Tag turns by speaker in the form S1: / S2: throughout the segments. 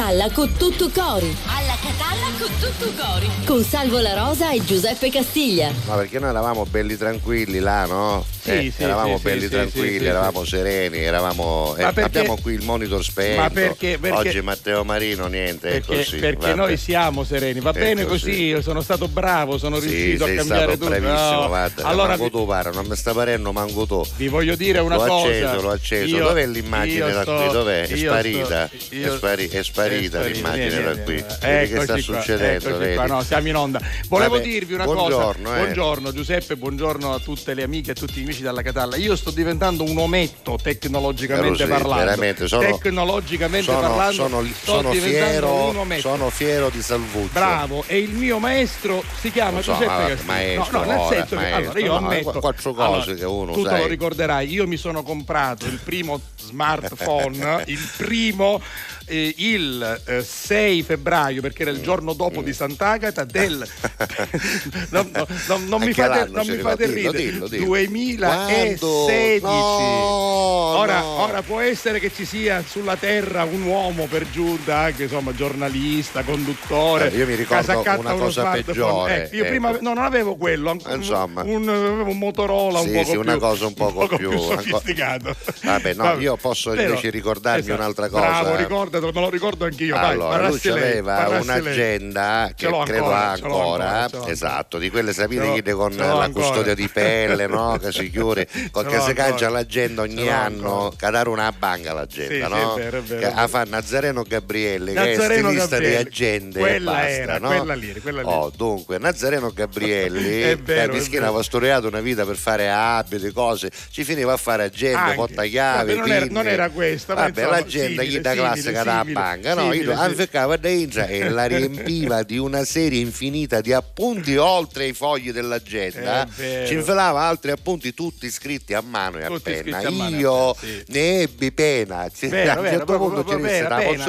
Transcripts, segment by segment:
S1: Catalla con tutto cori.
S2: Alla Catalla con tutto cori.
S1: Con Salvo La Rosa e Giuseppe Castiglia.
S3: Ma perché noi eravamo belli tranquilli là, no? Eh,
S4: sì,
S3: eravamo
S4: sì,
S3: belli
S4: sì,
S3: tranquilli, eravamo sereni, eravamo. eh,
S4: perché-
S3: abbiamo qui il monitor spento.
S4: Ma perché- perché-
S3: Oggi Matteo Marino, niente, è
S4: Perché,
S3: così.
S4: perché noi siamo sereni, va
S3: È
S4: bene
S3: così.
S4: così, io sono stato bravo, sono riuscito a cambiare
S3: stato
S4: tutto.
S3: bravissimo,
S4: No.
S3: guarda.
S4: Allora
S3: manco
S4: vi,
S3: tu pare, non mi sta parendo manco tu.
S4: vi voglio dire una
S3: l'ho
S4: cosa.
S3: acceso, l'ho acceso.
S4: Io-
S3: Dov'è l'immagine da qui? Dov'è? È sparita.
S4: io-
S3: è, spari- è sparita
S4: è
S3: l'immagine da qui. Vedi che sta succedendo,
S4: siamo in onda. Volevo dirvi una cosa.
S3: eh.
S4: Buongiorno Giuseppe, buongiorno a tutte le amiche e a tutti gli amici dalla Catalla. Io sto diventando un ometto tecnologicamente
S3: Però sì,
S4: parlando.
S3: veramente, sono-
S4: tecnologicamente
S3: Sono,
S4: parlando.
S3: sono,
S4: sto
S3: sono fiero,
S4: un ometto.
S3: sono fiero di Salvuccio.
S4: Bravo, e il mio maestro si chiama
S3: so,
S4: Giuseppe
S3: ma- maestro,
S4: no, no, nel
S3: ora,
S4: senso che
S3: maestro,
S4: allora io
S3: no,
S4: ammetto
S3: quattro cose
S4: allora,
S3: che uno,
S4: tu te
S3: sai.
S4: lo ricorderai, io mi sono comprato il primo smartphone, il primo eh, il eh, 6 febbraio perché era il giorno dopo di Sant'Agata del non, no, no, non mi fate, non mi
S3: ricorda,
S4: fate
S3: dillo,
S4: ridere
S3: dillo, dillo.
S4: 2016
S3: Quando? No,
S4: ora, ora può essere che ci sia sulla terra un uomo per giunta anche insomma giornalista conduttore
S3: io mi ricordo una cosa peggiore,
S4: Eh, io prima
S3: ecco.
S4: no, non avevo quello
S3: Insomma.
S4: un, avevo un Motorola un
S3: Sì,
S4: poco
S3: sì, una
S4: più
S3: cosa un poco più-
S4: sofisticato
S3: Vabbè, no, io posso invece ricordarmi
S4: esatto.
S3: un'altra cosa.
S4: bravo ricordatelo me lo ricordo anch'io vai,
S3: allora, lui
S4: parlassi lei,
S3: aveva
S4: parlassi lei.
S3: un'agenda che credo
S4: ancora,
S3: ancora, esatto, di quelle sapete che con la
S4: ancora.
S3: custodia di pelle, no? che si chiude, che
S4: l'ho
S3: si cangia l'agenda ogni anno,
S4: ancora.
S3: che dare una banca l'agenda,
S4: Sì, sì,
S3: no?
S4: vero, è vero,
S3: Che
S4: è vero.
S3: a fa Nazareno Gabriele, che
S4: Nazareno
S3: è stilista di
S4: Gabriele.
S3: agende e
S4: Quella
S3: basta,
S4: era,
S3: no?
S4: quella lì, quella lì.
S3: Oh, dunque, Nazareno Gabrielli, che
S4: è
S3: mischina aveva studiato una vita per fare abiti, cose, ci finiva a fare agende, portachiavi,
S4: non era- non era questa,
S3: Vabbè, l'agenda
S4: simile,
S3: da
S4: simile,
S3: classica
S4: simile,
S3: banca, no?
S4: simile,
S3: Io
S4: sì.
S3: dentro e la riempiva di una serie infinita di appunti oltre i fogli dell'agenda. Ci infilava altri appunti tutti scritti a mano e a
S4: Tutti
S3: penna.
S4: a e a
S3: io
S4: penna, sì.
S3: ne ebbi pena.
S4: Vero,
S3: a un certo punto ci disse,
S4: vera,
S3: "Te la una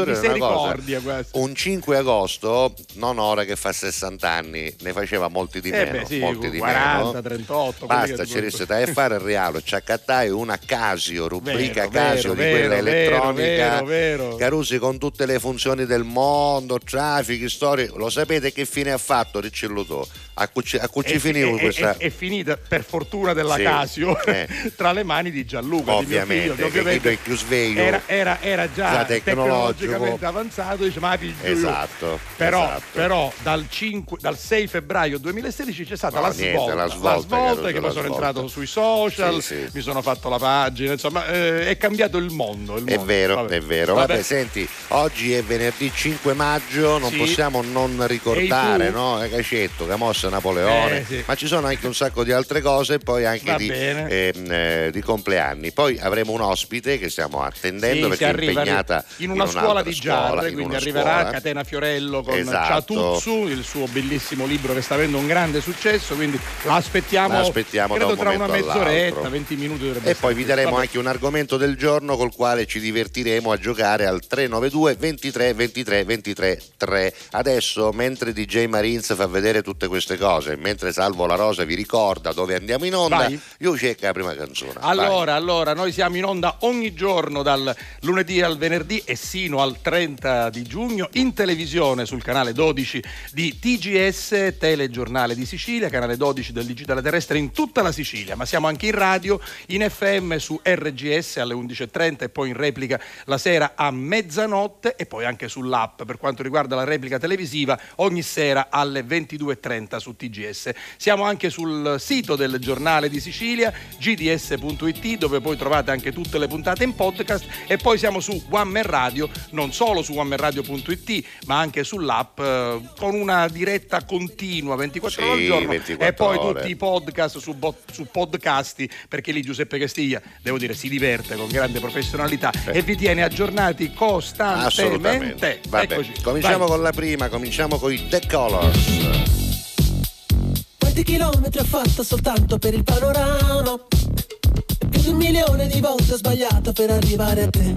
S3: cosa?
S4: quasi."
S3: Un 5 agosto, non ora che fa 60 anni, ne faceva molti di
S4: Eh
S3: meno.
S4: beh, sì,
S3: molti di
S4: 40,
S3: meno.
S4: 38, quelli
S3: Basta, ci resta da fare il realo. Ci accattai una Casio, rubrica
S4: Vero,
S3: Casio
S4: vero,
S3: di quella elettronica.
S4: vero, vero.
S3: Carusi con tutte le funzioni del mondo, traffici, storie. Lo sapete che fine ha fatto Ricciolutò? A cui ci, a cui ci
S4: È-
S3: finivo
S4: è-
S3: questa.
S4: è, è finita per fortuna della
S3: Sì,
S4: Casio
S3: eh.
S4: tra le mani di Gianluca
S3: Ovviamente,
S4: di mio figlio,
S3: che è più sveglio,
S4: era, era- era già tecnologicamente avanzato dice ma figlio io".
S3: Esatto,
S4: però,
S3: esatto.
S4: però dal, 5 dal 6 febbraio 2016 c'è stata
S3: No,
S4: la,
S3: niente,
S4: svolta,
S3: la svolta, Caruso,
S4: che
S3: la
S4: poi sono
S3: svolta.
S4: entrato sui social
S3: Sì, sì.
S4: mi sono fatto la pagina insomma eh, è cambiato il mondo, il
S3: È
S4: mondo.
S3: vero,
S4: Vabbè.
S3: è vero. Vabbè. Senti, oggi è venerdì 5 maggio, non
S4: Sì.
S3: possiamo non ricordare, no? Cacetto, Camossa, Napoleone,
S4: Eh, sì.
S3: ma ci sono anche un sacco di altre cose e poi anche di, ehm, eh, di compleanni. Poi avremo un ospite che stiamo attendendo
S4: Sì,
S3: perché è impegnata
S4: in una scuola
S3: un'altra
S4: di
S3: scuola,
S4: Giarre,
S3: in
S4: quindi arriverà
S3: scuola.
S4: Catena Fiorello con
S3: Esatto.
S4: Ciatuzzu, il suo bellissimo libro che sta avendo un grande successo, quindi la aspettiamo,
S3: aspettiamo
S4: credo
S3: un
S4: tra una mezz'oretta,
S3: all'altro.
S4: 20 minuti dovrebbe
S3: E poi vi daremo
S4: Vabbè.
S3: anche un argomento del giorno col quale ci divertiremo a giocare al 392 23 23 23 3. Adesso, mentre DJ Marines fa vedere tutte queste cose, mentre Salvo La Rosa vi ricorda dove andiamo in onda,
S4: Vai.
S3: io cerco la prima canzone. Vai.
S4: Allora, allora, noi siamo in onda ogni giorno dal lunedì al venerdì e sino al 30 di giugno in televisione sul canale 12 di TGS, Telegiornale di Sicilia, canale 12 del Digitale Terrestre in tutta la Sicilia, ma siamo anche in radio, in FM su RGS alle 11.30 e poi in replica la sera a mezzanotte e poi anche sull'app per quanto riguarda la replica televisiva ogni sera alle 22.30 su TGS. Siamo anche sul sito del giornale di Sicilia, gds.it, dove poi trovate anche tutte le puntate in podcast e poi siamo su One Man Radio, non solo su onemanradio.it, ma anche sull'app eh, con una diretta continua 24 ore al
S3: Sì,
S4: giorno
S3: 24
S4: e poi
S3: ore.
S4: tutti i podcast su, bo- su podcasti perché lì Giuseppe Castiglia, devo dire, si diverte con grande professionalità e vi tiene aggiornati costantemente.
S3: Assolutamente. Vabbè, cominciamo
S4: Vai.
S3: con la prima, cominciamo con i The Colors.
S5: Quanti chilometri ho fatto soltanto per il panorama? Più di un milione di volte ho sbagliato per arrivare a te.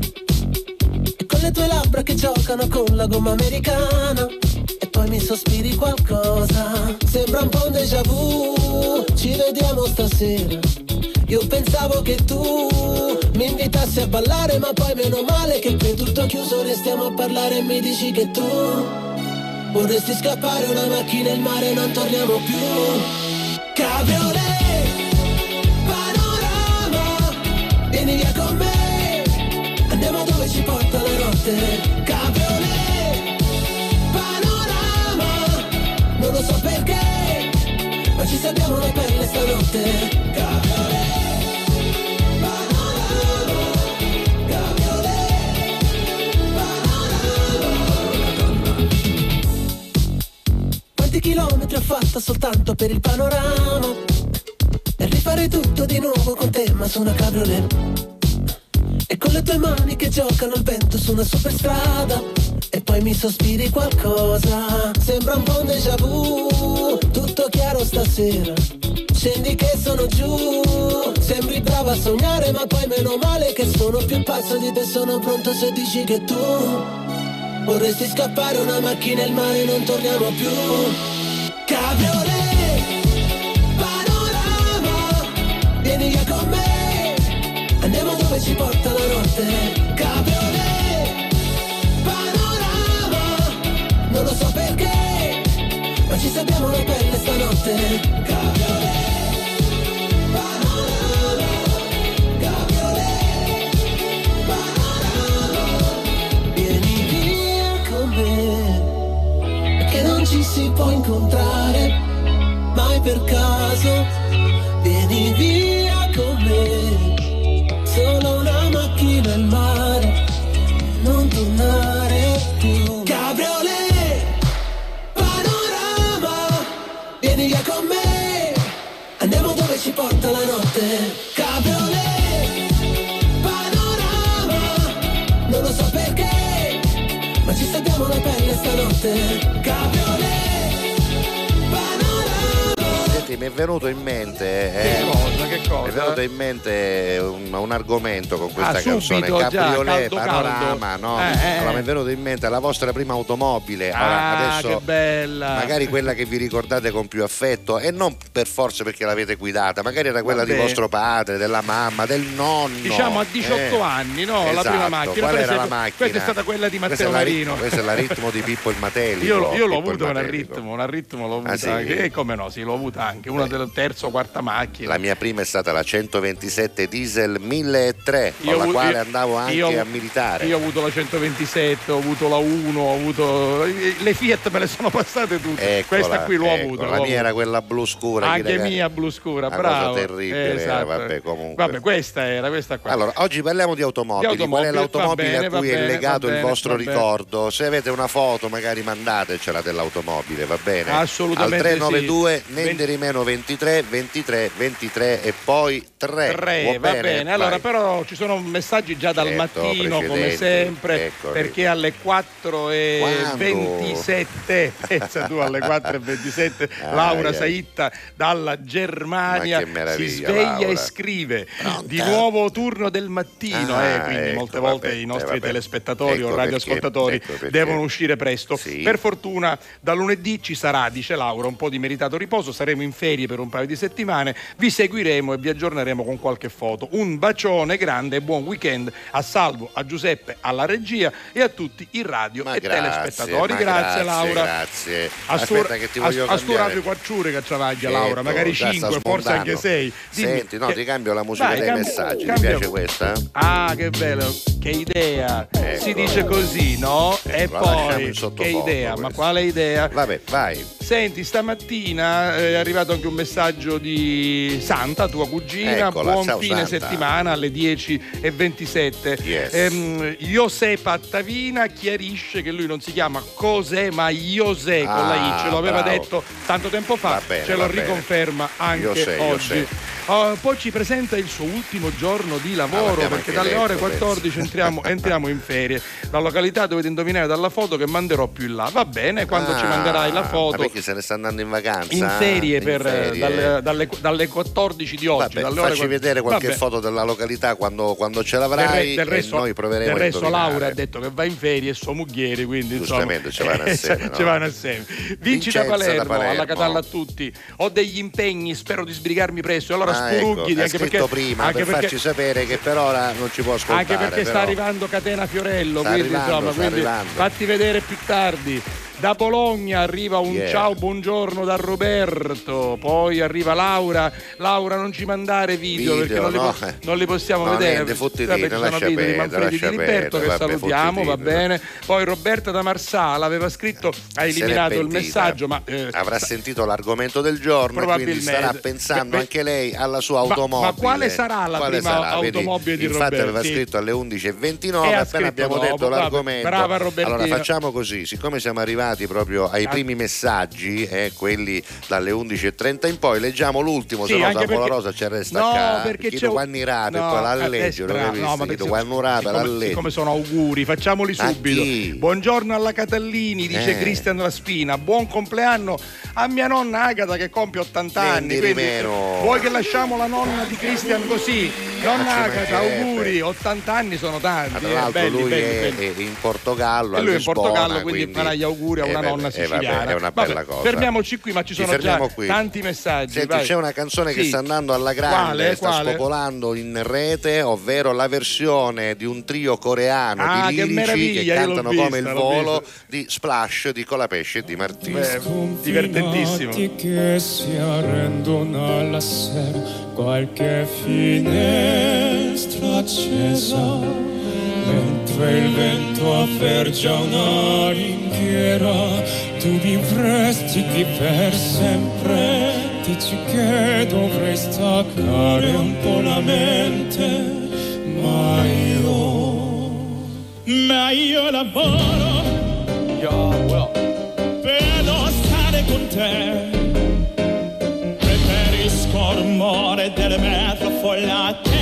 S5: E con le tue labbra che giocano con la gomma americana. E poi mi sospiri qualcosa. Sembra un po' un déjà vu. Ci vediamo stasera.
S6: Io pensavo che tu mi invitassi a ballare Ma poi meno male che è tutto chiuso Restiamo a parlare e mi dici che tu Vorresti scappare una macchina e il mare non torniamo più Cabriolet Vieni via con me Andiamo dove ci porta la notte lo so perché Ma ci salviamo la pelle stanotte. Cabriolet chilometri ho fatto soltanto per il panorama? E rifare tutto di nuovo con te ma su una cabriolet. E con le tue mani che giocano al vento su una superstrada E poi mi sospiri qualcosa. Sembra un po' un déjà vu. Tutto chiaro stasera. Scendi che sono giù. Sembri brava a sognare ma poi meno male Che sono più pazzo di te. Sono pronto se dici che tu Vorresti scappare una macchina e il mare non torniamo più. Cabriolet Vieni via con me. Andiamo dove ci porta la notte Non lo so perché Ma ci sappiamo la pelle stanotte. Cabriolet ci si può incontrare Mai per caso. Vieni via con me Solo una macchina il mare Non tornare notte Cabriolet Panorama Non lo so perché Ma ci salviamo la pelle stanotte Cabriolet
S3: Senti, mi è venuto in mente.
S4: Che
S3: eh,
S4: cosa, che
S3: Mi è venuto
S4: cosa?
S3: in mente un, un argomento con questa
S4: Ah,
S3: canzone
S4: subito, già,
S3: Cabriolet
S4: caldo,
S3: Panorama,
S4: caldo.
S3: no?
S4: Eh, eh.
S3: Allora mi è venuto in mente la vostra prima automobile. Allora,
S4: Ah,
S3: adesso
S4: che bella!
S3: magari quella che vi ricordate con più affetto e non per forza perché l'avete guidata, magari era quella
S4: Vabbè.
S3: di vostro padre, della mamma, del nonno.
S4: Diciamo a 18
S3: eh.
S4: anni, no? la
S3: Esatto.
S4: prima macchina.
S3: Qual era la macchina?
S4: Questa è stata quella di Matteo
S3: la
S4: Marino.
S3: Questo è l'aritmo di Pippo il Matelico.
S4: Io, io l'ho
S3: Pippo il
S4: avuto un
S3: Matelico.
S4: ritmo, un ritmo l'ho avuta
S3: Ah, sì?
S4: E come no, sì, l'ho avuta anche. Una della terza o quarta macchina.
S3: La mia prima è stata la 127 diesel 1003, con
S4: Io ho
S3: la
S4: avuto-
S3: quale
S4: io-
S3: andavo anche
S4: io-
S3: a militare.
S4: Io ho avuto la 127, ho avuto la 1, ho avuto. Le Fiat me le sono passate tutte.
S3: Eccola,
S4: Questa qui l'ho
S3: ecco,
S4: avuta.
S3: La
S4: l'ho
S3: mia era
S4: avuta.
S3: quella blu scura.
S4: Anche mia blu scura,
S3: Una
S4: bravo.
S3: cosa terribile, era,
S4: Esatto.
S3: vabbè, comunque.
S4: Vabbè, questa era, questa qua.
S3: Allora, oggi parliamo di automobili.
S4: Di automobili,
S3: Qual è l'automobile
S4: bene,
S3: a cui
S4: va
S3: è
S4: bene,
S3: legato
S4: va
S3: il
S4: bene,
S3: vostro
S4: bene.
S3: ricordo? Se avete una foto, magari mandatecela dell'automobile, va bene?
S4: Assolutamente
S3: Al 392
S4: sì.
S3: Nenderi meno 23 23 23 e poi 3.
S4: Tre, va bene. Allora,
S3: Vai.
S4: però ci sono messaggi già dal
S3: Certo,
S4: mattino, come sempre,
S3: eccoli.
S4: perché alle 4 e
S3: Quando?
S4: 27, pensa tu alle 4 e 27,
S3: Ah,
S4: Laura
S3: eh.
S4: Saitta dalla Germania si sveglia
S3: Laura.
S4: e scrive
S3: Pronta?
S4: di nuovo turno del mattino,
S3: Ah,
S4: eh, quindi
S3: ecco,
S4: molte volte
S3: vabbè,
S4: i nostri
S3: eh, vabbè.
S4: telespettatori
S3: Ecco
S4: o radioascoltatori
S3: perché, ecco perché.
S4: devono uscire presto.
S3: Sì.
S4: Per fortuna da lunedì ci sarà, dice Laura, un po' di meritato riposo, saremo in ferie per un paio di settimane, vi seguiremo e vi aggiorneremo con qualche foto. Un bacione grande e buon weekend a Salvo, a Giuseppe, alla regia e a tutti i radio
S3: Ma
S4: e
S3: grazie,
S4: telespettatori.
S3: ma
S4: Grazie,
S3: grazie,
S4: Laura.
S3: grazie.
S4: A stu-
S3: Aspetta che ti voglio
S4: a,
S3: cambiare.
S4: quattro che travaglia Laura, magari
S3: già sta
S4: 5, forse anche 6.
S3: Senti, no, ti cambio la musica dei messaggi, ti piace questa?
S4: Ah, che bello, che idea.
S3: Ecco.
S4: Si dice così, no? e
S3: Ecco, lasciamo
S4: poi, che idea, ma
S3: questa.
S4: quale idea?
S3: Vabbè, vai.
S4: Senti, stamattina è arrivato anche un messaggio di Santa, tua cugina.
S3: Eccola,
S4: Buon fine
S3: Santa.
S4: settimana alle 10.27.
S3: Yes.
S4: Ehm, Josepa Attavina chiarisce che lui non si chiama Cos'è, ma José con la I.
S3: Ah,
S4: Ce lo aveva
S3: bravo.
S4: detto tanto tempo fa,
S3: bene,
S4: ce lo
S3: bene.
S4: riconferma anche
S3: José,
S4: oggi.
S3: José.
S4: Oh, poi ci presenta il suo ultimo giorno di lavoro
S3: l'abbiamo
S4: perché dalle ore
S3: letto,
S4: 14 entriamo, entriamo in ferie. La località dovete indovinare dalla foto che manderò più in là. Va bene, quando ci
S3: Ah,
S4: manderai la foto
S3: perché se ne sta andando in vacanza?
S4: in ferie,
S3: In
S4: per,
S3: ferie.
S4: Dalle, dalle, dalle 14 di oggi.
S3: Vabbè,
S4: ore
S3: facci
S4: quatt-
S3: vedere qualche
S4: Vabbè.
S3: foto della località quando, quando ce
S4: Del,
S3: l'avrai
S4: re- del resto,
S3: e noi proveremo
S4: del resto. Laura ha detto che va in ferie e suo mugliere, quindi insomma,
S3: Giustamente, ci vanno assieme, no?
S4: ci vanno assieme. Vinci da Palermo,
S3: da Palermo.
S4: alla Catalla a tutti. Ho degli impegni, spero di sbrigarmi presto. Allora Spurughi,
S3: ecco,
S4: anche perché,
S3: prima
S4: anche
S3: per
S4: perché-
S3: farci sapere che per ora non ci può ascoltare.
S4: anche perché sta
S3: però.
S4: arrivando Catena Fiorello,
S3: Sta
S4: quindi,
S3: arrivando,
S4: insomma,
S3: sta
S4: quindi fatti vedere più tardi. Da Bologna arriva un
S3: Yeah.
S4: ciao, buongiorno da Roberto, poi arriva Laura. Laura non ci mandare video,
S3: Video,
S4: perché non,
S3: no.
S4: li, po- non li possiamo
S3: No,
S4: vedere.
S3: niente, fottiti,
S4: Vabbè, ci
S3: non
S4: sono
S3: lascia
S4: video di Manfredi di Liberto che
S3: vabbè,
S4: salutiamo, va bene. Poi Roberta da Marsala aveva scritto, ha eliminato il messaggio, ma eh,
S3: avrà sentito l'argomento del giorno e quindi starà pensando
S4: Beh,
S3: anche lei alla sua
S4: ma-
S3: automobile.
S4: ma quale sarà la
S3: Quale
S4: prima
S3: sarà? Vedi,
S4: automobile di
S3: Infatti aveva
S4: Roberti?
S3: scritto alle 11.29
S4: E ha
S3: appena abbiamo detto l'argomento.
S4: brava Robertina.
S3: allora facciamo così, siccome siamo arrivati proprio ai
S4: Ah.
S3: primi messaggi, eh, quelli dalle 11.30 in poi, leggiamo l'ultimo,
S4: Sì,
S3: se no San
S4: perché-
S3: Rosa ci resta
S4: No,
S3: a casa.
S4: perché c'è
S3: quando rape
S4: No,
S3: poi la
S4: eh,
S3: leggero, capisci?
S4: no, ma
S3: quando rape la leggero.
S4: siccome sono auguri, facciamoli subito. Buongiorno alla Catallini, dice
S3: Eh.
S4: Cristian Laspina. Buon compleanno a mia nonna Agata che compie 80 anni. Quindi,
S3: meno.
S4: vuoi che lasciamo la nonna di Cristian così? Nonna Agata, auguri, 80 anni sono tanti.
S3: Ma tra
S4: eh,
S3: l'altro
S4: belli,
S3: lui
S4: belli,
S3: è,
S4: belli.
S3: è in Portogallo,
S4: E lui è in Portogallo, quindi, farà gli auguri a
S3: eh,
S4: una
S3: vabbè,
S4: nonna
S3: eh, vabbè,
S4: siciliana.
S3: è una
S4: Vabbè,
S3: bella cosa.
S4: Fermiamoci qui, ma ci sono già
S3: qui.
S4: tanti messaggi.
S3: Senti,
S4: vai.
S3: c'è una canzone che
S4: Sì.
S3: sta andando alla grande,
S4: Quale?
S3: sta
S4: Quale?
S3: spopolando in rete, ovvero la versione di un trio coreano
S4: Ah,
S3: di
S4: che
S3: lirici che
S4: l'ho
S3: cantano
S4: vista,
S3: come il volo
S4: vista.
S3: di Splash di Colapesce e di Martino.
S4: Beh, divertentissimo.
S7: Che si arrendono alla sera qualche finestra accesa mentre il vento affergia una ringhiera tu vivresti qui per sempre. Dici che dovrei staccare un po' la mente ma io ma io lavoro. Per non stare con te. Preferisco il rumore delle metro follate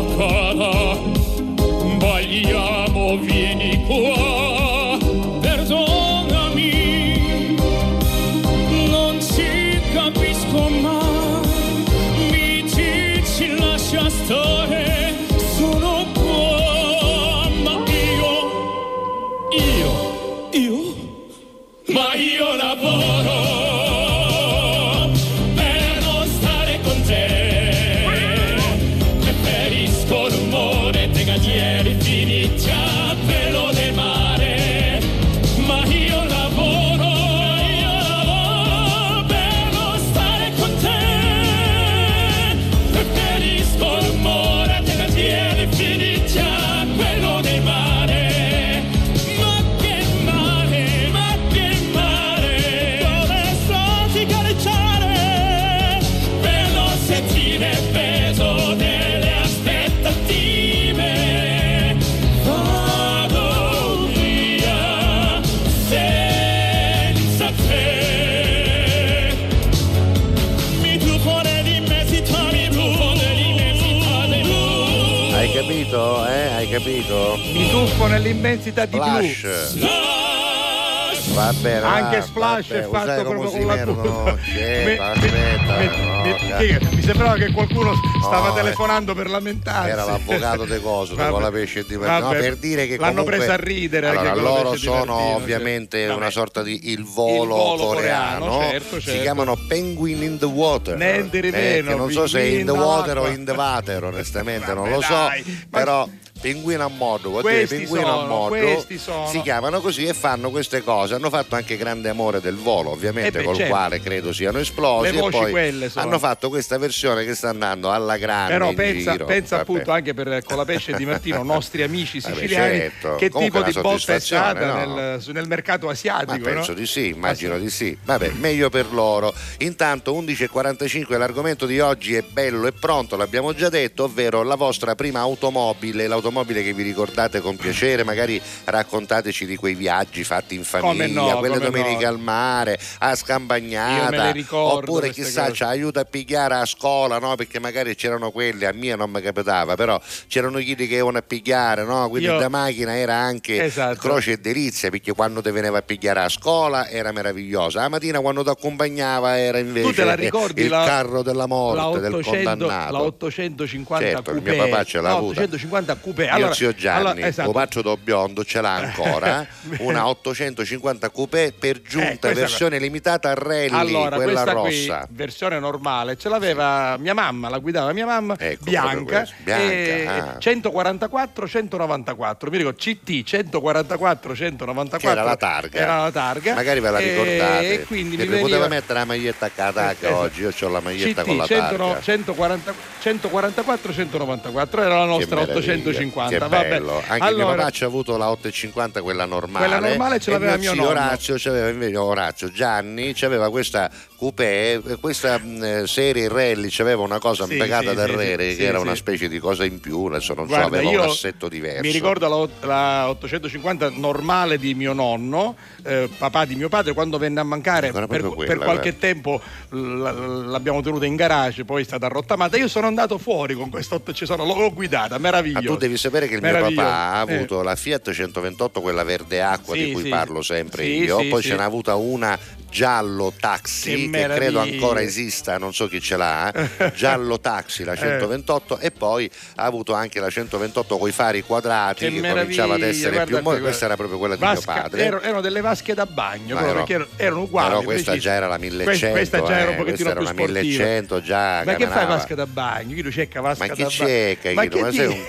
S7: vita
S3: capito? Eh?
S4: Mi tuffo nell'immensità di blu.
S3: Flash.
S7: Lascia
S3: Va bene,
S4: Anche
S3: va,
S4: Splash
S3: vabbè,
S4: è fatto proprio
S3: si
S4: con la
S3: no, c'è,
S4: Me-
S3: aspetta,
S4: me-
S3: no,
S4: me- mi sembrava che qualcuno stava
S3: No, eh.
S4: telefonando per lamentarsi.
S3: Era l'avvocato de coso, con la pesce di no,
S4: Vabbè.
S3: per dire che
S4: l'hanno
S3: comunque-
S4: presa a ridere.
S3: Allora, loro sono
S4: Martino,
S3: ovviamente
S4: cioè.
S3: una sorta di il volo,
S4: Il volo
S3: coreano,
S4: coreano, certo,
S3: si
S4: certo.
S3: chiamano Penguin in the Water. Eh,
S4: meno,
S3: non so se è in the water o in the water, onestamente non lo so, però pinguino a modo, vuol dire
S4: Questi
S3: pinguino a
S4: sono,
S3: modo,
S4: questi sono.
S3: si chiamano così e fanno queste cose. Hanno fatto anche grande amore del volo, ovviamente,
S4: Eh beh,
S3: col
S4: certo.
S3: quale credo siano esplosi. E poi hanno fatto questa versione che sta andando alla grande.
S4: Però pensa, pensa
S3: Vabbè.
S4: appunto anche per con la pesce di Martino, nostri amici
S3: Vabbè,
S4: siciliani,
S3: certo.
S4: che
S3: Comunque
S4: tipo di botta è stata
S3: no?
S4: nel, nel mercato
S3: Ma
S4: asiatico.
S3: penso
S4: no?
S3: di sì,
S4: Ah,
S3: immagino di sì. Vabbè, meglio per loro. Intanto 11.45 l'argomento di oggi è bello e pronto, l'abbiamo già detto, ovvero la vostra prima automobile, l'automobile che vi ricordate con piacere, magari raccontateci di quei viaggi fatti in famiglia,
S4: no,
S3: quelle domeniche
S4: no.
S3: al mare, a Scampagnata, oppure chissà
S4: cose.
S3: ci aiuta a pigliare a scuola, no? Perché magari c'erano quelli, a mia non mi capitava, però c'erano quelli che avevano a pigliare, no? Quindi
S4: Io-
S3: da macchina era anche
S4: Esatto.
S3: croce e delizia, perché quando ti veniva a pigliare a scuola era meravigliosa. La mattina quando ti accompagnava era invece
S4: te la ricordi
S3: il
S4: la-
S3: carro della morte,
S4: la
S3: del
S4: 800,
S3: condannato.
S4: la 850
S3: Certo,
S4: coupé
S3: mio papà ce l'ha
S4: no,
S3: avuta.
S4: 850 coupé
S3: Mio
S4: allora,
S3: zio Gianni,
S4: allora, esatto.
S3: Copaccio do Biondo, ce l'ha ancora, una 850 coupé per giunta,
S4: Eh,
S3: versione limitata a rally,
S4: allora,
S3: quella rossa.
S4: qui, versione normale, ce l'aveva mia mamma, la guidava mia mamma,
S3: Ecco,
S4: bianca,
S3: bianca,
S4: e
S3: ah.
S4: 144 194. Mi ricordo CT 144 194
S3: Che era la targa.
S4: Era la targa.
S3: Magari ve la
S4: E-
S3: ricordate.
S4: E quindi mi
S3: vi poteva
S4: veniva
S3: mettere la maglietta a catacca
S4: Eh,
S3: oggi, io ho la maglietta
S4: CT
S3: con la
S4: 100
S3: targa.
S4: 140 144 194 era la nostra
S3: meraviglia,
S4: 850
S3: Che
S4: vabbè.
S3: bello. Anche mio
S4: allora,
S3: papà ci ha avuto la 850, quella normale.
S4: Quella normale ce l'aveva
S3: mio
S4: mio.
S3: Orazio, c'aveva invece Orazio Gianni, c'aveva questa coupé, eh, questa mh, serie rally, c'aveva una cosa
S4: Sì, sì,
S3: del
S4: sì,
S3: Rere che era una specie di cosa in più, adesso non so,
S4: Guarda,
S3: aveva
S4: io
S3: un assetto diverso.
S4: Mi ricordo la, la 850 normale di mio nonno, eh, papà di mio padre, quando venne a mancare per,
S3: proprio
S4: per
S3: quella,
S4: qualche
S3: eh.
S4: tempo l- l'abbiamo tenuta in garage, poi è stata rottamata. Io sono andato fuori con questa 800, l'ho guidata,
S3: Ma
S4: meraviglioso.
S3: tu devi sapere che il mio
S4: Meraviglioso.
S3: papà ha
S4: Eh.
S3: avuto la Fiat 128, quella verde acqua
S4: Sì,
S3: di cui
S4: sì.
S3: parlo sempre
S4: Sì,
S3: io, poi ce n'ha avuta una giallo taxi
S4: Che
S3: che, credo ancora esista, non so chi ce l'ha, eh. giallo taxi
S4: Eh.
S3: la 128 e poi ha avuto anche la 128 con i fari quadrati
S4: Che
S3: che, cominciava ad essere
S4: guarda
S3: più mo- questa era proprio quella di
S4: Vasca-
S3: mio padre.
S4: Erano, erano delle vasche da bagno,
S3: ero-
S4: perché erano, erano uguali.
S3: Però questa
S4: precise.
S3: già era la
S4: Questa-
S3: 1100,
S4: Questa già era un
S3: eh,
S4: pochettino
S3: era
S4: più
S3: una
S4: sportiva.
S3: 1100 già
S4: Ma che fai
S3: camminava.
S4: vasca da bagno? Chi lo cerca vasca
S3: Ma
S4: da
S3: chi
S4: bagno?
S3: c'è,
S4: Ma
S3: Chino? Ma
S4: che
S3: sei un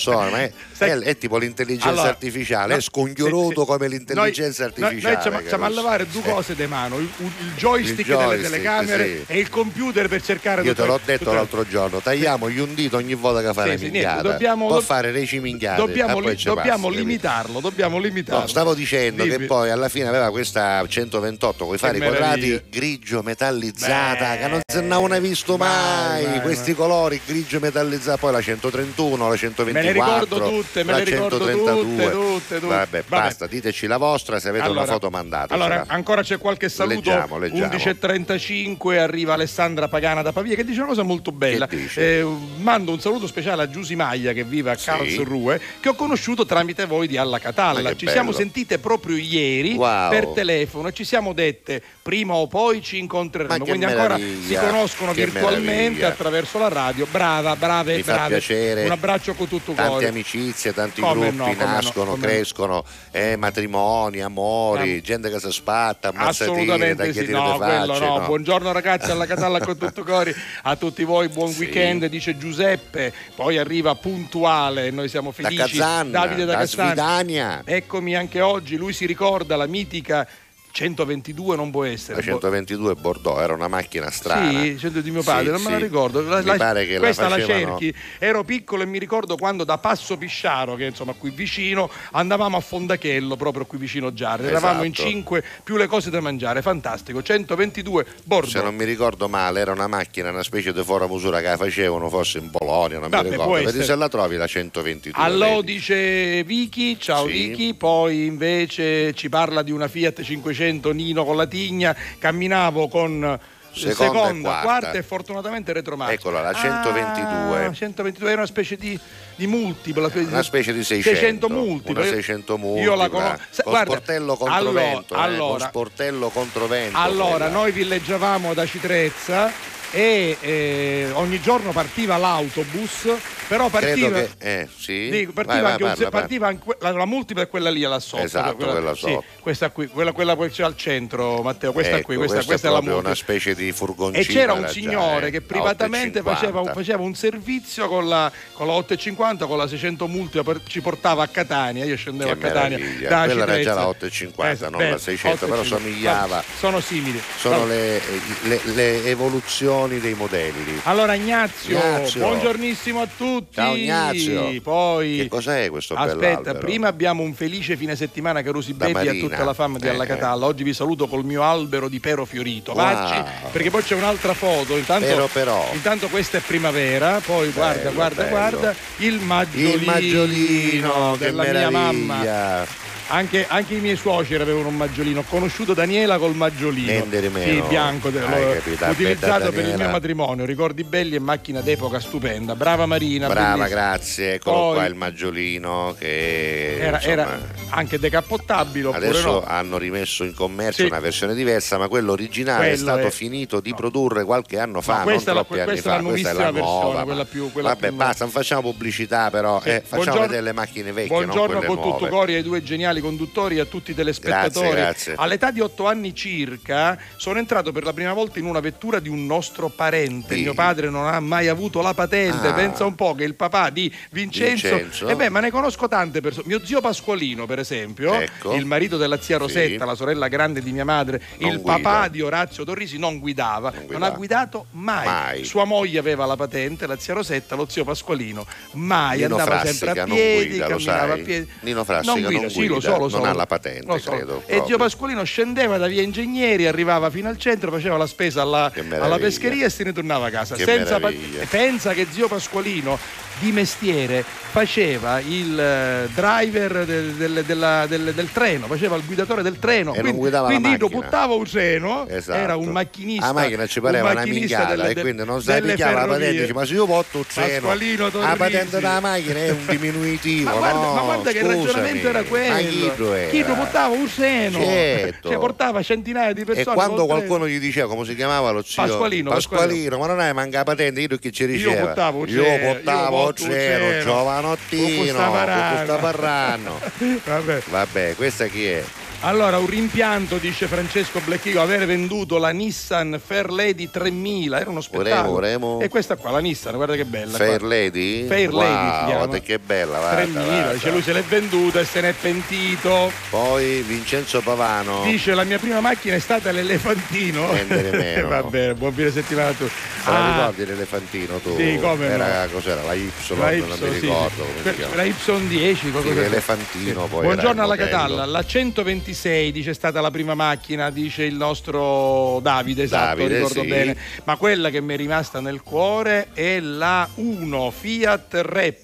S3: so, ma è, è, è tipo l'intelligenza
S4: allora,
S3: artificiale,
S4: no,
S3: è
S4: scongioroso
S3: come l'intelligenza
S4: noi,
S3: artificiale.
S4: Noi, noi siamo, a lavare due
S3: eh.
S4: cose eh. di mano, il, il, joystick
S3: il, joystick delle
S4: telecamere
S3: sì.
S4: e il computer per cercare di...
S3: Io te l'ho detto
S4: tutto...
S3: l'altro giorno, tagliamo gli un dito ogni volta che fa
S4: sì, sì,
S3: minchiata.
S4: Dobbiamo,
S3: Può fare reci minchiate.
S4: Dobbiamo, li, dobbiamo
S3: passa,
S4: limitarlo, dobbiamo limitarlo.
S3: No, stavo dicendo
S4: Dimmi.
S3: che poi alla fine aveva questa 128 con i fari quadrati grigio metallizzata, che non se ne avevano visto mai, questi colori grigio metallizzata, poi la 131, la
S4: 129 le ricordo tutte, me le ricordo tutte, tutte, tutte.
S3: Vabbè,
S4: Vabbè,
S3: basta, diteci la vostra, se avete allora, una foto mandate.
S4: Allora, ancora c'è qualche saluto.
S3: Leggiamo, leggiamo.
S4: 11.35 arriva Alessandra Pagana da Pavia che dice una cosa molto bella. Eh, mando un saluto speciale a Giusi Maglia che vive a
S3: sì.
S4: Karlsruhe, che ho conosciuto tramite voi di Alla Catalla. Ci
S3: bello.
S4: siamo sentite proprio ieri
S3: wow.
S4: per telefono e ci siamo dette prima o poi ci incontreremo. Quindi ancora si conoscono virtualmente
S3: meraviglia.
S4: attraverso la radio. Brava, brave,
S3: Mi
S4: brave. Un abbraccio con tutto
S3: tante amicizie, tanti
S4: Come
S3: gruppi
S4: no,
S3: nascono,
S4: no.
S3: crescono, eh, matrimoni, amori,
S4: Ah.
S3: gente che si spatta, ammazzatine,
S4: Assolutamente sì,
S3: tagliatine
S4: no,
S3: facce,
S4: no.
S3: no.
S4: Buongiorno ragazzi alla Catalla con tutto cori, a tutti voi buon
S3: Sì.
S4: weekend, dice Giuseppe, poi arriva puntuale, noi siamo
S3: da
S4: felici.
S3: Kazan,
S4: Davide da
S3: da.
S4: Eccomi anche oggi, lui si ricorda la mitica 122 non può essere.
S3: La 122 Bordeaux era una macchina strana.
S4: Sì, 100 di mio padre,
S3: Sì,
S4: non me la ricordo. La-
S3: Mi
S4: la-
S3: pare che
S4: questa
S3: la
S4: la,
S3: facevano...
S4: cerchi. Ero piccolo e mi ricordo quando da Passo Pisciaro, che insomma qui vicino, andavamo a Fondachello, proprio qui vicino Giarre. Eravamo in
S3: Esatto.
S4: cinque, più le cose da mangiare, fantastico. 122 Bordeaux.
S3: Se non mi ricordo male, era una macchina, una specie di fora misura che la facevano forse in Polonia, non
S4: Vabbè,
S3: mi ricordo. Vedi
S4: essere.
S3: se la trovi la 122.
S4: Allò
S3: vedi.
S4: dice Vicky, ciao
S3: Sì.
S4: Vicky, poi invece ci parla di una Fiat 500 Nino con la tigna, camminavo con
S3: Seconda e quarta.
S4: quarta e fortunatamente retromarcia.
S3: Eccola, la 122.
S4: Ah, 122 è una specie di, di multipla.
S3: Una specie di 600.
S4: 600 multipla.
S3: Una 600 multipla.
S4: Io la conosco.
S3: Con
S4: guarda,
S3: sportello contro
S4: allora-
S3: vento. eh,
S4: allora-
S3: con sportello contro vento.
S4: Allora,
S3: quella.
S4: noi villeggiavamo da Citrezza e eh, ogni giorno partiva l'autobus, però partiva...
S3: Che. Eh, sì.
S4: Dico, partiva
S3: Vai, vai, parla, parla.
S4: partiva anche- la, la multipla è quella lì là sotto.
S3: Esatto, quella
S4: sì,
S3: sotto.
S4: questa qui, quella, quella poi c'è al centro, Matteo. Questa
S3: Ecco,
S4: qui, questa,
S3: questa
S4: questa
S3: è
S4: è la multipla.
S3: una specie di furgoncino.
S4: E c'era un
S3: già,
S4: signore
S3: eh,
S4: che privatamente
S3: 8,50.
S4: faceva un, faceva un servizio con la, con la 850, con la 600 multipla, ci portava a Catania. Io scendevo
S3: Che
S4: a Catania. da
S3: Quella era già la 850, non
S4: beh,
S3: la 600, però
S4: 8,50.
S3: somigliava.
S4: Sono simili.
S3: Sono le, le- le evoluzioni dei modelli.
S4: Allora Ignazio,
S3: Ignazio.
S4: buongiornissimo a tutti.
S3: Ciao, Ignazio.
S4: Poi
S3: Che cos'è questo
S4: Aspetta, prima abbiamo un felice fine settimana Carusi Baby a tutta la fama di
S3: Eh,
S4: Alla Catalla. Oggi vi saluto col mio albero di pero fiorito.
S3: Wow.
S4: Vacci, perché poi c'è un'altra foto. Intanto,
S3: Però, però.
S4: intanto questa è primavera, poi guarda,
S3: Bello,
S4: guarda,
S3: bello.
S4: guarda il maggiolino,
S3: Il maggiolino,
S4: della mia mamma. Anche, anche i miei suoceri avevano un maggiolino. Ho conosciuto Daniela col maggiolino.
S3: Di meno.
S4: Sì, bianco, l'ho utilizzato per il mio matrimonio. Ricordi belli e macchina d'epoca stupenda. Brava Marina.
S3: Brava,
S4: bellissima.
S3: grazie. Eccolo
S4: Poi-
S3: qua il maggiolino che
S4: Era,
S3: insomma,
S4: era anche decappottabile
S3: Adesso
S4: no?
S3: hanno rimesso in commercio
S4: Sì.
S3: una versione diversa, ma quello originale è
S4: Quello
S3: stato
S4: è-
S3: finito di produrre qualche anno fa, non
S4: questa è la-
S3: troppi anni
S4: questa è la
S3: fa. Questa è la nuova.
S4: versione,
S3: ma-
S4: quella più- quella
S3: Vabbè,
S4: più
S3: basta, non facciamo pubblicità, però
S4: Sì.
S3: eh, facciamo vedere le macchine vecchie,
S4: Buongiorno
S3: non
S4: con tutto cori ai due geniali conduttori e a tutti i telespettatori.
S3: Grazie, grazie.
S4: All'età di otto anni circa sono entrato per la prima volta in una vettura di un nostro parente.
S3: Sì.
S4: Mio padre non ha mai avuto la patente.
S3: Ah.
S4: Pensa un po' che il papà di Vincenzo.
S3: Vincenzo.
S4: E beh, ma ne conosco tante persone. Mio zio Pasqualino, per esempio,
S3: Ecco.
S4: il marito della zia Rosetta,
S3: Sì.
S4: la sorella grande di mia madre,
S3: Non
S4: il
S3: guida.
S4: papà di Orazio Torrisi non guidava, non,
S3: guidava.
S4: ha guidato mai.
S3: Mai.
S4: Sua moglie aveva la patente, la zia Rosetta, lo zio Pasqualino mai
S3: Nino
S4: andava
S3: Frassica
S4: sempre a
S3: non
S4: piedi,
S3: guida,
S4: camminava
S3: sai?
S4: a piedi.
S3: Nino Frassica non
S4: guida, sì, lo
S3: guida,
S4: so, lo so.
S3: non ha la patente,
S4: so.
S3: credo,
S4: E
S3: proprio.
S4: zio Pasqualino scendeva da via Ingegneri, arrivava fino al centro, faceva la spesa alla, alla pescheria e se ne tornava a casa.
S3: Che
S4: Senza pa- pensa che zio Pasqualino di mestiere faceva il eh, driver del, del- della- del- del treno, faceva il guidatore del treno.
S3: E
S4: quindi quindi
S3: macchina.
S4: buttava un treno,
S3: Esatto.
S4: era un macchinista.
S3: La macchina ci
S4: un
S3: pareva una
S4: macchinista
S3: minchiata
S4: delle-
S3: e quindi non sai
S4: delle
S3: picchiare la patente ma se io porto un treno
S4: Pasqualino
S3: la patente della macchina è un diminutivo
S4: Ma guarda,
S3: no,
S4: ma guarda che il ragionamento era quello.
S3: chi lo era?
S4: Chi lo portava un seno,
S3: Certo.
S4: cioè portava centinaia di
S3: e
S4: persone.
S3: quando
S4: col
S3: qualcuno gli diceva come si chiamava lo zio
S4: Pasqualino,
S3: Pasqualino, ma non hai manca la patente io che ci
S4: portavo un
S3: io portavo
S4: io
S3: un
S4: porto un
S3: treno
S4: treno.
S3: giovanottino parranno
S4: treno. Vabbè.
S3: vabbè questa chi è?
S4: Allora, un rimpianto, dice Francesco Blecchigo, avere venduto la Nissan Fairlady 3000, era uno spettacolo.
S3: Vorremo, vorremo.
S4: E questa qua, la Nissan, guarda che bella.
S3: Fair
S4: qua.
S3: Lady?
S4: Fair
S3: wow,
S4: Lady
S3: guarda che bella guarda,
S4: 3000,
S3: guarda.
S4: dice lui se l'è venduta e se n'è pentito.
S3: poi Vincenzo Pavano
S4: Dice la mia prima macchina è stata l'elefantino.
S3: Di meno.
S4: Va bene, buon fine settimana a tutti. Ah,
S3: ricordi l'elefantino tu?
S4: Sì, come no.
S3: era, cos'era la Y
S4: la
S3: non mi
S4: Y, sì.
S3: ricordo come si chiama
S4: La Y 10, qualcosa
S3: Sì,
S4: così.
S3: l'elefantino poi
S4: Buongiorno alla. Catalla, la 126 dice è stata la prima macchina, dice il nostro Davide, esatto,
S3: Davide,
S4: ricordo
S3: sì.
S4: bene. Ma quella che mi è rimasta nel cuore è la 1 Fiat
S3: che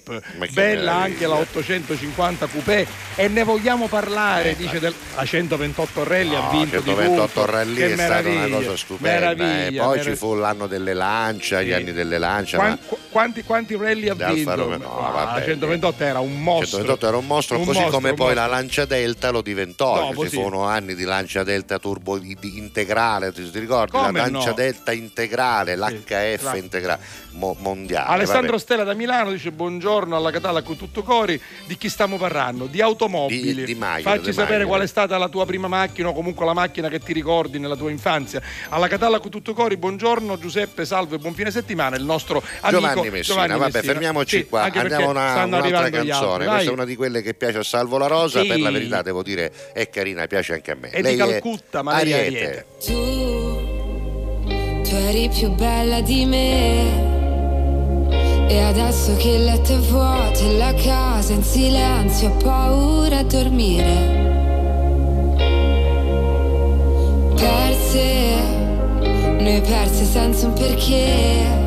S4: Bella anche la 850 Coupé e ne vogliamo parlare,
S3: Eh,
S4: dice del- la 128 Rally ha
S3: No,
S4: vinto di
S3: 128
S4: tutto.
S3: rally è stata una cosa stupenda. eh. Poi ci fu l'anno delle lancia, gli
S4: Sì.
S3: anni delle lancia.
S4: Quan-
S3: ma
S4: qu- quanti, quanti rally ha
S3: Di
S4: vinto?
S3: Romeo, no,
S4: Ah,
S3: vabbè.
S4: la 128 era un mostro.
S3: 128 era un mostro,
S4: Un
S3: così
S4: mostro,
S3: come poi
S4: mostro.
S3: la Lancia Delta lo diventò.
S4: Dopo,
S3: ci
S4: sì.
S3: furono anni di Lancia Delta turbo di- di integrale, ti, ti ricordi?
S4: Come
S3: la Lancia
S4: no?
S3: Delta integrale, l'HF
S4: la-
S3: integrale, mo- mondiale.
S4: Alessandro
S3: vabbè.
S4: Stella da Milano dice buongiorno alla Catalla con tutto cori di chi stiamo parlando? Di automobili
S3: Di- di macchine,
S4: facci
S3: di
S4: sapere qual è stata la tua prima macchina o comunque la macchina che ti ricordi nella tua infanzia alla Catalla con tutto cori buongiorno Giuseppe salve buon fine settimana il nostro amico
S3: Giovanni Messina, vabbè,
S4: Messina.
S3: fermiamoci
S4: Sì,
S3: qua. Andiamo a una, un'altra canzone. Questa è una di quelle che piace a Salvo La Rosa.
S4: Sì.
S3: Per la verità, devo dire, è carina, piace anche a me.
S4: È di
S3: Lei
S4: Calcutta, ma lei è
S3: Ariete.
S4: Ariete.
S8: Tu, tu eri più bella di me. E adesso che il letto è vuoto e la casa in silenzio, ho paura a dormire. Perse, noi perse senza un perché.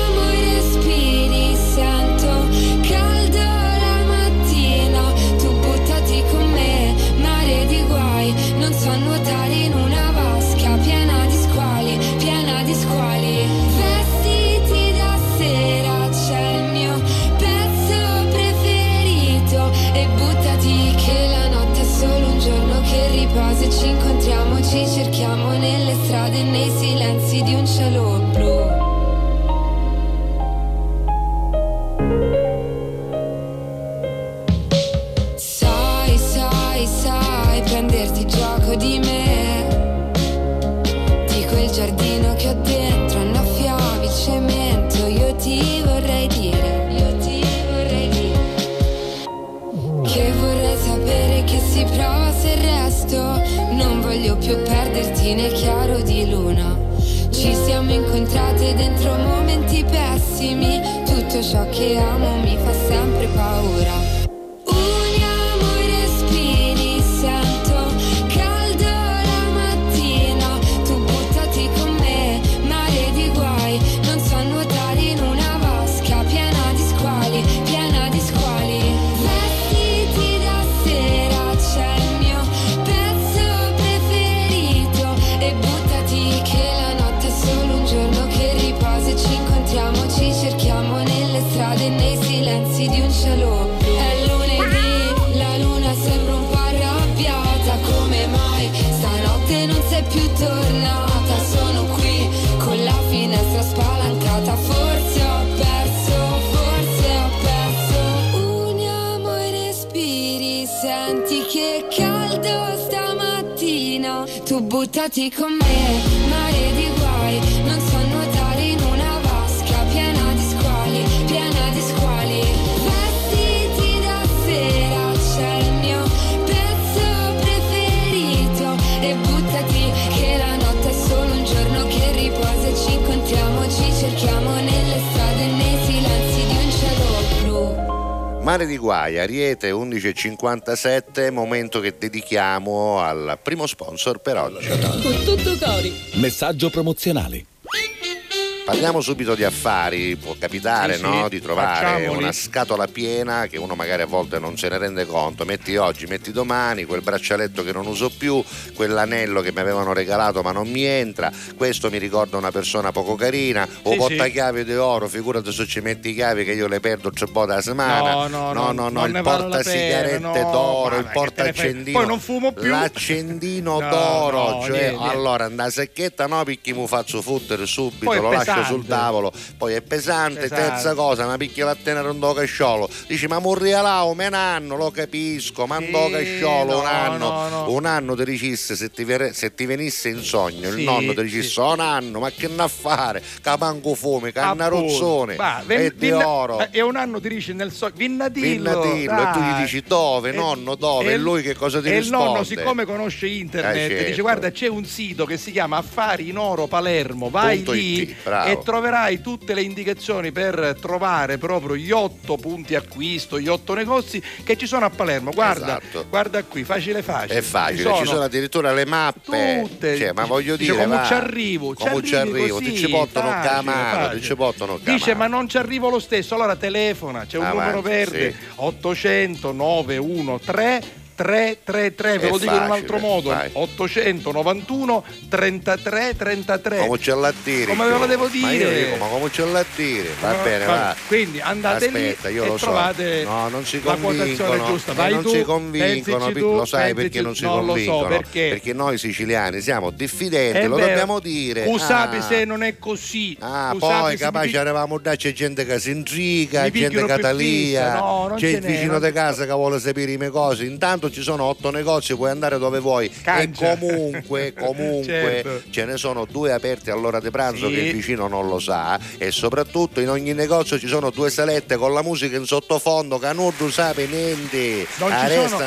S8: Guai,
S3: Ariete 11.57, momento che dedichiamo al primo sponsor per oggi.
S1: Con tutto cori.
S9: Messaggio promozionale.
S3: Parliamo subito di affari, può capitare
S4: Sì, sì,
S3: no? di trovare
S4: facciamoli.
S3: una scatola piena che uno magari a volte non se ne rende conto, metti oggi, metti domani, quel braccialetto che non uso più, quell'anello che mi avevano regalato ma non mi entra, questo mi ricorda una persona poco carina, o
S4: Sì,
S3: portachiavi di oro, figurati se ci metti i chiavi che io le perdo tre volte a settimana,
S4: No, no, no,
S3: no,
S4: non
S3: il portasigarette
S4: pena, no,
S3: d'oro, il
S4: frega.
S3: portaaccendino,
S4: Poi non fumo più.
S3: l'accendino
S4: No,
S3: d'oro,
S4: no,
S3: cioè
S4: niente,
S3: allora andà secchetta no picchi mi faccio fottere subito,
S4: Poi
S3: lo lascio
S4: pesante.
S3: Sul tavolo, poi è pesante,
S4: Pesante.
S3: terza cosa, ma picchia la tenere un do casciolo, dici ma morria là un anno, lo capisco, ma un do casciolo un
S4: no,
S3: anno,
S4: no, no.
S3: un anno ti dicesse se ti, se ti venisse in sogno, il
S4: Sì,
S3: nonno ti dicesse
S4: sì.
S3: un anno, ma che ne a fare, capanco fume, cannarozzone,
S4: Va, ven-
S3: e di oro.
S4: eh, E un anno ti dice nel so- Vinnadillo.
S3: Vinnadillo, e tu gli
S4: dai.
S3: dici dove, nonno, dove? E lui che cosa ti
S4: e
S3: risponde?
S4: il nonno, siccome conosce internet,
S3: Eh, certo.
S4: dice: Guarda, c'è un sito che si chiama Affari in Oro Palermo. Vai
S3: Punto
S4: lì
S3: it, bravo.
S4: E troverai tutte le indicazioni per trovare proprio gli otto punti acquisto, gli otto negozi che ci sono a Palermo. Guarda,
S3: Esatto.
S4: guarda qui, facile facile.
S3: È facile, ci sono, addirittura le mappe.
S4: tutte.
S3: Cioè, ma voglio
S4: Dice,
S3: dire,
S4: come
S3: va.
S4: ci arrivo?
S3: Come ci arrivo?
S4: così,
S3: ti ci portano
S4: facile,
S3: a mano,
S4: facile.
S3: ti ci portano a
S4: Dice ma non ci arrivo lo stesso, allora telefona, c'è un
S3: Avanti,
S4: numero verde
S3: sì.
S4: 800 913 333, ve lo dico in un altro modo,
S3: vai.
S4: 891 33 33.
S3: Come c'è la dire?
S4: Come ve lo devo dire?
S3: dico, ma come c'è la dire? Va
S4: No,
S3: bene,
S4: va-
S3: va.
S4: Quindi andate
S3: Aspetta,
S4: lì
S3: io
S4: e
S3: lo so.
S4: trovate
S3: No, non si
S4: la quotazione
S3: convincono.
S4: giusta.
S3: eh,
S4: Vai
S3: non
S4: tu,
S3: si convincono,
S4: tu,
S3: lo sai perché non si
S4: non
S3: convincono?
S4: so perché.
S3: noi siciliani siamo diffidenti,
S4: È
S3: lo
S4: vero.
S3: dobbiamo dire.
S4: Usapi
S3: Ah.
S4: se non è così.
S3: Ah, poi capace eravamo là, c'è gente che si intriga, gente
S4: picchiano
S3: che
S4: per
S3: talia,
S4: fissa, no,
S3: c'è il vicino di casa che vuole sapere le mie cose. Intanto ci sono otto negozi, puoi andare dove vuoi.
S4: Cancia.
S3: E comunque, comunque
S4: Certo.
S3: ce ne sono due aperti all'ora di pranzo
S4: Sì.
S3: che il vicino non lo sa. E soprattutto in ogni negozio ci sono due salette con la musica in sottofondo, che non tu sape niente.
S4: Non ci, sono,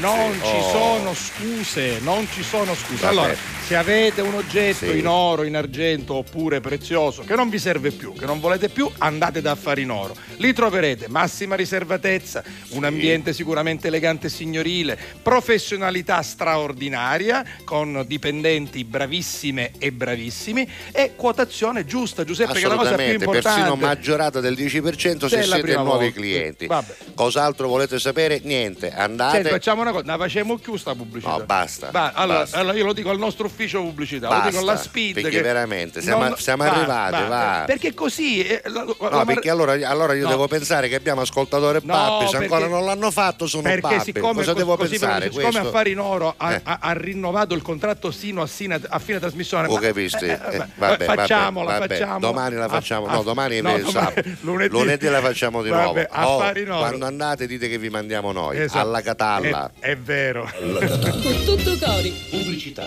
S4: non ci
S3: Oh.
S4: sono scuse, non ci sono scuse. Allora, se avete un oggetto
S3: Sì.
S4: in oro, in argento oppure prezioso che non vi serve più, che non volete più, andate da Affari in Oro. Lì troverete massima riservatezza, un ambiente sicuramente elegante e signorile, professionalità straordinaria con dipendenti bravissime e bravissimi e quotazione giusta, Giuseppe, che è la cosa più importante.
S3: persino maggiorata del 10% se siete nuovi
S4: volta.
S3: clienti.
S4: Vabbè.
S3: Cos'altro volete sapere? Niente, andate.
S4: Senti, facciamo una cosa, la facciamo sta pubblicità.
S3: No, basta,
S4: Va, allora,
S3: basta.
S4: allora io lo dico al nostro ufficio pubblicità, lo
S3: Basta,
S4: dico alla Speed.
S3: perché
S4: che
S3: veramente siamo-
S4: non-
S3: siamo arrivati, va.
S4: Perché così. eh, la- la-
S3: No,
S4: la-
S3: perché allora, allora io
S4: No.
S3: devo pensare che abbiamo ascoltatore
S4: No,
S3: babbi, se ancora
S4: perché-
S3: non l'hanno fatto sono
S4: Perché
S3: babbi.
S4: siccome,
S3: Cosa
S4: co-
S3: devo
S4: così
S3: pensare?
S4: siccome
S3: questo?
S4: Affari in Oro ha,
S3: Eh.
S4: ha- ha rinnovato il contratto sino a, sino- a fine trasmissione.
S3: Ho
S4: ma-
S3: capito,
S4: eh,
S3: eh,
S4: eh,
S3: vabbè,
S4: facciamola,
S3: vabbè, vabbè.
S4: facciamola.
S3: Domani la
S4: A-
S3: facciamo,
S4: a-
S3: no, domani
S4: no,
S3: è sabato.
S4: lunedì.
S3: la facciamo di
S4: Vabbè,
S3: nuovo. Oh,
S4: Affari in Oro.
S3: quando andate dite che vi mandiamo noi,
S4: Esatto.
S3: alla Catalla.
S4: È, vero.
S1: Tutto cori.
S9: Pubblicità.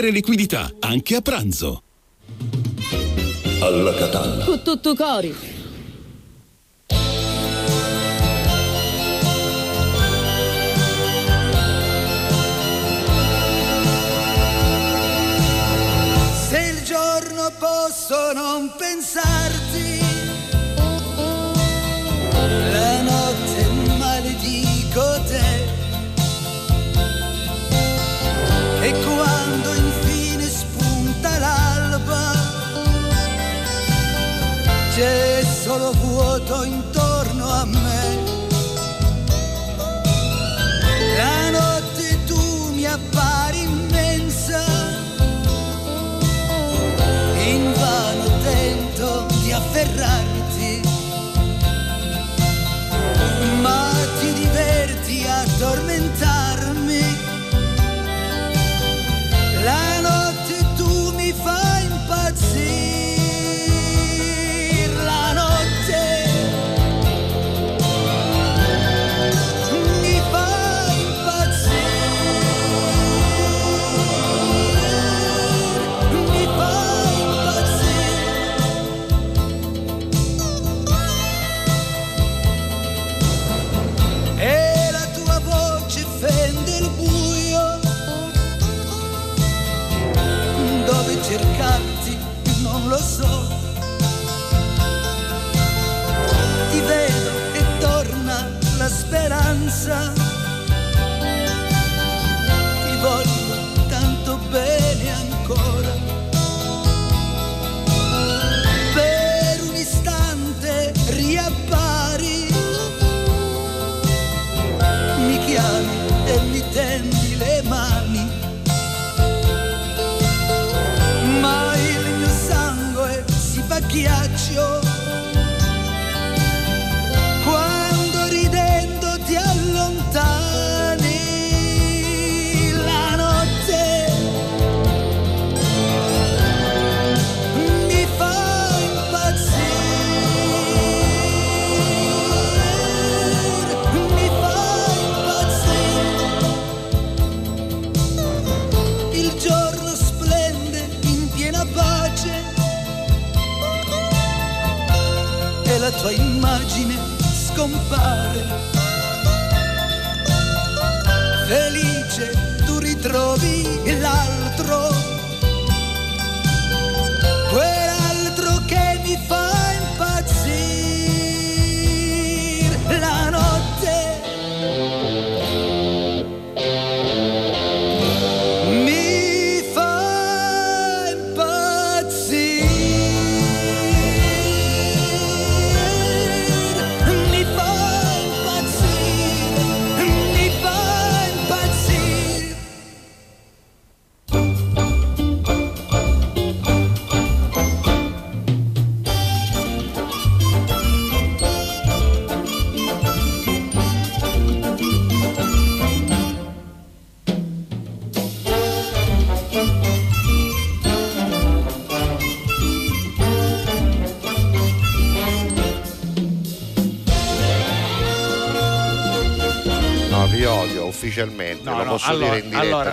S10: liquidità, anche a pranzo.
S9: Alla Catalla.
S1: Con tutto cori.
S11: Se il giorno posso non pensarti, c'è solo vuoto intorno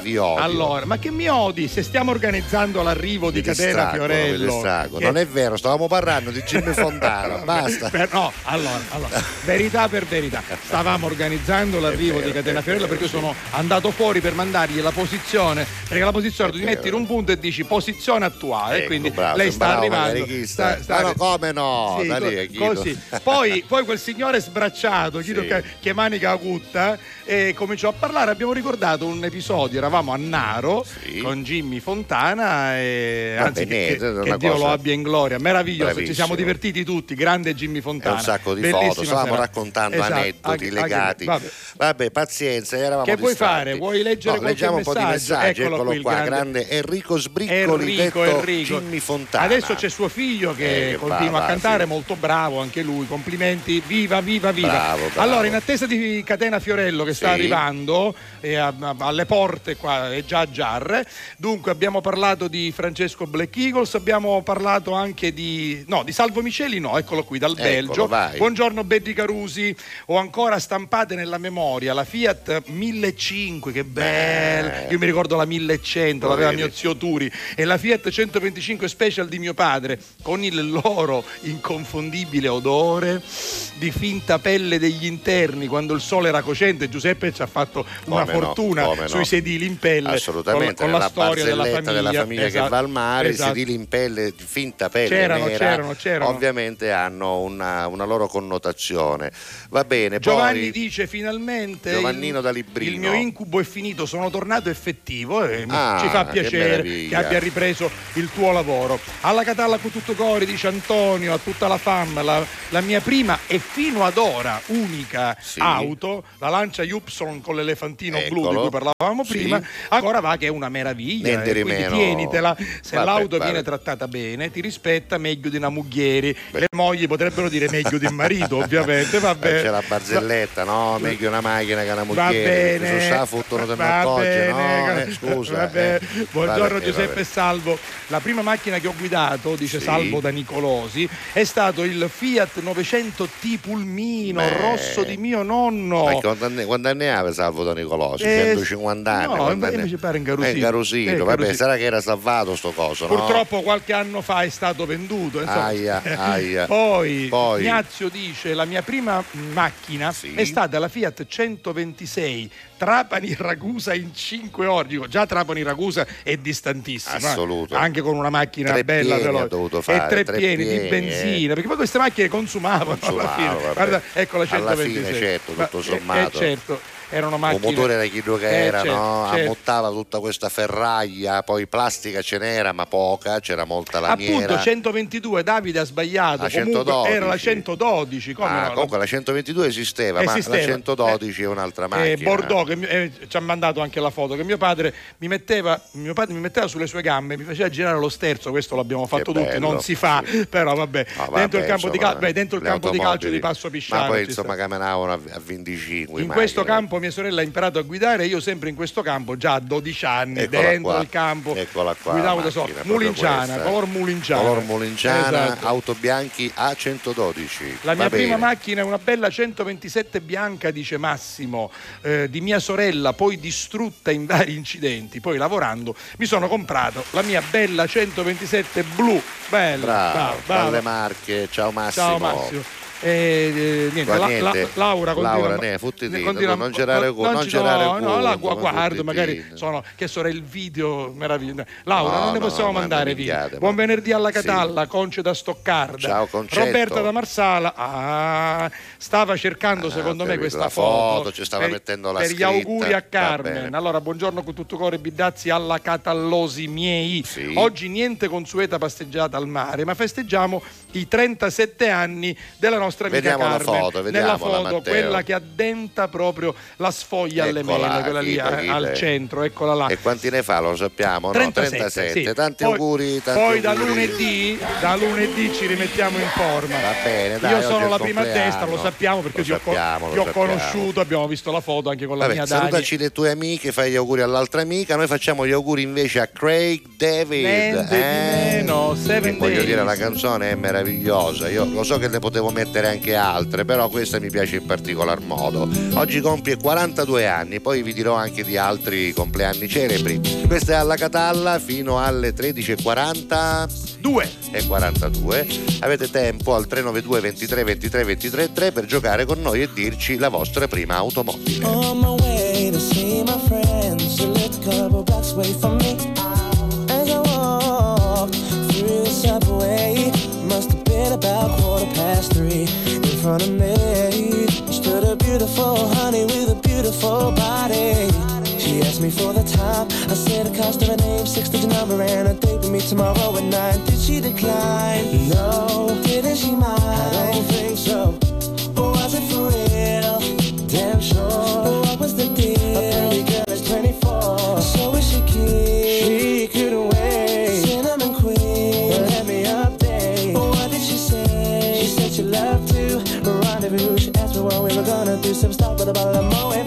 S11: in
S3: diretta,
S4: allora, ma che mi odi? Se stiamo organizzando l'arrivo di Catena Fiorello. che-
S3: Non è vero, stavamo parlando di Jimmy Fontana, basta.
S4: Per- no, allora, allora, verità per verità. Stavamo organizzando l'arrivo
S3: vero,
S4: di Catena Fiorello perché sono andato fuori per mandargli la posizione. Perché la posizione tu ti metti in un punto e dici posizione attuale.
S3: Ecco,
S4: quindi
S3: bravo,
S4: lei sta
S3: bravo,
S4: arrivando.
S3: Marichista. Ma no, come no?
S4: Sì,
S3: Da lì,
S4: così. Poi, poi quel signore sbracciato, Guido
S3: Sì.
S4: che, che manica cutta, e cominciò a parlare. Abbiamo ricordato un episodio, eravamo a Naro
S3: Sì.
S4: con Jimmy Fontana, e,
S3: Vabbè,
S4: anzi, che,
S3: è
S4: che
S3: una
S4: Dio
S3: cosa-
S4: lo abbia in gloria. Meraviglioso, ci
S3: Bravissimo.
S4: siamo divertiti tutti. Grande Jimmy Fontana.
S3: un sacco di
S4: Bellissima
S3: foto, stavamo
S4: sera.
S3: raccontando
S4: Esatto,
S3: aneddoti
S4: anche- anche-
S3: legati.
S4: vabbè.
S3: Vabbè, pazienza, eravamo
S4: Che vuoi
S3: distratti.
S4: fare? Vuoi leggere
S3: No, leggiamo un po' di messaggi,
S4: Eccolo
S3: eccolo,
S4: qui,
S3: qua,
S4: grande-
S3: grande Enrico Sbriccoli,
S4: Enrico, Enrico.
S3: Jimmy Fontana.
S4: Adesso c'è suo figlio che
S3: Eh,
S4: continua
S3: va,
S4: a
S3: va,
S4: cantare,
S3: sì.
S4: molto bravo anche lui. Complimenti, viva, viva, viva.
S3: Bravo, bravo.
S4: Allora, in attesa di Catena Fiorello che sta arrivando eh, a- a- alle porte qua, è già a Giarre. Dunque, abbiamo parlato di Francesco Black Eagles, abbiamo parlato anche di no, di Salvo Miceli, no, eccolo qui dal
S3: Eccolo,
S4: Belgio.
S3: vai.
S4: Buongiorno Betty Carusi. Ho ancora stampate nella memoria la Fiat 1500, che bella. Io mi ricordo la 1100,
S3: Lo
S4: l'aveva
S3: vedi?
S4: mio zio Turi e la Fiat 125 Special di mio padre con il loro inconfondibile odore di finta pelle degli interni quando il sole era cocente Giuseppe ci ha fatto una
S3: No,
S4: fortuna
S3: no.
S4: sui sedili in pelle
S3: Assolutamente,
S4: con, con la storia della
S3: barzelletta
S4: famiglia,
S3: della famiglia
S4: Esatto,
S3: che va al mare,
S4: esatto.
S3: i sedili in pelle, finta pelle
S4: C'erano,
S3: nera,
S4: c'erano, c'erano.
S3: ovviamente hanno una, una loro connotazione. Va bene,
S4: Giovanni
S3: poi
S4: dice finalmente
S3: Giovannino
S4: il,
S3: da Librino.
S4: il mio incubo è finito, sono tornato effettivo e
S3: Ah,
S4: ci fa
S3: che
S4: piacere
S3: meraviglia.
S4: che abbia ripreso il tuo lavoro. Alla Catalla con tutto cori dice Antonio, a tutta la fam, la, la mia prima e fino ad ora unica
S3: Sì.
S4: auto, la Lancia Y con l'elefantino blu di cui parlavamo
S3: Sì.
S4: prima, ancora va che è una meraviglia.
S3: Niente
S4: eh,
S3: di
S4: quindi
S3: meno.
S4: tienitela, se
S3: Vabbè,
S4: l'auto
S3: vabbè.
S4: viene trattata bene, ti rispetta meglio di una muglieri. Le mogli potrebbero dire meglio di un marito, ovviamente. Vabbè.
S3: Eh, c'è la barzelletta, no? Meglio una macchina che una
S4: Va
S3: moglie.
S4: bene.
S3: Su sta fottono del
S4: Va
S3: Marcoggi, no? Eh, scusa. Eh.
S4: Buongiorno Giuseppe. Salvo. La prima macchina che ho guidato, dice
S3: Sì.
S4: Salvo da Nicolosi, è stato il Fiat 900T Pulmino
S3: Beh.
S4: rosso di mio nonno.
S3: Ma quanti anni aveva Salvo da Nicolosi?
S4: Eh,
S3: 150 anni.
S4: no, invece mi pare ingarosito.
S3: Eh, ingarosito.
S4: Eh,
S3: Vabbè, sarà che era salvato sto coso, no?
S4: Purtroppo qualche anno fa è stato venduto. insomma.
S3: Aia, aia.
S4: Poi,
S3: Poi.
S4: Ignazio dice: La mia prima macchina
S3: Sì.
S4: è stata la Fiat 126 Trapani-Ragusa in 5 ore. Dico, già Trapani-Ragusa è distantissimo. eh.
S3: Assoluto.
S4: Anche con una macchina
S3: Tre
S4: bella veloce.
S3: dovuto
S4: e
S3: fare,
S4: tre,
S3: tre
S4: pieni, di
S3: pieni,
S4: benzina. Perché poi queste macchine consumavano, alla
S3: Consumavano,
S4: fine.
S3: vabbè.
S4: Guarda, ecco la
S3: Alla
S4: 126.
S3: fine, certo,
S4: Ma-
S3: tutto
S4: eh,
S3: sommato.
S4: eh, certo, erano macchine.
S3: motore era chi che
S4: Eh,
S3: era,
S4: certo,
S3: no?
S4: certo.
S3: ammottava tutta questa ferraglia, poi plastica ce n'era, ma poca, c'era molta lamiera.
S4: Appunto 122 Davide ha sbagliato
S3: La
S4: comunque
S3: 112.
S4: era la 112 come
S3: Ah,
S4: no?
S3: comunque la 122 esisteva, ma
S4: Esisteva.
S3: la 112 è un'altra
S4: Eh,
S3: macchina.
S4: Bordeaux che mi- eh, ci ha mandato anche la foto che mio padre mi metteva mio padre mi metteva sulle sue gambe mi faceva girare lo sterzo questo l'abbiamo fatto tutti
S3: bello,
S4: non si fa però vabbè
S3: Ah, vabbè,
S4: dentro il campo, di,
S3: insomma,
S4: cal- beh, dentro il campo di calcio di Passo Pisciano
S3: Ma poi insomma camminavano a a 25
S4: in questo
S3: macchine.
S4: Campo mia sorella ha imparato a guidare io sempre in questo campo già a 12 anni
S3: Eccola
S4: dentro
S3: qua,
S4: il campo
S3: eccola qua,
S4: guidavo da solo mulinciana
S3: questa.
S4: color mulinciana
S3: Color Mulinciana,
S4: Esatto.
S3: auto bianchi A112.
S4: La mia prima macchina è una bella 127 bianca, dice Massimo, eh, di mia sorella, poi distrutta in vari incidenti. Poi lavorando mi sono comprato la mia bella 127 blu. Bella,
S3: Bravo,
S4: brava.
S3: dalle Marche, ciao Massimo.
S4: Ciao Massimo. E, eh, niente, la-
S3: niente,
S4: la- Laura continua,
S3: Laura, ne, fottiti,
S4: continua-
S3: non girare cu- non girare
S4: no, no, la guardo,
S3: fottiti.
S4: magari sono che sarà il video meraviglioso. Laura,
S3: No,
S4: non ne
S3: no,
S4: possiamo
S3: ma
S4: mandare
S3: minchiate,
S4: Buon venerdì alla
S3: Sì.
S4: Catalla, Conce da Stoccarda.
S3: Ciao, Concetto.
S4: Roberta da Marsala ah, stava cercando
S3: Ah,
S4: secondo me questa foto,
S3: foto, ci stava
S4: per,
S3: mettendo la
S4: per gli
S3: scritta.
S4: auguri a Carmen. Allora, buongiorno con tutto cuore Bidazzi alla Catallosi miei.
S3: Sì.
S4: Oggi niente consueta passeggiata al mare, ma festeggiamo i 37 anni della nostra amica
S3: Vediamo la
S4: Carmen.
S3: foto,
S4: Nella foto,
S3: Matteo.
S4: quella che addenta proprio la sfoglia alle mele, quella lì
S3: Chito,
S4: eh,
S3: Chito.
S4: al centro, eccola là.
S3: E quanti ne fa? Lo sappiamo, no?
S4: 37,
S3: 37.
S4: sì.
S3: Tanti
S4: Poi-
S3: auguri, tanti
S4: Poi da
S3: auguri.
S4: lunedì, da lunedì ci rimettiamo in forma.
S3: Va bene, dai,
S4: Io sono la prima a destra, lo sappiamo perché
S3: Lo
S4: ti ho,
S3: sappiamo,
S4: ti ho
S3: sappiamo.
S4: conosciuto, abbiamo visto la foto anche con la
S3: Vabbè,
S4: mia Dani.
S3: salutaci le tue amiche, fai gli auguri all'altra amica. Noi facciamo gli auguri invece a Craig David.
S4: Niente di
S3: eh?
S4: meno,
S3: voglio
S4: Days.
S3: dire, la canzone è meravigliosa. Meravigliosa. Io lo so che ne potevo mettere anche altre, però questa mi piace in particolar modo. Oggi compie 42 anni, poi vi dirò anche di altri compleanni celebri. Questa è alla Catalla fino alle 13.40.
S4: 2
S3: e 42 avete tempo al 392 23 23 23 3 per giocare con noi e dirci la vostra prima automobile
S5: On my way to see my friends, lived a couple blocks away from me. As I walked through the been about quarter past three. In front of me stood a beautiful honey with a beautiful body. She asked me for the time. I said the cost of her name, six digit number, and a date with me tomorrow at nine. Did she decline? No. Didn't she mind? I don't think so. Or was it for real? Damn sure. What was the deal? Were gonna do. Some stuff with a bottle of Moet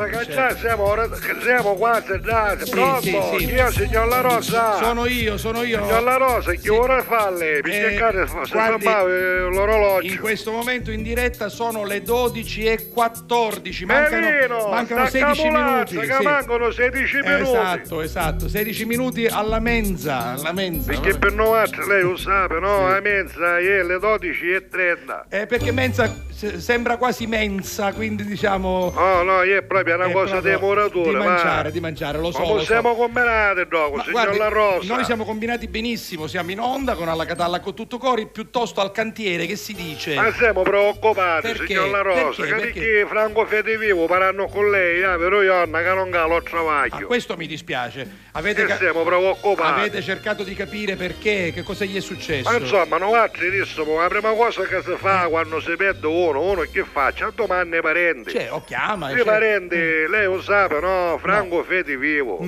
S12: Second. Già siamo, ora- siamo quasi andati.
S4: Sì,
S12: Pronto?
S4: sì, sì.
S12: Io, signor La Rosa.
S4: Sono io, sono io.
S12: Signor La Rosa, che ora fa lei?
S4: Eh,
S12: Perché cade, se
S4: guardi,
S12: eh, l'orologio.
S4: In questo momento in diretta sono le 12 e 14. Mancano,
S12: Melino,
S4: mancano
S12: sta
S4: 16
S12: cavolazza,
S4: minuti.
S12: che
S4: sì.
S12: mancano 16 minuti.
S4: Esatto, esatto. 16 minuti alla mensa. Alla mensa.
S12: Perché per noi lei lo sa, no? A mensa è le 12 e 30.
S4: Eh, perché mensa se- sembra quasi mensa, quindi diciamo.
S12: No, no, è proprio una
S4: è
S12: cosa
S4: proprio
S12: di
S4: mangiare, di mangiare, lo so.
S12: Ma
S4: lo so.
S12: possiamo combinare dopo,
S4: Ma
S12: signor
S4: guardi,
S12: La Rosa.
S4: noi siamo combinati benissimo, siamo in onda con alla Catalla con tutto cori, piuttosto al cantiere che si dice.
S12: Ma siamo preoccupati,
S4: Perché?
S12: signor La Rosa,
S4: Perché? Perché?
S12: perché Franco Fede Vivo faranno con lei, eh, però io non che non calo travaglio.
S4: questo mi dispiace. Avete, ca-
S12: siamo preoccupati.
S4: avete cercato di capire perché, che cosa gli è successo.
S12: Ma insomma, noi altri diciamo, la prima cosa che si fa quando si perde uno, uno che fa? C'ha domande ai parenti.
S4: Cioè, o chiama.
S12: I
S4: cioè-
S12: parenti, lei lo sa, no? Franco Fede Vivo.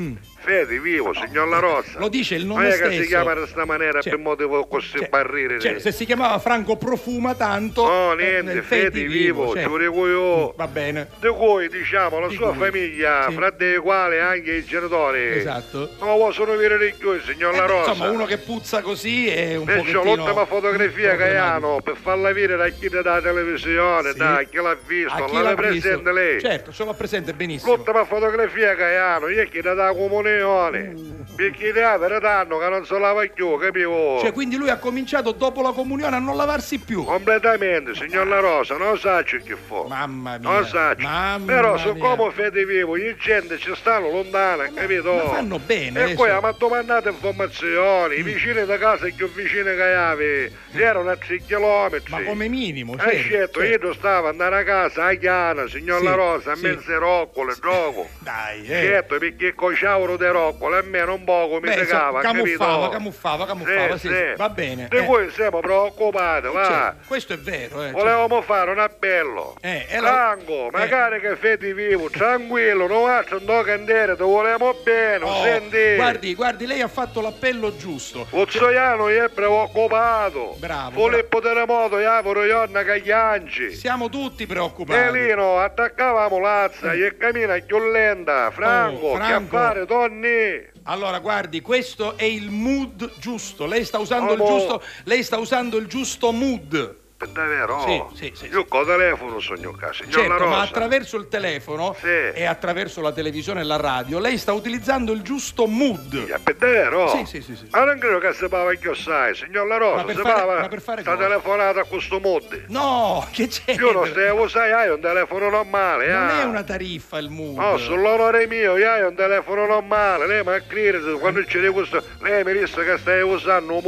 S12: Fede Vivo, signor La Rosa.
S4: Mm. Lo dice il
S12: Ma
S4: nome
S12: è
S4: stesso.
S12: che si chiama in questa maniera
S4: Cioè,
S12: per motivo così barrire.
S4: Cioè, se si chiamava Franco Profuma tanto.
S12: No,
S4: eh,
S12: niente,
S4: nel
S12: Fede Vivo,
S4: cioè,
S12: io.
S4: Va bene.
S12: Di cui, diciamo, la
S4: Di
S12: sua
S4: cui,
S12: famiglia,
S4: sì.
S12: fra dei quali anche i genitori.
S4: Esatto.
S12: Non possono vedere più, signor La
S4: Eh,
S12: Rosa.
S4: Insomma, uno che puzza così è un
S12: Invece
S4: pochettino...
S12: l'ultima fotografia che hanno per farla vedere da chi della televisione,
S4: Sì.
S12: da chi l'ha visto,
S4: A chi
S12: l'ha
S4: l'ha
S12: presente
S4: visto?
S12: lei.
S4: Certo, ce l'ho presente benissimo.
S12: L'ultima fotografia che hanno, io chi da comunione comunione. Perché avere danno che non si lava più, capivo?
S4: Cioè, quindi lui ha cominciato dopo la comunione a non lavarsi più.
S12: Completamente, signor La Rosa, non sa ciò che fa.
S4: Mamma mia.
S12: Non sa.
S4: Mamma
S12: Però
S4: mia.
S12: siccome fede vivo, gli gente ci stanno lontana, capito?
S4: ma fanno bene,
S12: E poi
S4: adesso.
S12: mi ha domandato informazioni,
S4: Mm.
S12: i vicini di casa più vicini che avevi, erano a 3 km.
S4: Ma come minimo,
S12: Eh,
S4: certo,
S12: certo,
S4: certo.
S12: io stavo andando a casa a Chiana, signor
S4: Sì,
S12: La Rosa, a
S4: sì.
S12: mezze roccole, gioco.
S4: Dai, eh.
S12: Certo, perché con ciauro di roccole a me non poco mi
S4: Beh,
S12: segava,
S4: camuffava, camuffava, camuffava, sì, sì, va bene.
S12: Di
S4: eh.
S12: voi siamo preoccupati, va.
S4: Cioè, questo è vero, eh.
S12: Volevamo fare un appello.
S4: Eh, la-
S12: Franco, magari che fedi vivo, tranquillo, non faccio un do candere, ti volevamo bene,
S4: Oh,
S12: senti.
S4: guardi, guardi, lei ha fatto l'appello giusto.
S12: Uzzoiano è preoccupato.
S4: Bravo,
S12: Filippo Terremoto, Iavoro, Ionna, Caglianci.
S4: Siamo tutti preoccupati.
S12: Elino, attaccavamo l'azza e cammina più lenta. Franco,
S4: Oh,
S12: che
S4: Franco.
S12: affare, Tonni?
S4: Allora, guardi, questo è il mood giusto. Lei sta usando il giusto, lei sta usando il giusto mood.
S12: È davvero?
S4: Sì, sì, sì,
S12: Io con telefono sogno signor La
S4: Certo,
S12: Rosa.
S4: ma attraverso il telefono e attraverso la televisione e la radio, lei sta utilizzando il giusto mood.
S12: È vero?
S4: Sì, sì, sì, sì.
S12: Ma non credo che si parla che sai, signor La Rosa.
S4: Ma per fare-
S12: parla-
S4: ma per fare
S12: sta
S4: cosa?
S12: telefonata a questo mood.
S4: No, che c'è?
S12: Io non stavo, sai, hai un telefono normale,
S4: Non
S12: ah.
S4: è una tariffa il mood.
S12: No, sull'onore mio, io hai un telefono normale, lei mi ha creduto, quando c'è questo, lei mi disse che stai usando un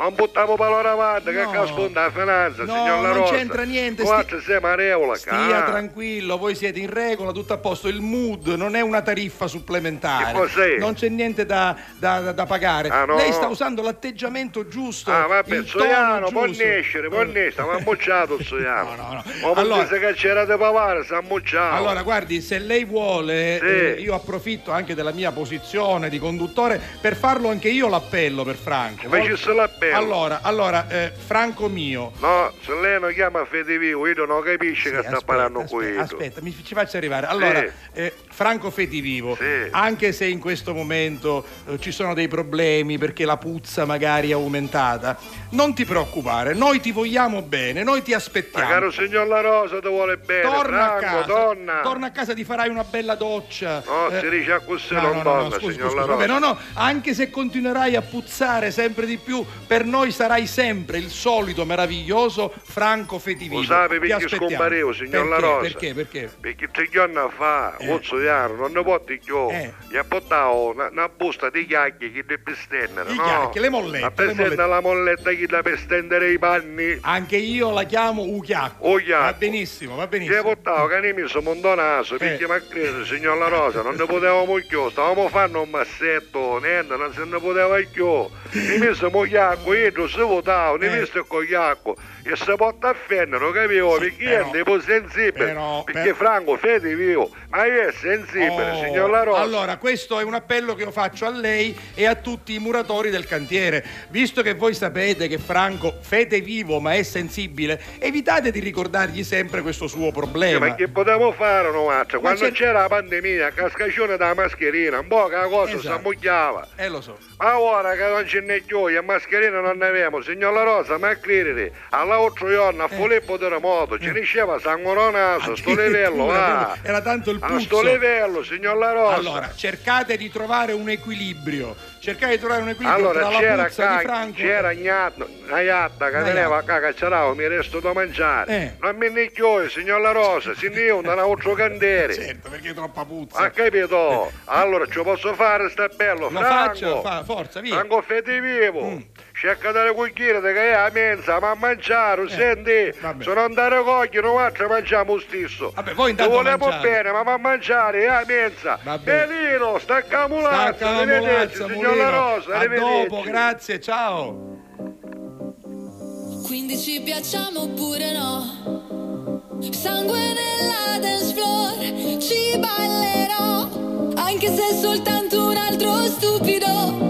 S12: mod, non buttiamo parole avanti, che
S4: No.
S12: casconda la finanza,
S4: No,
S12: signor La
S4: non
S12: Rosa.
S4: c'entra niente,
S12: Guarda, sei mareola,
S4: Stia
S12: ah.
S4: tranquillo, voi siete in regola, tutto a posto. Il mood non è una tariffa supplementare.
S12: Che cos'è?
S4: Non c'è niente da, da- da- da pagare.
S12: Ah, no?
S4: Lei sta usando l'atteggiamento giusto.
S12: Ah, vabbè,
S4: il
S12: Soiano, può nascere, può nascere, ma ha mucciato il Soiano.
S4: No, no, no.
S12: Ma
S4: Allora-
S12: che c'era di pavare, si è mucciato.
S4: Allora, guardi, se lei vuole,
S12: Sì.
S4: eh, io approfitto anche della mia posizione di conduttore per farlo anche io l'appello per Franco.
S12: Facesse l'appello.
S4: Allora, allora eh, Franco mio.
S12: No, se lei non chiama Fede Vivo, io non capisce che sta
S4: aspetta,
S12: parlando
S4: aspetta,
S12: qui.
S4: Aspetta, mi ci faccia arrivare. Allora, eh, Franco Fedivivo, anche se in questo momento eh, ci sono dei problemi perché la puzza magari è aumentata, non ti preoccupare, noi ti vogliamo bene, noi ti
S12: Ma
S4: aspettiamo.
S12: caro signor La Rosa ti vuole bene,
S4: Torna a
S12: Franco,
S4: casa,
S12: donna.
S4: torna a casa, ti farai una bella doccia.
S12: No,
S4: Eh,
S12: si dice a così
S4: no,
S12: non
S4: no, no,
S12: donna,
S4: no,
S12: signor
S4: scusi,
S12: La
S4: vabbè,
S12: Rosa.
S4: no, no, anche se continuerai a puzzare sempre di più, per noi sarai sempre il solito meraviglioso Franco Fedivivo.
S12: Lo sape perché scomparevo, signor La? Rosa?
S4: Perché? Perché?
S12: Perché tre giorni fa, Ozzo Iano, non ne porti più,
S4: Eh.
S12: gli ha portato una, una busta di chiacchiere che deve stendere,
S4: I
S12: no?
S4: le mollette,
S12: Ma per
S4: le mollette.
S12: stendere la molletta che deve stendere i panni.
S4: Anche io la chiamo Uchiacco.
S12: Uchiacco.
S4: Va benissimo, va
S12: Gli
S4: benissimo.
S12: portato che ne mi sono mondonato, perché mi ha credo, signor La Rosa, non ne potevamo più, stavamo facendo un massetto, niente, non se ne poteva più. Mi messo mogliacco, pojedu zelo da, ne,
S4: ne
S12: veste, kako jako. E si porta a fendere, capivo? perché io
S4: però-
S12: è un po' sensibile,
S4: però-
S12: perché
S4: per-
S12: Franco fede vivo, ma io è sensibile,
S4: Oh,
S12: signor La Rosa.
S4: Allora, questo è un appello che io faccio a lei e a tutti i muratori del cantiere. Visto che voi sapete che Franco fede vivo ma è sensibile, evitate di ricordargli sempre questo suo problema.
S12: ma che potevamo fare, no, Mazza?
S4: Ma
S12: Quando
S4: c'è-
S12: c'era la pandemia, cascacione della mascherina, un po' che la cosa si
S4: Esatto.
S12: ammugliava.
S4: Eh, lo so.
S12: Ma ora che non ce n'è più, e mascherina non ne abbiamo, signor La Rosa, ma credere, all'altro giorno a
S4: Eh.
S12: Filippo Terremoto ci diceva sangue naso, sto livello, va.
S4: proprio, Era tanto il
S12: A
S4: puzzo.
S12: sto livello, signor La Rosa.
S4: Allora, cercate di trovare un equilibrio. Cercate di trovare un equilibrio
S12: Allora,
S4: tra la
S12: c'era,
S4: puzza di
S12: ca-
S4: Franco.
S12: c'era Gnatto, una iatta che teneva a cacciarao, mi resto da mangiare.
S4: Eh.
S12: Non mi ne chioi, signor La Rosa, si ne un altro candere.
S4: Certo, perché è troppa puzza.
S12: Ha capito? Allora ci posso fare sta bello,
S4: Lo
S12: Franco.
S4: faccio, fa- forza, via. Mm.
S12: Franco fede vivo. Cerca dare cucchiere che è a mensa, ma a mangiare, senti,
S4: Eh, vabbè.
S12: se non andare cocchi, non faccio mangiamo stesso.
S4: Vabbè, voi intanto
S12: volevo bene, ma a mangiare è a mensa.
S4: Vabbè.
S12: Belino, sta camulazzo,
S4: Stacca la
S12: arrivederci,
S4: molazza,
S12: signor La
S4: Mulino.
S12: Rosa,
S4: A dopo, grazie, ciao.
S13: Quindi ci piacciamo oppure no? Sangue nella dance floor, ci ballerò, anche se è soltanto un altro stupido.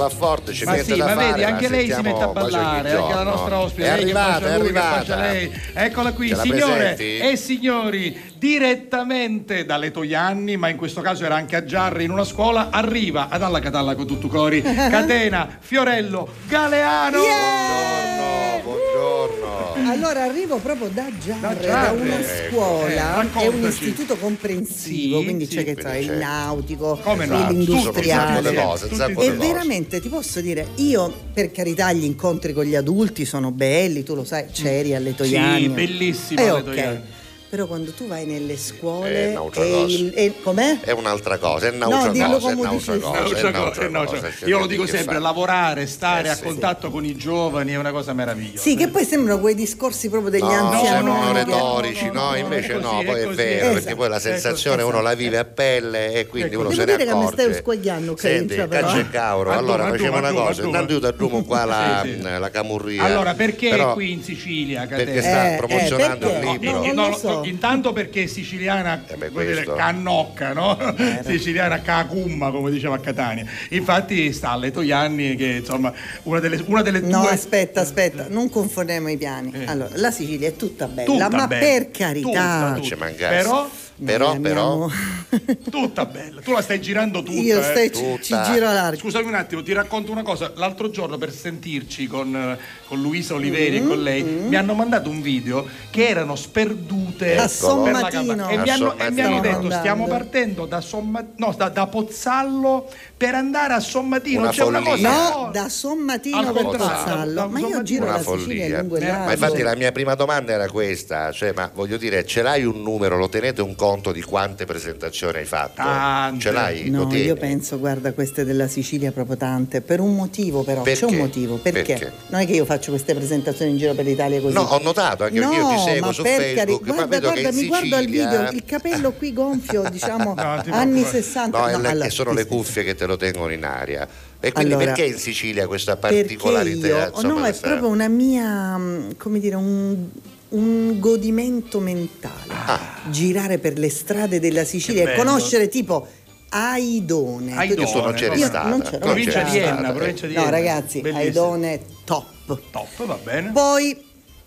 S3: Va forte, ci
S4: Ma
S3: mette
S4: sì,
S3: da
S4: ma
S3: fare.
S4: vedi, anche lei si mette a ballare, anche la nostra ospite.
S3: È arrivata, è
S4: lui, che bacia
S3: arrivata.
S4: lei. Eccola qui, signore e signori, direttamente dalle Toianni, ma in questo caso era anche a Giarri in una scuola, arriva ad alla Catalla con tutto cori, Catena, Fiorello, Galeano.
S14: Allora arrivo proprio da Giarre, da,
S4: Giarre.
S14: una
S4: Ecco,
S14: scuola,
S4: eh,
S14: è un istituto comprensivo,
S4: Sì,
S14: quindi
S4: sì,
S14: c'è che tra il nautico,
S3: Come no?
S14: l'industriale.
S3: Cose,
S14: E veramente ti posso dire, io per carità gli incontri con gli adulti sono belli, tu lo sai, c'eri alle Toiani.
S4: Sì, bellissimo
S14: Eh,
S4: alle
S14: ok.
S4: Toiani.
S14: Però quando tu vai nelle
S3: È
S14: scuole
S3: un'altra
S14: e
S3: cosa.
S14: il- e- com'è?
S3: È un'altra cosa, è
S14: No,
S3: un'altra
S14: dillo
S3: cosa, è un'altra cosa, è
S4: Un'altra
S3: un'altra
S4: cosa, un'altra
S3: cosa,
S4: cosa. Io lo dico sempre,
S3: fa.
S4: lavorare, stare
S3: Eh,
S4: a
S3: sì.
S4: contatto con i giovani è una cosa meravigliosa.
S14: Sì, che poi sembrano quei discorsi proprio degli
S3: No,
S14: anziani.
S3: sembrano
S14: che-
S3: retorici, no, invece
S4: così,
S3: no,
S4: è
S3: poi è vero,
S14: Esatto.
S3: perché poi la sensazione uno la vive a pelle e quindi uno
S14: Devo
S3: se ne
S14: dire che mi
S3: accorge.
S14: stai squagliando,
S3: Senti, caccia e cauro, allora facciamo una cosa, intanto io ti aggiungo qua la,
S4: Sì, sì.
S3: camurria.
S4: Allora, perché qui in Sicilia,
S3: Perché sta
S14: Eh,
S3: promozionando
S14: eh,
S3: il
S14: perché?
S3: libro.
S14: Non
S4: No. Intanto perché siciliana,
S3: Eh beh,
S4: dire, cannocca, no? Siciliana cacumma, come diceva a Catania. Infatti sta alle Toianni che insomma una delle, una delle
S14: No,
S4: due
S14: aspetta, aspetta, non confondiamo i piani. Allora, la Sicilia è tutta bella,
S4: Tutta
S14: ma
S4: bella,
S14: per carità.
S4: tutta, tutta. Però
S3: Però, però,
S4: tutta bella. Tu la stai girando tutta.
S14: Io
S4: eh.
S14: stai- ci, ci
S3: Tutta.
S14: giro largo.
S4: Scusami un attimo, ti racconto una cosa. L'altro giorno per sentirci con, eh, con Luisa Oliveri e con lei mi hanno mandato un video che erano sperdute
S14: A
S4: per
S14: Sommatino.
S4: e mi hanno, e mi hanno detto
S14: Stiamo
S4: stiamo
S14: andando.
S4: partendo da, Somma- no, da, da Pozzallo per andare a Sommatino.
S3: Una
S4: C'è una
S3: follia.
S4: cosa
S14: No, da Sommatino
S4: Al
S14: per Pozzallo. Ma io giro
S3: una
S14: la Sicilia
S3: follia.
S14: lungo e
S4: Eh.
S3: Ma infatti la mia prima domanda era questa, cioè, ma voglio dire, ce l'hai un numero, lo tenete un conto di quante presentazioni hai fatto?
S4: Tante.
S3: Ce l'hai?
S14: No, io penso, guarda, queste della Sicilia proprio tante, per un motivo però,
S3: Perché?
S14: c'è un motivo, perché?
S3: Perché?
S14: Non è che io faccio queste presentazioni in giro per l'Italia così.
S3: No, ho notato, anche
S14: no,
S3: io ti seguo
S14: ma
S3: su
S14: per
S3: Facebook,
S14: cari-
S3: ma
S14: guarda,
S3: vedo che
S14: guarda, mi guardo al video, il capello qui gonfio, diciamo,
S4: No,
S14: anni
S4: preoccupare.
S14: 60.
S3: No, è le-
S14: allora,
S3: che sono le cuffie che te lo tengono in aria. E quindi
S14: Allora,
S3: perché in Sicilia questa particolarità?
S14: io,
S3: insomma,
S14: no, è
S3: questa-
S14: proprio una mia, mm, come dire, un, un godimento mentale.
S3: Ah.
S14: Girare per le strade della Sicilia
S4: Che
S14: e
S4: bello.
S14: conoscere tipo Aidone.
S4: Aidone,
S3: Tu non c'eri
S14: Io
S3: stata.
S14: non
S3: non
S4: provincia
S3: c'eri
S4: di Enna, provincia di
S14: No,
S4: Enna.
S14: ragazzi,
S4: Bellissimo.
S14: Aidone top.
S4: Top, va bene.
S14: Poi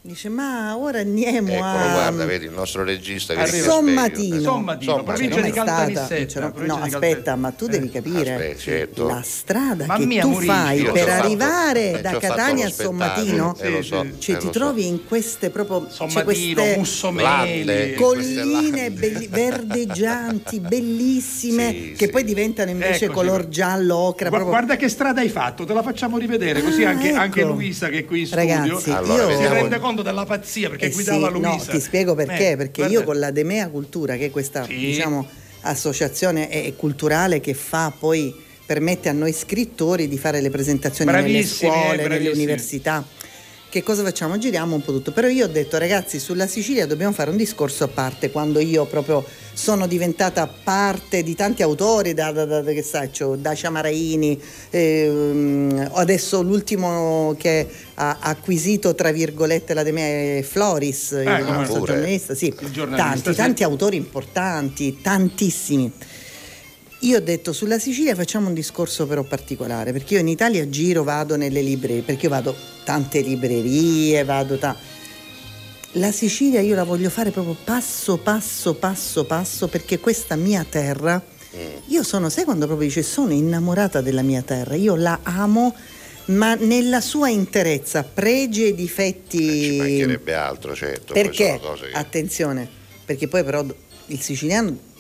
S14: dice, ma ora andiamo
S3: Eccolo,
S14: a...
S3: guarda, vedi il nostro regista che
S4: Arriva.
S3: ricambia
S14: Sommatino.
S4: Sommatino, provincia di Caltanissetta, provincia
S14: no,
S4: di
S14: aspetta, ma tu devi capire
S3: Aspetta, certo.
S14: la strada
S4: Mamma
S14: che
S4: mia,
S14: tu
S4: Murigio.
S14: fai
S3: Io
S14: per
S3: fatto-
S14: arrivare
S3: eh,
S14: da
S3: fatto
S14: Catania a Sommatino,
S3: spettacolo, eh, lo so,
S14: cioè
S3: eh,
S14: ti
S3: lo so.
S14: trovi in queste proprio c'è
S4: Sommatino,
S14: queste
S4: Mussomeli.
S3: Lande.
S14: colline belli- verdeggianti, bellissime,
S3: Sì,
S14: che
S3: sì.
S14: poi diventano invece
S4: Eccoci.
S14: color giallo, ocra.
S4: Gua-
S14: proprio-
S4: Guarda che strada hai fatto, te la facciamo rivedere così
S14: Ah,
S4: anche,
S14: ecco.
S4: anche Luisa che è qui in studio si rende conto della pazzia perché
S14: Eh
S4: guidava
S14: sì,
S4: Luisa.
S14: No, ti spiego perché,
S4: Eh,
S14: perché
S4: guarda-
S14: io con la Demea Cultura, che è questa
S4: Sì.
S14: diciamo, associazione culturale che fa poi permette a noi scrittori di fare le presentazioni nelle
S4: Bravissimi, eh,
S14: scuole, nelle
S4: bravissimi.
S14: università. Che cosa facciamo? Giriamo un po' tutto. Però io ho detto, ragazzi, sulla Sicilia dobbiamo fare un discorso a parte quando io proprio sono diventata parte di tanti autori, da, da, da, che saccio, da Ciamaraini, ehm, adesso l'ultimo che ha acquisito tra virgolette la de me è Floris, il
S4: come
S14: nostro giornalista, sì,
S4: Il giornalista,
S14: tanti,
S4: sì.
S14: tanti autori importanti, tantissimi. Io ho detto sulla Sicilia facciamo un discorso però particolare, perché io in Italia giro, vado nelle librerie, perché io vado tante librerie, vado ta- La Sicilia io la voglio fare proprio passo passo passo passo perché questa mia terra io sono, sai quando proprio dice sono innamorata della mia terra, io la amo ma nella sua interezza, pregi e difetti
S3: Ci mancherebbe altro, certo.
S14: perché?
S3: che-
S14: Attenzione, perché poi però il siciliano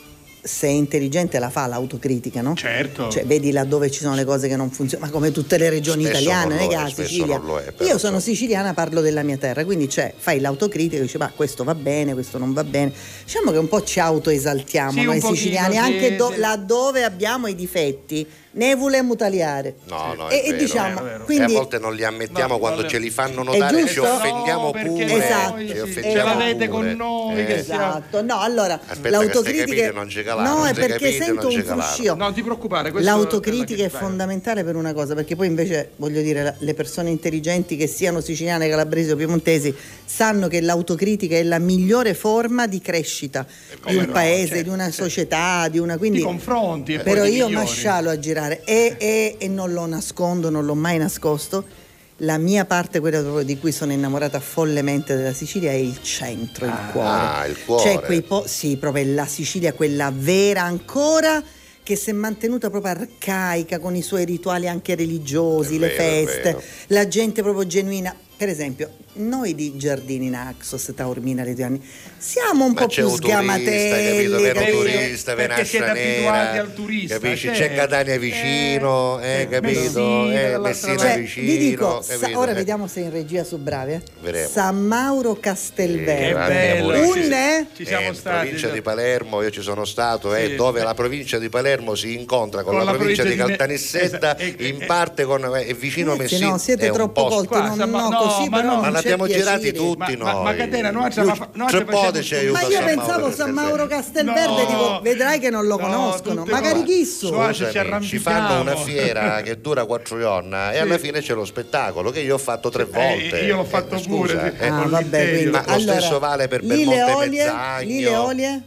S14: se è intelligente la fa l'autocritica, no?
S4: Certo.
S14: Cioè, vedi laddove ci sono le cose che non funzionano, ma come tutte le regioni
S3: Spesso
S14: italiane,
S3: non
S14: è
S3: lo
S14: che
S3: è,
S14: la
S3: spesso
S14: Sicilia.
S3: non lo è,
S14: Io sono siciliana, parlo della mia terra, quindi cioè, fai l'autocritica e dici, ma questo va bene, questo non va bene. Diciamo che un po' ci autoesaltiamo
S4: Sì,
S14: noi siciliani, anche do- laddove abbiamo i difetti, ne volemo tagliare.
S3: No, no,
S14: E-
S3: è
S14: e
S3: vero,
S14: diciamo,
S3: è vero.
S14: quindi-
S3: E a volte non li ammettiamo
S4: No,
S3: quando
S4: le-
S3: ce li fanno
S14: È
S3: notare, ci offendiamo
S4: No, perché
S3: pure.
S4: noi
S14: Esatto.
S3: Ci
S14: Ce
S3: offendiamo
S4: l'avete
S3: pure.
S4: con noi,
S3: Eh,
S4: che siamo-
S14: Esatto, no, allora
S3: Aspetta
S14: l'autocritica
S3: non ci calare,
S14: No,
S3: non
S14: è perché
S3: capite,
S14: sento un fruscio.
S4: Non ti preoccupare,
S14: L'autocritica è
S4: vai.
S14: fondamentale per una cosa, perché poi invece voglio dire, le persone intelligenti che siano siciliane, calabresi o piemontesi sanno che l'autocritica è la migliore forma di crescita di un
S4: no,
S14: paese, di una società, di una quindi
S4: Ti confronti
S14: però io mascialo a girare e, e- e non lo nascondo, non l'ho mai nascosto. La mia parte, quella di cui sono innamorata follemente della Sicilia, è il centro, il cuore.
S3: Ah, il cuore.
S14: Cioè quei po- sì, proprio la Sicilia, quella vera ancora che si è mantenuta proprio arcaica con i suoi rituali anche religiosi,
S3: È
S14: le
S3: vero,
S14: feste, la gente proprio genuina. Per esempio, noi di Giardini Naxos, Taormina, Retiani, siamo un
S3: Ma
S14: po'
S3: c'è
S14: più
S3: un turista, capito?
S14: sgamatelli,
S3: Vero turista,
S4: Perché siete abituati
S3: nera,
S4: al turista,
S3: capisci?
S4: certo.
S3: C'è Catania vicino, eh,
S4: eh,
S3: capito?
S4: Messina,
S3: Eh, Messina.
S14: Cioè,
S3: vicino,
S14: vi dico, sa- ora
S3: Eh,
S14: vediamo se in regia su bravi. eh. San Mauro
S3: Che
S14: Castelvecchio. Un
S3: ci-?
S4: Ci siamo
S3: eh, in
S4: stati.
S3: provincia di Palermo, io ci sono stato, eh,
S4: Sì.
S3: dove la provincia di Palermo si incontra con,
S4: Con
S3: la,
S4: la
S3: provincia,
S4: provincia
S3: di
S4: di
S3: Caltanissetta, in parte con, eh, vicino
S14: Ragazzi,
S3: Messina.
S14: no, siete troppo colti,
S4: Qua,
S14: no, così
S4: ma
S14: però
S4: no.
S14: Non
S3: Ma
S14: c'è
S3: l'abbiamo girati tutti
S4: Ma, ma,
S3: noi.
S4: ma Catena, ci facciamo
S3: pode ci aiuta
S14: Ma io pensavo San. Mauro Castelverde,
S4: No.
S14: dico, vedrai che non lo
S4: No,
S14: conoscono. Magari chi so?
S4: Qua ci
S3: fanno una fiera che dura quattro giorni e alla fine c'è lo spettacolo che io ho fatto tre volte.
S4: Eh, io l'ho fatto
S3: Eh,
S4: pure,
S3: eh,
S14: Ah,
S3: Ma lo stesso vale per
S14: lì
S3: Belmonte Mezzagno.
S14: lì le olie,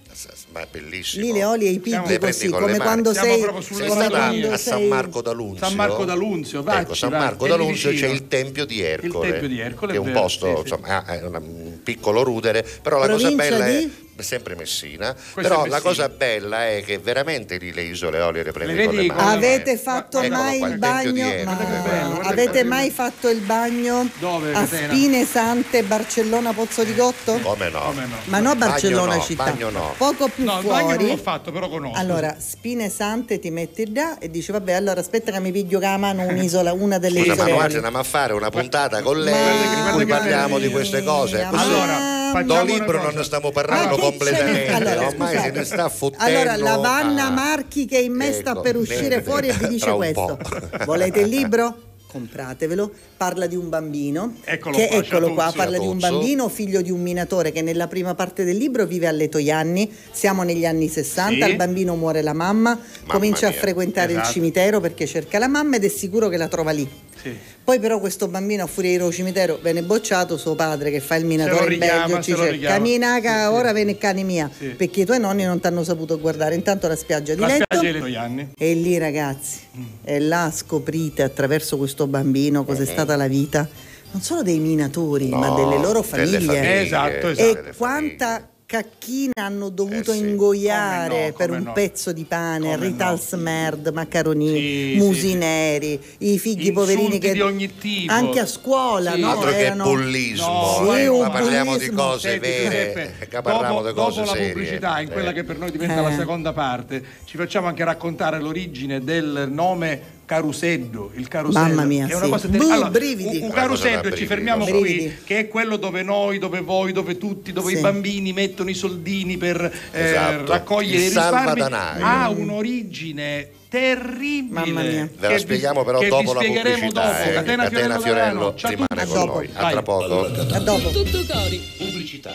S3: Ma è bellissimo.
S14: lì le olie e i pigli così, come quando
S4: Siamo
S14: sei, come
S3: stata
S14: quando
S3: a San Marco d'Alunzio.
S4: San Marco d'Alunzio, vai,
S3: Ecco, San Marco d'Alunzio c'è il Tempio di Ercole.
S4: Il Tempio di Ercole,
S3: che è un
S4: vero,
S3: posto,
S4: sì, sì.
S3: insomma, ha- è un piccolo rudere, però la cosa
S14: Provincia
S3: bella
S14: di?
S3: è sempre Messina,
S4: Questo
S3: però
S4: è
S3: la
S4: Messina.
S3: cosa bella è che veramente lì le isole olie le prendi
S4: Le
S3: con le mani.
S14: Avete fatto
S3: Eccolo
S14: mai
S3: qua,
S14: il bagno? Ma-
S3: Guarda
S4: bello, guarda
S14: Avete mai fatto il bagno
S4: Dove,
S14: a? Spine Sante, Barcellona, Pozzo di Gotto?
S3: Come no?
S4: Come no?
S14: Ma no Barcellona
S3: Bagno no,
S14: città,
S3: bagno no.
S14: poco più
S4: No, il bagno non
S14: fuori.
S4: l'ho fatto, però conosco.
S14: Allora, Spine Sante ti metti là e dici vabbè, allora aspetta che mi piglio con la mano un'isola, una delle
S3: Scusa, ma
S14: isole.
S3: noi
S14: olie.
S3: andiamo a fare una puntata con lei
S14: Ma-
S3: in cui
S4: guarda
S3: parliamo di queste cose.
S14: ma-
S3: Così
S4: Allora,
S3: do libro non ne stiamo parlando
S14: ne-
S3: completamente,
S14: allora,
S3: ormai se ne sta fottendo.
S14: Allora, la Vanna
S3: ah.
S14: Marchi che in me sta
S3: Ecco,
S14: per uscire
S3: bene,
S14: fuori e vi dice questo. Volete il libro? Compratevelo, parla di un bambino
S4: Eccolo
S14: che
S4: qua,
S14: eccolo qua, parla di un bambino figlio di un minatore che nella prima parte del libro vive a Letoianni, siamo negli anni 60,
S4: Sì.
S14: al bambino muore la mamma, comincia a
S3: mia.
S14: frequentare il
S4: Esatto.
S14: cimitero perché cerca la mamma ed è sicuro che la trova lì.
S4: Sì.
S14: Poi però questo bambino a furia di ir al cimitero viene bocciato, suo padre che fa il minatore in Belgio ci dice
S4: richiama.
S14: cammina ca,
S4: Sì, sì.
S14: ora viene cani mia
S4: Sì.
S14: perché i tuoi nonni non ti hanno saputo guardare intanto la spiaggia di
S4: La
S14: letto
S4: spiaggia
S14: e lì ragazzi e là scoprite attraverso questo bambino cos'è stata la vita non solo dei minatori ma
S3: No,
S14: delle loro
S3: delle
S14: famiglie,
S3: famiglie,
S4: Esatto,
S14: e
S4: esatto.
S14: quanta
S3: famiglie.
S14: Cacchina hanno dovuto
S3: Eh sì.
S14: ingoiare
S4: no,
S14: per un
S4: no.
S14: pezzo di pane,
S4: Come
S14: ritals
S4: no.
S14: merd, macaroni,
S4: Sì,
S14: musi
S4: sì, sì.
S14: neri, i figli
S4: Insulti
S14: poverini che
S4: di ogni tipo.
S14: anche a scuola,
S4: Sì.
S14: no?
S3: Altro che
S14: Erano-
S3: bullismo,
S4: No,
S3: eh, ma parliamo di
S14: bullismo.
S3: cose
S4: Senti,
S3: vere,
S4: Giuseppe,
S3: che parliamo
S4: dopo,
S3: di cose
S4: dopo la
S3: serie.
S4: pubblicità, in quella
S3: Eh.
S4: che per noi diventa
S14: Eh.
S4: la seconda parte, ci facciamo anche raccontare l'origine del nome carusello, il carusello
S14: Mamma mia,
S4: è una
S14: sì.
S4: cosa
S14: Buh,
S4: terribile.
S14: brividi.
S4: un, un carusello e ci
S3: brividi,
S4: fermiamo
S14: so.
S4: qui,
S14: Brividi.
S4: che è quello dove noi, dove voi, dove tutti, dove
S14: Sì.
S4: i bambini mettono i soldini per eh,
S3: Esatto.
S4: raccogliere
S3: Il
S4: i risparmi, ha un'origine terribile.
S14: Mamma mia.
S3: Ve la spieghiamo però
S4: che
S3: dopo la
S4: spiegheremo
S3: pubblicità.
S4: dopo.
S3: eh.
S4: Catena,
S3: Catena
S4: Fiorello,
S3: Fiorello rimane con noi.
S14: dopo.
S3: A tra poco.
S14: A dopo.
S2: Tutto cori.
S9: Pubblicità.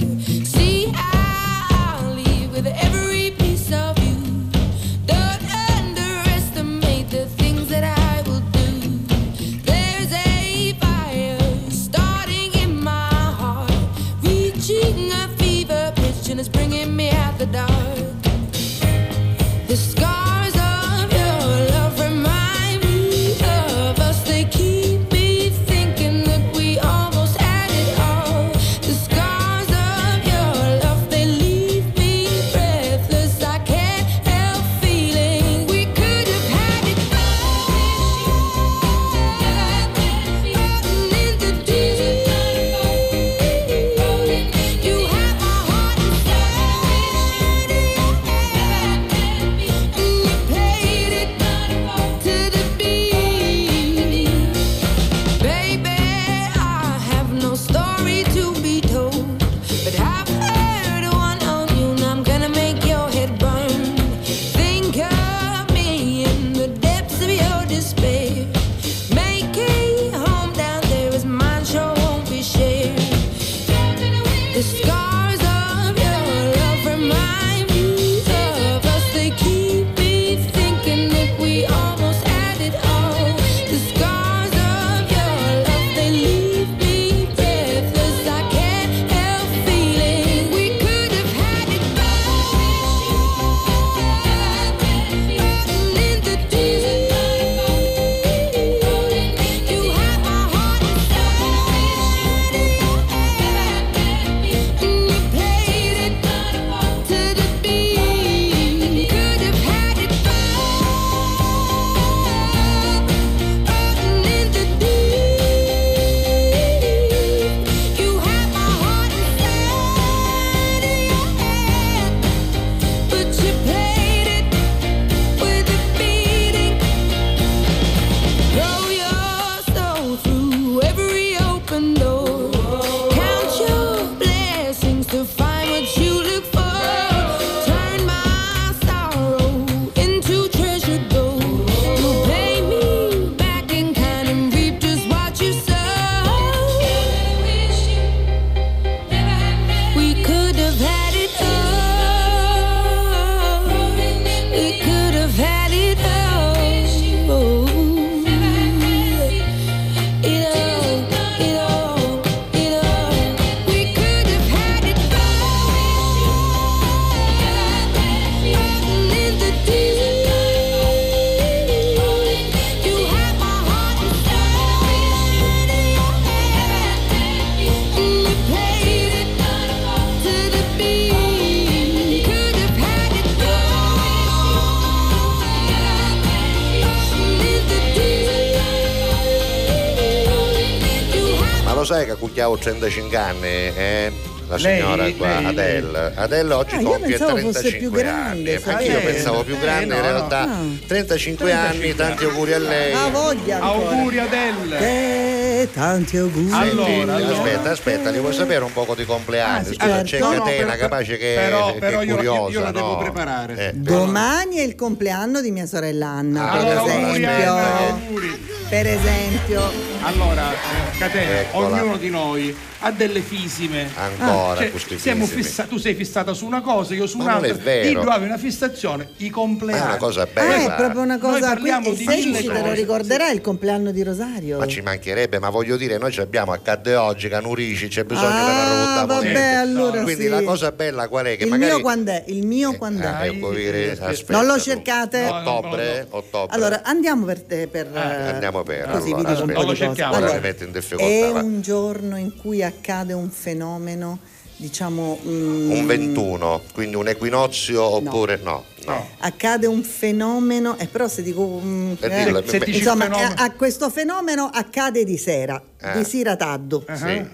S3: che ha 85 anni, eh? la signora lei, qua,
S4: lei,
S3: Adele. Adele oggi
S14: ah,
S3: compie 35
S14: grande,
S3: anni. Anch'io
S14: eh,
S3: pensavo più grande, eh,
S4: in
S3: realtà
S14: no.
S3: 35, 35, anni, tanti auguri a lei.
S14: Ah, voglia ancora.
S4: auguri Adele.
S14: Eh, tanti auguri.
S4: Allora,
S3: Senti,
S4: allora.
S3: aspetta, aspetta, li vuoi sapere un poco di compleanno?
S14: Ah, sì,
S3: Scusa,
S14: ah,
S3: c'è catena,
S4: no,
S3: capace che,
S4: però,
S3: che
S4: però
S3: curiosa,
S4: io, io, la devo preparare.
S3: Eh,
S14: Domani è il compleanno di mia sorella Anna,
S3: ah,
S14: per
S3: allora,
S14: esempio.
S3: Auguri,
S4: auguri.
S14: Per esempio.
S4: Allora, eh, catena,
S3: Eccola.
S4: ognuno di noi a delle fisime.
S3: Ancora,
S4: ah,
S3: cioè,
S4: siamo fissa- tu sei fissata su una cosa, io su
S3: ma
S4: un'altra.
S3: Non è vero.
S4: Io avevo una fissazione, i compleanni.
S3: Ah, è una cosa bella.
S14: Ah, è proprio una cosa.
S4: Noi
S14: parliamo
S4: di mille cose.
S14: te lo
S4: ricorderà
S14: sì. il compleanno di Rosario.
S3: Ma ci mancherebbe, ma voglio dire, noi abbiamo accadde oggi, Canurici, c'è bisogno
S14: ah,
S3: della rotta
S14: vabbè, allora
S3: Quindi
S14: sì.
S3: la cosa bella qual è? Che
S14: il
S3: magari...
S14: mio quando è? Il mio eh, quando
S3: eh,
S14: è?
S3: Eh, eh, eh,
S14: non lo cercate?
S3: No, ottobre, no, no, ottobre.
S14: Allora andiamo per te eh,
S3: Andiamo per
S14: così
S3: allora,
S14: vi dico un po' di cose. È un giorno in cui a accade un fenomeno diciamo mm,
S3: un 21 quindi un equinozio oppure no, no, eh,
S14: accade un fenomeno e eh, però se dico mm,
S3: eh,
S4: se, se
S14: insomma
S4: fenomeno...
S14: a, a, questo fenomeno accade di sera
S3: eh.
S14: di sera tardo uh-huh.
S3: sì.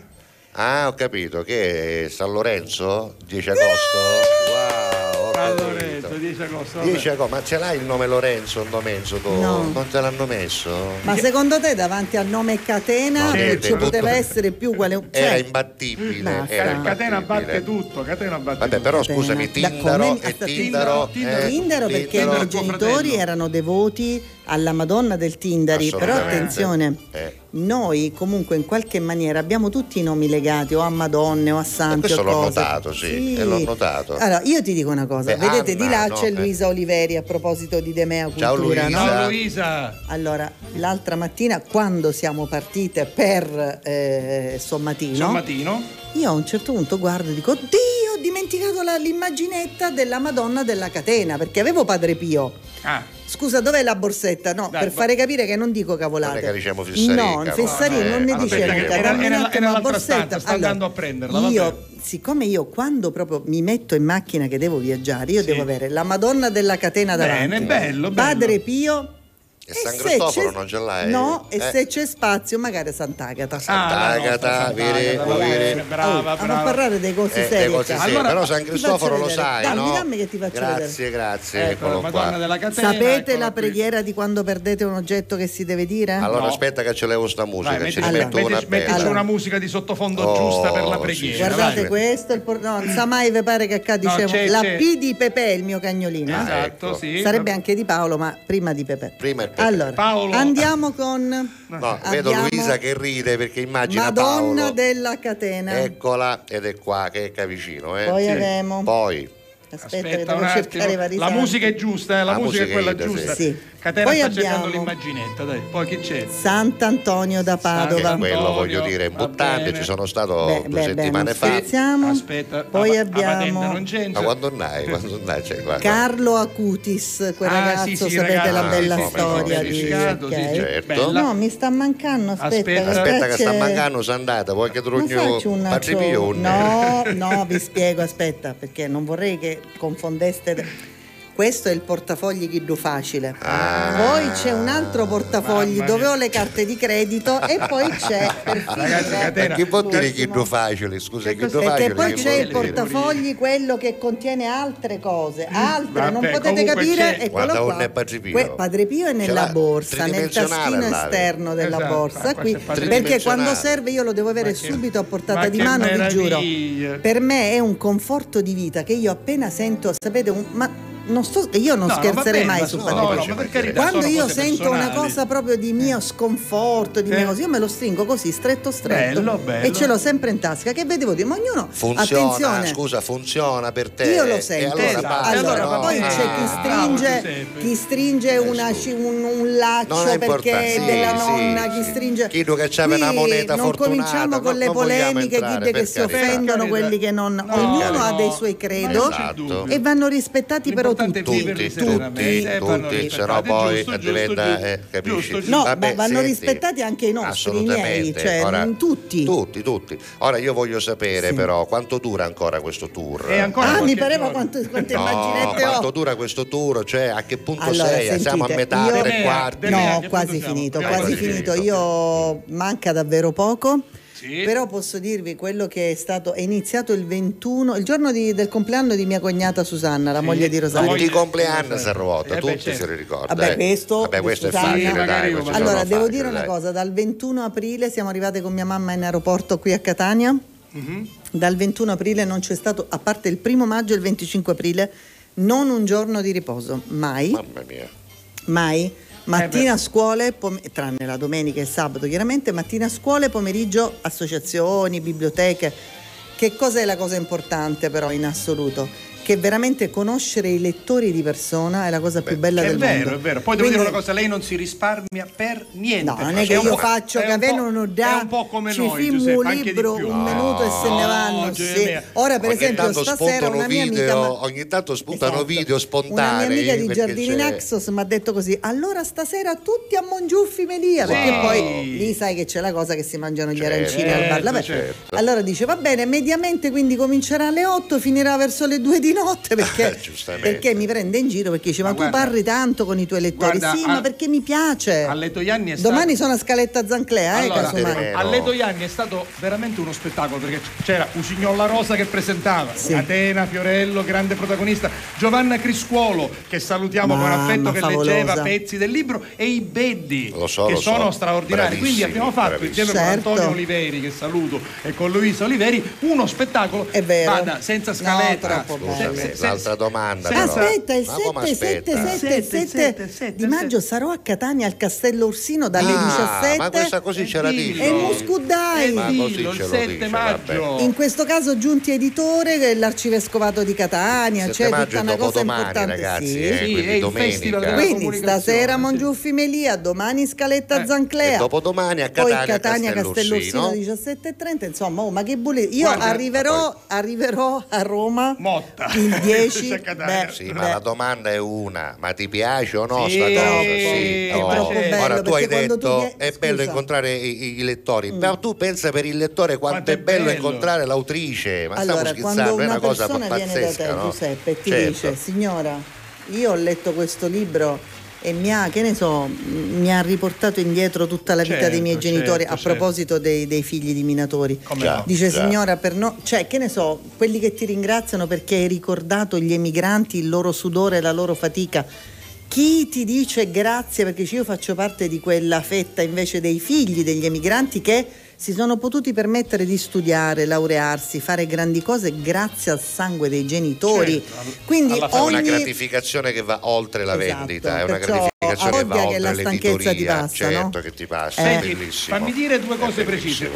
S3: ah ho capito che è San Lorenzo? 10 eh! agosto? Wow.
S4: 10 agosto.
S3: 10 agosto, ma ce l'hai il nome Lorenzo il?
S14: No.
S3: Non te l'hanno messo?
S14: Ma secondo te davanti al nome Catena
S3: no,
S14: sì,
S3: ci
S14: poteva essere più quale cioè...
S3: Era imbattibile.
S14: Mm,
S3: era.
S4: Catena batte tutto, Catena batte
S3: Vabbè, però
S14: catena.
S3: scusami, Tindaro, e
S14: Tindaro,
S3: Tindaro,
S4: Tindaro,
S3: Tindaro,
S14: Tindaro perché i miei genitori erano devoti alla Madonna del Tindari, però attenzione,
S3: eh.
S14: noi comunque in qualche maniera abbiamo tutti i nomi legati o a Madonne o a Santi.
S3: questo l'ho notato, sì, sì. l'ho notato.
S14: Allora, io ti dico una cosa,
S3: Beh,
S14: vedete Anna, di ah, là
S3: no,
S14: c'è
S3: eh.
S14: Luisa eh. Oliveri a proposito di Demea Cultura.
S3: Ciao Luisa.
S14: No?
S4: Ciao Luisa.
S14: Allora, l'altra mattina quando siamo partite per eh, Sommatino,
S4: Sommatino,
S14: io a un certo punto guardo e dico, oddio, ho dimenticato la, l'immaginetta della Madonna della Catena, perché avevo Padre Pio
S4: Ah.
S14: Scusa, dov'è la borsetta? No,
S4: Dai,
S14: per fare capire che non dico cavolate.
S3: Non diciamo Fessarì.
S14: No,
S3: Fessarì
S14: non ne
S3: diciamo
S14: cavolate.
S4: Era, era la
S14: borsetta.
S4: Stanza, sta allora, andando a prenderla.
S14: Io, siccome io quando proprio mi metto in macchina che devo viaggiare, io
S4: sì.
S14: devo avere la Madonna della catena davanti.
S4: Bene, bello, bello.
S14: Padre Pio
S3: e, e
S14: San
S3: Cristoforo non ce l'hai?
S14: No,
S3: eh.
S14: e se c'è spazio magari Sant'Agata.
S3: Sant'Agata,
S4: ah,
S3: vere, vere.
S4: Brava, eh, eh,
S14: oh, brava. A non parlare dei costi
S3: eh,
S14: seri. Cioè.
S4: Allora,
S3: però San Cristoforo lo sai,
S14: Dammi,
S3: no?
S14: dammi che ti faccio
S3: grazie,
S14: vedere.
S3: Grazie,
S4: ecco, grazie.
S14: Sapete la preghiera qui. di quando perdete un oggetto che si deve dire?
S3: Allora
S4: no.
S3: aspetta che ce l'avevo sta musica,
S4: Vai,
S3: metti,
S14: allora.
S3: metto una
S4: Mettici una musica di sottofondo
S3: oh,
S4: giusta per la preghiera.
S14: Guardate questo, il por- no, mai vi pare che accade, dicevo, la P di Pepe, il mio cagnolino.
S4: Esatto,
S3: ecco.
S4: sì.
S14: Sarebbe anche di Paolo, ma prima di Pepe.
S3: Prima il
S14: allora,
S4: Paolo...
S14: andiamo con...
S3: No,
S14: abbiamo...
S3: vedo Luisa che ride perché immagina
S14: Madonna
S3: Paolo.
S14: della catena.
S3: Eccola, ed è qua, che è vicino. Eh.
S14: Poi
S3: sì.
S14: avremo...
S3: Poi...
S14: Aspetta,
S4: Aspetta
S14: devo cercare vari
S4: La musica è giusta, eh? la,
S3: la,
S4: musica, è quella giusta.
S14: Sì.
S4: Catena
S14: Poi
S4: sta
S14: abbiamo...
S4: cercando l'immaginetta, dai. Poi chi c'è?
S14: Sant'Antonio da Padova.
S4: Anche
S3: quello voglio dire
S4: è
S3: buttante, ci sono stato
S14: beh,
S3: due
S14: beh,
S3: settimane
S14: beh,
S3: fa.
S14: Scherziamo.
S4: Aspetta,
S14: poi
S4: la,
S14: abbiamo
S4: la.
S3: Ma quando nai, quando nai c'è cioè, qua.
S14: Carlo Acutis, quel
S4: ah,
S14: ragazzo,
S4: sì, ah, sì,
S14: sapete
S4: ragazzo,
S14: la bella
S3: sì,
S14: storia di
S4: Riccardo,
S3: certo.
S14: No, mi sta mancando, aspetta.
S4: Aspetta
S14: che
S3: sta mancando, sono andata, vuoi che trugno Patripione.
S14: No, no, vi spiego, aspetta, perché non vorrei che confundiste. Questo è il portafogli Ghiddu Facile.
S3: Ah,
S14: poi c'è un altro portafogli dove ho le carte di credito e poi c'è per finire,
S3: Che dire Ghiddu Facile? Scusa, certo,
S14: Ghiddu
S3: Facile.
S14: Perché
S3: poi
S14: c'è il portafogli quello che contiene altre cose, altre,
S4: Vabbè,
S14: non potete capire e quello qua.
S3: È Padre Pio.
S14: Que- Padre Pio è nella
S3: cioè,
S14: borsa, nel taschino esterno della
S4: esatto,
S14: borsa, qui, perché quando serve io lo devo avere
S4: che,
S14: subito a portata di mano, vi giuro. Per me è un conforto di vita che io appena sento, sapete, un, ma non sto, io non
S4: no,
S14: scherzerei
S4: non
S14: mai su Patrizio.
S4: No,
S14: Quando io sento
S4: personali.
S14: una cosa proprio di mio sconforto, di che? mia io me lo stringo così stretto stretto
S4: bello, bello.
S14: e ce l'ho sempre in tasca che vedevo dire, ma ognuno
S3: funziona,
S14: attenzione.
S3: Scusa, funziona per te.
S14: Io lo sento.
S3: E allora,
S4: esatto.
S14: allora
S3: no,
S14: poi c'è chi
S4: eh,
S14: stringe, chi stringe eh, una, un, un, laccio perché è della
S3: sì,
S14: nonna,
S3: sì, chi
S14: stringe
S3: chi che
S14: cacciava
S3: una moneta fortunata non
S14: cominciamo con le polemiche chi che si offendono quelli che non ognuno ha dei suoi credo
S3: esatto.
S14: e vanno rispettati per
S4: ottenere importante
S14: tutti,
S4: viverli
S3: tutti,
S4: seriamente.
S3: Tutti, tutti se poi
S4: giusto,
S3: diventa,
S4: giusto,
S3: eh, capisci?
S4: Giusto,
S14: no,
S3: Vabbè,
S14: ma vanno
S3: senti,
S14: rispettati anche i nostri, assolutamente, miei, cioè
S3: Ora,
S14: tutti.
S3: Tutti, tutti. Ora io voglio sapere
S14: sì.
S3: però quanto dura ancora questo tour.
S4: E ancora
S14: ah, mi pareva
S4: quanto,
S14: quante
S3: no,
S14: immaginette
S3: Quanto
S14: ho.
S3: dura questo tour, cioè a che punto
S14: allora,
S3: sei? Sentite, Siamo a metà,
S14: io,
S3: tre quarti?
S14: No, quasi finito,
S3: quasi finito.
S14: Io manca davvero poco.
S4: Sì.
S14: Però posso dirvi quello che è stato, è iniziato il 21, il giorno di- del compleanno di mia cognata Susanna, la moglie di Rosario.
S3: Tutti i compleanni si ruota,
S4: Eh
S3: tutti
S4: certo.
S3: se li ricorda.
S14: Vabbè,
S3: eh.
S14: questo,
S3: Vabbè, questo è facile,
S4: Sì,
S3: dai,
S4: faccio-
S14: Allora, devo
S3: facili,
S14: dire una
S3: dai.
S14: cosa, dal 21 aprile siamo arrivate con mia mamma in aeroporto qui a Catania. Dal 21 aprile non c'è stato, a parte il primo maggio e il 25 aprile, non un giorno di riposo, mai,
S3: Mamma mia.
S14: mai. Mattina
S4: Eh
S14: scuole, pom- tranne la domenica e il sabato chiaramente, mattina scuole, pomeriggio associazioni, biblioteche. Che cosa è la cosa importante però in assoluto? Che veramente conoscere i lettori di persona è la cosa più bella
S4: È
S14: del
S4: vero,
S14: mondo.
S4: è vero. Poi devo dire
S14: Quindi-
S4: una cosa, lei non si risparmia per niente.
S14: No, non è che io
S4: po'-
S14: faccio
S4: è È
S14: da
S4: un po' come
S14: ci
S4: Giuseppe,
S14: un
S4: anche di
S14: libro
S4: più.
S14: un minuto e se ne
S4: No,
S14: vanno. Sì. Ora per
S3: ogni
S14: esempio
S3: tanto
S14: stasera una mia amica
S3: video,
S14: ma-
S3: ogni tanto spuntano
S14: Esatto.
S3: video
S14: una mia
S3: spontanei.
S14: amica di
S3: perché
S14: Giardini Naxos mi ha detto così allora stasera tutti a Mongiuffi Melia perché
S3: Wow.
S14: poi lì sai che c'è la cosa che si mangiano gli
S3: Certo,
S14: arancini al bar Vabbè.
S3: certo.
S14: allora dice va bene mediamente quindi comincerà alle 8 finirà verso le 2 di notte perché,
S3: Giustamente.
S14: perché mi prende in giro perché dice ma,
S4: Ma
S14: tu
S4: guarda-
S14: parli tanto con i tuoi lettori
S4: guarda,
S14: sì
S4: al-
S14: ma perché mi piace
S4: Alle Toianni è stato...
S14: domani sono a Scaletta Zanclea eh,
S4: Allora,
S14: casomai
S3: eh,
S4: a
S3: no.
S4: Leto Ianni è stato veramente uno spettacolo perché c'era Usignolla Rosa che presentava,
S14: Sì.
S4: Catena, Fiorello, grande protagonista, Giovanna Criscuolo che salutiamo con
S14: Mamma,
S4: affetto che
S14: favolosa.
S4: leggeva pezzi del libro e i Beddi
S3: so,
S4: che
S3: lo so.
S4: sono straordinari. Quindi abbiamo fatto
S3: bravissimi.
S4: insieme
S14: Certo.
S4: con Antonio Oliveri che saluto e con Luisa Oliveri uno spettacolo
S14: È vero.
S4: vada senza
S14: No,
S4: scaletta.
S14: troppo
S3: L'altra domanda però.
S14: Aspetta, il
S3: Ma come
S14: 7, 7,
S3: aspetta?
S14: 7,
S4: Sette,
S14: 7
S4: sette, sette,
S14: di maggio sarò a Catania al Castello Ursino dalle
S3: Ah,
S14: 17
S3: ma questa così ce la dici.
S14: e Muscudai.
S3: Ma
S4: Dillo,
S3: così
S4: il
S3: ce lo
S4: 7
S3: dice,
S4: maggio.
S14: In questo caso giunti editore dell'arcivescovato di Catania, c'è
S3: maggio
S14: tutta una cosa importante.
S3: ragazzi,
S14: sì.
S3: eh,
S4: Sì,
S3: quindi
S4: è il
S3: domenica.
S14: Quindi stasera
S4: sì.
S14: Mongiuffi Melia, domani Scaletta
S4: Eh,
S14: Zanclea.
S3: e dopodomani a
S14: poi
S3: Catania,
S14: Catania
S3: Castello
S14: Castello
S3: Ursino.
S14: Ursino 17.30, insomma, oh, ma che bulli. Io arriverò a Roma
S4: Motta.
S14: Il 10.
S4: C'è Catania.
S14: beh,
S3: Sì,
S14: beh,
S3: ma la domanda è una, ma ti piace o no
S4: Sì,
S3: sta cosa? Sì,
S4: È
S3: no.
S4: troppo bello,
S3: Ora tu hai detto
S14: tu
S3: è bello
S14: scusa.
S3: incontrare i, i lettori, ma tu pensa per il lettore quanto,
S4: Quanto
S3: è
S4: è
S3: bello,
S4: bello.
S3: incontrare l'autrice, ma
S14: allora,
S3: stiamo
S14: quando
S3: scherzando, è
S14: una
S3: una cosa
S14: persona viene da
S3: pazzesca,
S14: te,
S3: no?
S14: Giuseppe, e ti
S3: Certo.
S14: dice, signora, io ho letto questo libro e mi ha, che ne so, mi ha riportato indietro tutta la vita
S4: Certo,
S14: dei miei genitori
S4: certo,
S14: a
S4: certo.
S14: proposito dei, dei figli di minatori.
S4: Come?
S14: Dice
S3: Già.
S14: signora, per no, cioè che ne so, quelli che ti ringraziano perché hai ricordato gli emigranti, il loro sudore, la loro fatica. Chi ti dice grazie perché io faccio parte di quella fetta invece dei figli degli emigranti che si sono potuti permettere di studiare, laurearsi, fare grandi cose grazie al sangue dei genitori.
S4: Certo,
S14: Quindi
S4: alla
S3: È
S4: fine
S3: una
S14: ogni
S3: gratificazione che va oltre la
S14: Esatto,
S3: vendita, è una gratificazione che va
S14: voglia che la
S3: oltre
S14: stanchezza ti
S3: l'editoria.
S14: passa,
S3: certo
S14: no?
S3: che ti passa,
S14: Eh.
S3: è
S4: fammi dire due
S3: È
S4: cose precise.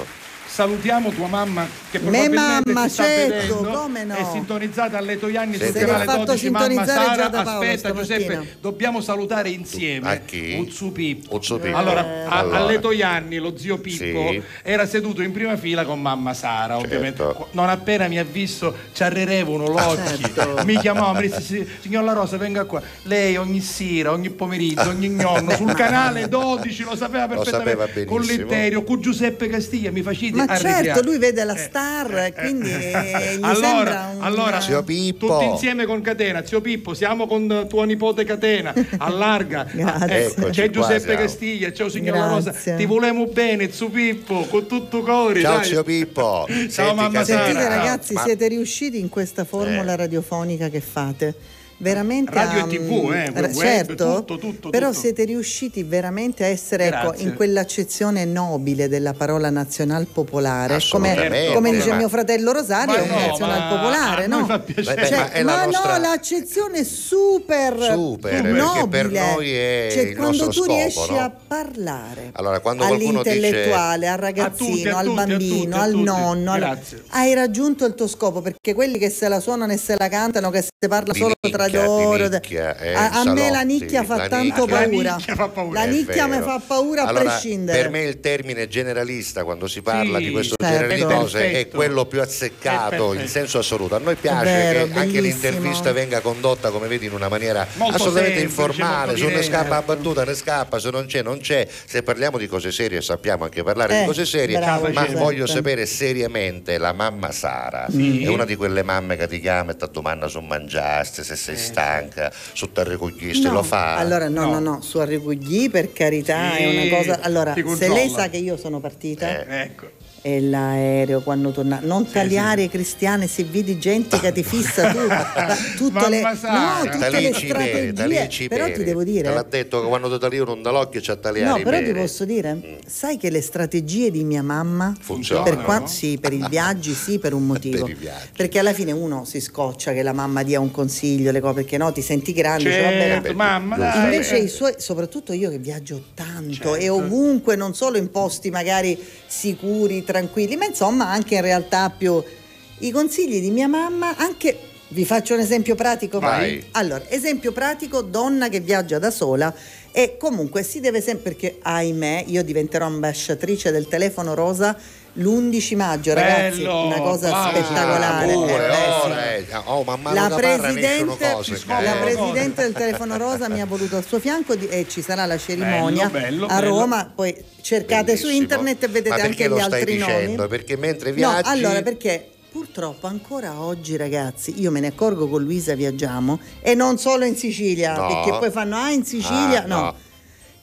S4: Salutiamo tua mamma che
S14: Me
S4: probabilmente
S14: mamma,
S4: ti sta
S14: certo,
S4: vedendo,
S14: come no.
S4: è sintonizzata alle Toianni sul canale
S14: fatto
S4: 12 Mamma Sara.
S14: già da Paolo
S4: Aspetta
S14: stamattina.
S4: Giuseppe, dobbiamo salutare insieme
S3: A chi?
S4: Uzzu Pippo.
S3: Uzzu Pippo.
S4: Allora,
S14: Eh,
S4: a-
S3: allora.
S4: alle Toianni lo zio Pippo
S3: Sì.
S4: era seduto in prima fila con mamma Sara, ovviamente.
S3: Certo.
S4: Non appena mi ha visto ci arrerevano l'occhi.
S14: Certo.
S4: Mi chiamava, mi disse "Sì, signor La Rosa venga qua. Lei ogni sera, ogni pomeriggio, ogni giorno sul canale 12 lo sapeva
S3: Lo
S4: perfettamente
S3: sapeva
S4: con. Letterio, con Giuseppe Castiglia, mi facite
S14: Ma certo, lui vede la
S4: Eh,
S14: star,
S4: eh,
S14: quindi
S4: eh.
S14: gli
S4: allora,
S14: sembra un...
S4: allora
S3: Zio Pippo.
S4: tutti insieme con Catena, zio Pippo, siamo con tuo nipote Catena, allarga. Ecco, c'è Giuseppe
S3: siamo.
S4: Castiglia, ciao signor La Rosa, ti volemo bene, zio Pippo, con tutto cuore.
S3: Ciao
S4: dai.
S3: zio Pippo.
S4: Ciao,
S3: Senti,
S4: mamma
S14: Sentite
S4: Sara.
S14: ragazzi,
S3: ma-
S14: siete riusciti in questa formula
S3: Eh.
S14: radiofonica che fate. Veramente
S4: Radio
S14: a-
S4: e TV, eh,
S14: ra-
S4: web,
S14: certo,
S4: tutto, tutto,
S14: però
S4: tutto.
S14: siete riusciti veramente a essere ecco, in quell'accezione nobile della parola nazional popolare, come, come dice
S3: ma-
S14: mio fratello Rosario,
S4: Ma
S14: è un
S4: no,
S14: nazional
S4: ma
S14: popolare, no?
S4: fa piacere.
S3: Beh,
S14: Cioè,
S3: ma è la
S14: ma
S3: nostra-
S14: no, l'accezione super,
S3: Super,
S14: nobile.
S3: per noi è
S14: cioè, quando tu
S3: scopo,
S14: riesci
S3: no?
S14: a parlare
S3: Allora, quando qualcuno dice-
S14: all'intellettuale, al
S4: tutti,
S14: ragazzino, al
S4: tutti, a
S14: bambino,
S4: tutti,
S14: al
S4: tutti.
S14: nonno, al- hai raggiunto il tuo scopo perché quelli che se la suonano e se la cantano, che se parla solo tra loro,
S3: nicchia, eh,
S14: a, a me la nicchia fa
S3: la
S14: tanto
S3: nicchia.
S4: La
S14: paura.
S4: nicchia fa paura.
S14: La nicchia mi fa paura a
S3: Allora,
S14: prescindere.
S3: Per me il termine generalista quando si parla
S4: Sì,
S3: di questo
S14: certo.
S3: genere di cose è quello più azzeccato in senso assoluto. A noi piace
S14: vero,
S3: che anche l'intervista venga condotta, come vedi, in una maniera
S4: Molto
S3: assolutamente
S4: semplice,
S3: informale. Se ne
S4: diretta.
S3: scappa la battuta, ne scappa, se non c'è, non c'è. Se parliamo di cose serie, sappiamo anche parlare
S14: Eh,
S3: di cose serie,
S14: bravo,
S3: ma voglio sapere seriamente la mamma Sara è una di quelle mamme che ti chiama e ti domanda su mangiaste, se sei stanca, su te ricoglisti,
S14: No,
S3: lo fa.
S14: Allora, no,
S4: No.
S14: no, no, su Arrigugli per carità
S4: Sì,
S14: è una cosa. Allora, se lei sa che io sono partita,
S3: Eh.
S4: Ecco.
S14: E l'aereo quando torna non tagliare cristiane se vedi gente che ti fissa tu tutte le, no, tutte
S3: Da lì
S14: le strategie però ti devo
S3: Te l'ha
S14: dire
S3: detto che quando ti tagliano un dall'occhio c'ha tagliare
S14: No,
S3: i
S14: però ti posso dire, sai che le strategie di mia mamma
S3: Funzionano,
S14: per qua-
S3: no?
S14: sì, per i viaggi, sì, per un motivo.
S3: Per.
S14: Perché alla fine uno si scoccia che la mamma dia un consiglio, le cose, perché no, ti senti grande,
S4: Certo,
S14: no.
S4: mamma, dai.
S14: Invece i suoi, soprattutto io che viaggio tanto
S4: Certo.
S14: e ovunque, non solo in posti magari sicuri, tranquilli, ma insomma anche in realtà più i consigli di mia mamma, anche vi faccio un esempio pratico.
S3: Vai.
S14: Allora, esempio pratico, donna che viaggia da sola e comunque si deve sempre perché ahimè io diventerò ambasciatrice del telefono rosa l'11 maggio, ragazzi,
S4: Bello,
S14: una cosa
S4: bravo.
S14: spettacolare.
S3: Pure,
S14: Eh, sì.
S3: eh. Oh, man mano
S14: La
S3: parla
S14: presidente,
S3: cose.
S4: scopre
S14: la
S3: eh.
S14: presidente del telefono rosa mi ha voluto al suo fianco di- e ci sarà la cerimonia
S4: Bello, bello,
S14: a. Roma. Poi cercate su
S3: Bellissimo.
S14: internet e vedete anche gli altri
S3: dicendo?
S14: nomi.
S3: Perché mentre
S14: No,
S3: viaggi
S14: allora perché purtroppo ancora oggi ragazzi, io me ne accorgo con Luisa viaggiamo e non solo in Sicilia,
S3: No.
S14: perché poi fanno ah in Sicilia,
S3: Ah,
S14: no.
S3: no.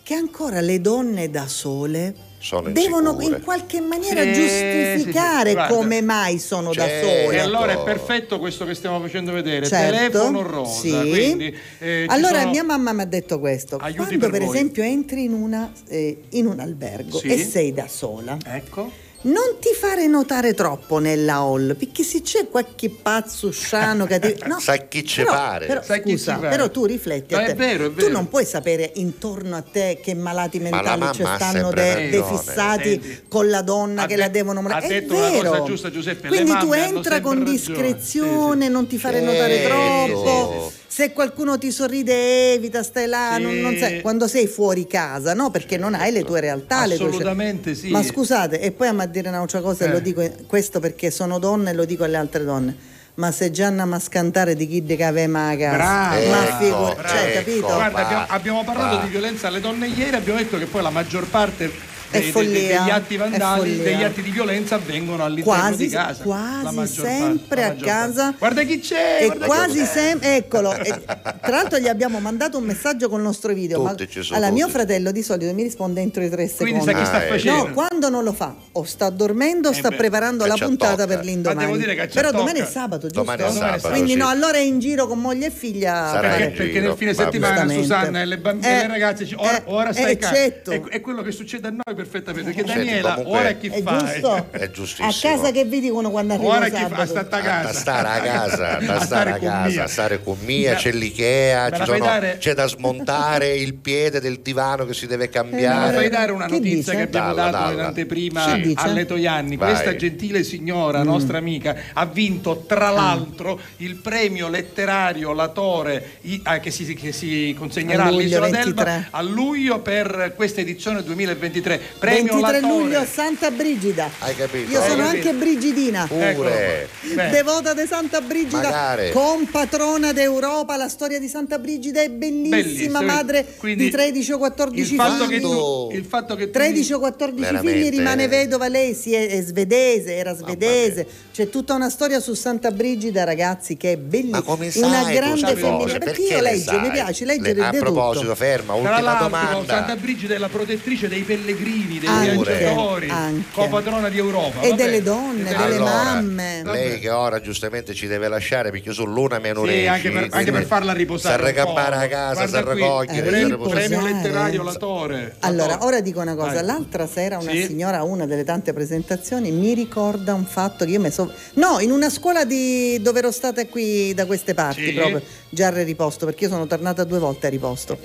S14: Che ancora le donne da sole
S3: Sono
S14: devono
S3: insicure.
S14: in qualche maniera
S4: Sì,
S14: giustificare
S4: sì, sì.
S14: Come mai sono da
S3: Certo.
S14: sole.
S4: E allora è perfetto questo che stiamo facendo vedere,
S14: Certo,
S4: telefono rosa,
S14: sì.
S4: quindi eh,
S14: allora
S4: sono-
S14: mia mamma mi ha detto questo
S4: Aiuti
S14: quando
S4: per
S14: per, esempio entri in, una, eh, in un albergo
S4: Sì.
S14: e sei da sola
S4: Ecco.
S14: Non ti fare notare troppo nella hall perché se c'è qualche pazzo usciano che ti... no,
S3: Sa chi ci
S14: però-
S3: pare.
S14: però,
S4: Sa chi
S14: scusa,
S4: ci pare.
S14: però tu rifletti
S4: No,
S14: a
S4: è
S14: te.
S4: vero, è
S14: tu
S4: vero.
S14: non puoi sapere intorno a te che malati
S3: Ma la
S14: mentali
S3: mamma
S14: ci stanno
S3: sempre
S14: dei,
S3: ragione.
S14: dei fissati
S4: Senti,
S14: con la donna che la
S4: detto-
S14: devono
S4: ha
S14: è
S4: detto una
S14: vero.
S4: cosa giusta, Giuseppe, le
S14: quindi tu entra con
S4: ragione.
S14: discrezione
S4: Sì, sì.
S14: non ti fare notare
S3: Certo.
S14: troppo se qualcuno ti sorride evita stai là
S4: Sì.
S14: non, non sai- quando sei fuori casa no perché non hai le tue realtà le tue.
S4: Assolutamente sì.
S14: ma scusate e poi a me dire un'altra cosa e
S4: Eh.
S14: lo dico questo perché sono donna e lo dico alle altre donne ma se già andiamo a scantare di chi che aveva a casa
S4: Bravo,
S14: ma
S3: ecco,
S14: figu-
S3: bravo.
S14: cioè
S3: Ecco.
S14: capito
S4: Guarda, abbiamo, abbiamo parlato
S3: va.
S4: di violenza alle donne ieri, abbiamo detto che poi la maggior parte dei- dei-
S14: follia,
S4: degli atti
S14: è
S4: vandali,
S14: follia.
S4: degli atti di violenza avvengono all'interno
S14: quasi,
S4: di casa.
S14: quasi sempre
S4: parte,
S14: a casa
S4: parte. Guarda chi c'è!
S14: e quasi sempre eccolo e, tra l'altro gli abbiamo mandato un messaggio col nostro video ma,
S3: Tutti ci sono,
S14: allora mio fratello di solito mi risponde entro i tre
S4: Quindi
S14: secondi
S4: sa chi sta
S3: Ah, eh.
S4: facendo.
S14: No, quando non lo fa, o sta dormendo o
S4: Eh
S14: sta
S4: beh,
S14: preparando la puntata
S3: attocca.
S14: per l'indomani.
S4: Ma devo dire che ci
S14: Però domani è sabato, giusto?
S3: Domani è sabato,
S14: Quindi
S3: sì.
S14: no, allora è in giro con moglie e figlia.
S4: Perché, perché nel fine settimana. Susanna e le bambine
S14: Eh,
S4: le ragazze ora,
S14: eh,
S4: ora stai calmo. È, è quello che succede a noi perfettamente perché
S3: Senti,
S4: Daniela
S3: comunque-
S4: ora chi
S14: È
S4: fa?
S14: giusto?
S3: È giustissimo.
S14: A casa che vi dicono quando arriva
S4: Ora chi fa? Sta a casa.
S3: da stare a casa,
S4: A
S3: da stare a
S4: con
S3: casa,
S4: Mia.
S3: a stare con Mia, c'è l'Ikea, sono- c'è da smontare il piede del divano che si deve
S4: Mi
S3: cambiare.
S4: fai dare una
S14: Che
S4: notizia
S14: dice?
S4: che abbiamo
S3: Dalla,
S4: dato in
S3: dalla.
S4: anteprima
S3: Sì.
S4: Alle Toianni.
S3: Vai.
S4: Questa gentile signora,
S14: Mm.
S4: nostra amica, ha vinto tra l'altro il premio letterario Latore i- ah, che, si, che si consegnerà
S14: A luglio
S4: all'Isola
S14: 23.
S4: d'Elba a luglio per questa edizione 2023. Premio
S14: 23
S4: Latore.
S14: luglio a Santa Brigida.
S3: Hai capito?
S14: Io
S4: Hai
S14: sono
S4: capito?
S14: anche brigidina.
S3: Pure.
S4: Beh.
S14: Devota di Santa Brigida,
S3: Magari.
S14: compatrona d'Europa, la storia di Santa Brigida è bellissima,
S4: Bellissima.
S14: madre
S4: Quindi
S14: di 13 o 14
S4: il fatto,
S14: figli.
S4: che tu, il fatto che tu
S14: 13 o 14
S3: Veramente.
S14: figli rimane vedova lei, si è, è svedese, era svedese. C'è tutta una storia su Santa Brigida, ragazzi, che è bellissima.
S3: Ma come
S14: una
S3: sai
S14: grande
S3: cose?
S14: Perché,
S3: Perché
S14: io
S3: le
S14: leggo, mi
S3: sai?
S14: piace
S3: Le-
S14: leggere
S3: a
S14: di
S3: proposito,
S14: tutto.
S3: ferma, ultima domanda.
S4: Santa Brigida è la protettrice dei pellegrini, dei
S14: Anche,
S4: viaggiatori,
S14: anche.
S4: copatrona di Europa.
S14: E
S4: vabbè.
S14: delle donne, delle
S3: Allora,
S14: mamme.
S3: lei che ora giustamente ci deve lasciare perché io sono l'una meno
S4: Sì, anche per, anche per farla riposare. Po'.
S3: recampare a casa, recogliere,
S14: Eh,
S4: Premio, letterario Latore.
S14: Allora,
S4: Latore.
S14: ora dico una cosa,
S4: Vai.
S14: l'altra sera una
S4: Sì?
S14: signora a una delle tante presentazioni mi ricorda un fatto che io mi sono... No, in una scuola di... dove ero stata qui da queste parti
S4: Sì.
S14: proprio, già a riposto, perché io sono tornata due volte a riposto.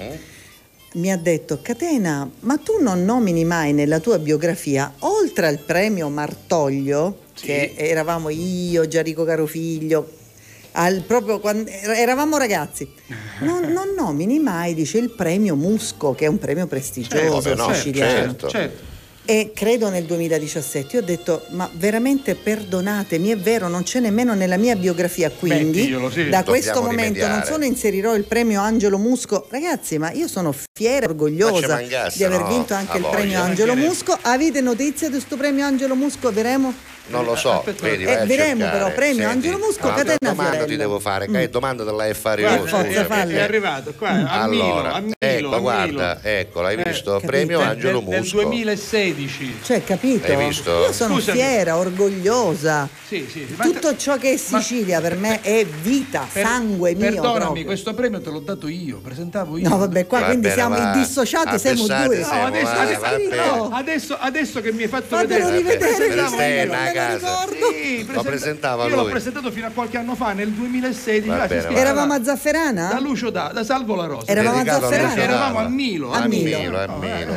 S14: Mi ha detto, Catena, ma tu non nomini mai nella tua biografia, oltre al premio Martoglio, che eravamo io, Gianrico Carofiglio, al- proprio quando eravamo ragazzi, non, non nomini mai, dice, il premio Musco, che è un premio prestigioso
S3: Certo, no,
S14: siciliano.
S3: certo.
S4: Certo.
S14: E credo nel 2017 io ho detto, ma veramente perdonatemi, è vero, non c'è nemmeno nella mia biografia, quindi
S4: Mettiglielo, sì.
S14: da
S3: Dobbiamo
S14: questo momento non
S3: rimediare.
S14: solo inserirò il premio Angelo Musco, ragazzi, ma io sono fiera e orgogliosa
S3: Ma ci mancasse,
S14: di aver
S3: no?
S14: vinto anche
S3: Ha
S14: il
S3: voglia.
S14: premio Angelo. Musco. Avete notizie di questo premio Angelo Musco? Veremo?
S3: Non lo so, vedi, vai
S14: Eh, vedremo però, premio
S3: Senti,
S14: Angelo Musco,
S3: un'altra
S14: Catena
S3: domanda ti
S14: Fiorello.
S3: devo fare, che domanda te l'hai fare
S4: Guarda,
S3: io,
S14: forza,
S3: scusami.
S14: falle.
S4: È arrivato qua, a
S3: Allora,
S4: Milo, a Milo,
S3: ecco,
S4: a
S3: guarda, ecco, l'hai
S4: Eh,
S3: visto?
S14: capito?
S3: Premio
S4: Del-
S3: Angelo
S4: del, del
S3: Musco.
S4: 2016.
S14: Cioè, capito?
S3: Hai visto?
S14: Io sono
S4: Scusami.
S14: fiera, orgogliosa.
S4: Sì, sì, ma-
S14: Tutto ciò che è Sicilia per me è vita,
S4: Per-
S14: sangue mio.
S4: Perdonami,
S14: proprio.
S4: questo premio te l'ho dato io, presentavo io.
S14: No, vabbè, qua
S3: Va
S14: quindi
S3: bene,
S14: siamo
S3: va.
S14: indissociati, siamo due.
S4: No, adesso, che mi hai fatto
S14: Fatelo
S4: vedere
S14: rivedere,
S3: casa.
S4: Sì,
S3: Lo
S4: presenta-
S3: presentava
S4: io l'ho
S3: lui.
S4: presentato fino a qualche anno fa, nel 2016.
S3: Va
S4: là, si scriveva
S14: Eravamo a
S4: Da
S14: Zafferana?
S4: Lucio da, da Salvo la Rosa.
S14: Eravamo a
S3: Dedicato
S14: Zafferana?
S3: Lucio
S4: Eravamo
S3: Dalla.
S4: a Milo.
S14: A
S3: A
S14: Milo.
S3: A Milo.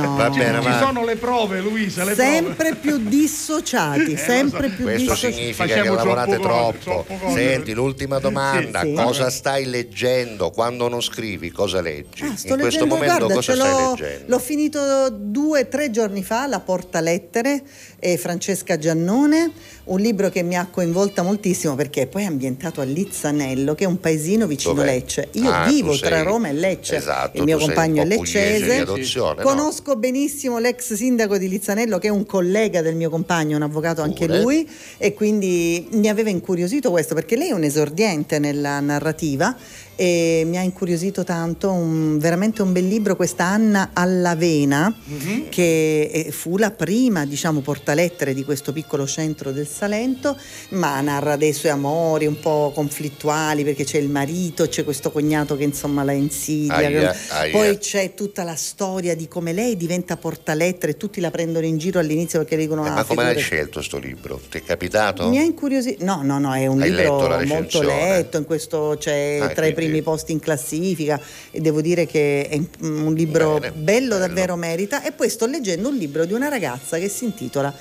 S14: No.
S3: Va bene,
S4: Ci sono le prove, Luisa, le
S14: Sempre più dissociati,
S4: Eh,
S14: sempre più
S3: Questo
S14: dissociati.
S3: significa
S4: Facciamo
S3: che lavorate
S4: troppo cose,
S3: troppo.
S4: troppo cose.
S3: Senti, l'ultima domanda:
S14: Sì, sì.
S3: cosa stai leggendo? Quando non scrivi, cosa leggi?
S14: Ah, sto
S3: In questo
S14: leggendo,
S3: momento
S14: guarda,
S3: cosa
S14: ce
S3: stai
S14: l'ho,
S3: leggendo?
S14: l'ho finito due o tre giorni fa, La Porta Lettere, e Francesca Giannone, un libro che mi ha coinvolta moltissimo perché poi è ambientato a Lizzanello, che è un paesino vicino
S3: Dov'è?
S14: Lecce. Io
S3: Ah,
S14: vivo tra Roma e Lecce,
S3: Esatto,
S14: il mio compagno è leccese.
S3: adozione, no?
S14: Conosco benissimo l'ex sindaco di Lizzanello che è un collega del mio compagno, un avvocato anche
S3: Pure?
S14: lui e quindi mi aveva incuriosito questo perché lei è un esordiente nella narrativa e mi ha incuriosito tanto, un- veramente un bel libro, questa Anna Allavena
S3: Mhm.
S14: che eh, fu la prima diciamo portalettere di questo piccolo centro del Salento, ma narra dei suoi amori un po' conflittuali perché c'è il marito, c'è questo cognato che insomma la insidia,
S3: Aia, aia.
S14: poi c'è tutta la storia di come lei diventa portalettere e tutti la prendono in giro all'inizio perché dicono
S3: Eh,
S14: ah,
S3: ma come l'hai
S14: figurati".
S3: scelto sto libro? Ti è capitato?
S14: Mi ha incuriosito, no, no, no, è un
S3: Hai letto
S14: libro
S3: la
S14: molto letto, in questo c'è
S3: Ah,
S14: tra i
S3: quindi-
S14: primi posti in classifica e devo dire che è un libro
S3: Bene,
S14: bello,
S3: bello.
S14: davvero merita. E poi sto leggendo un libro di una ragazza che si intitola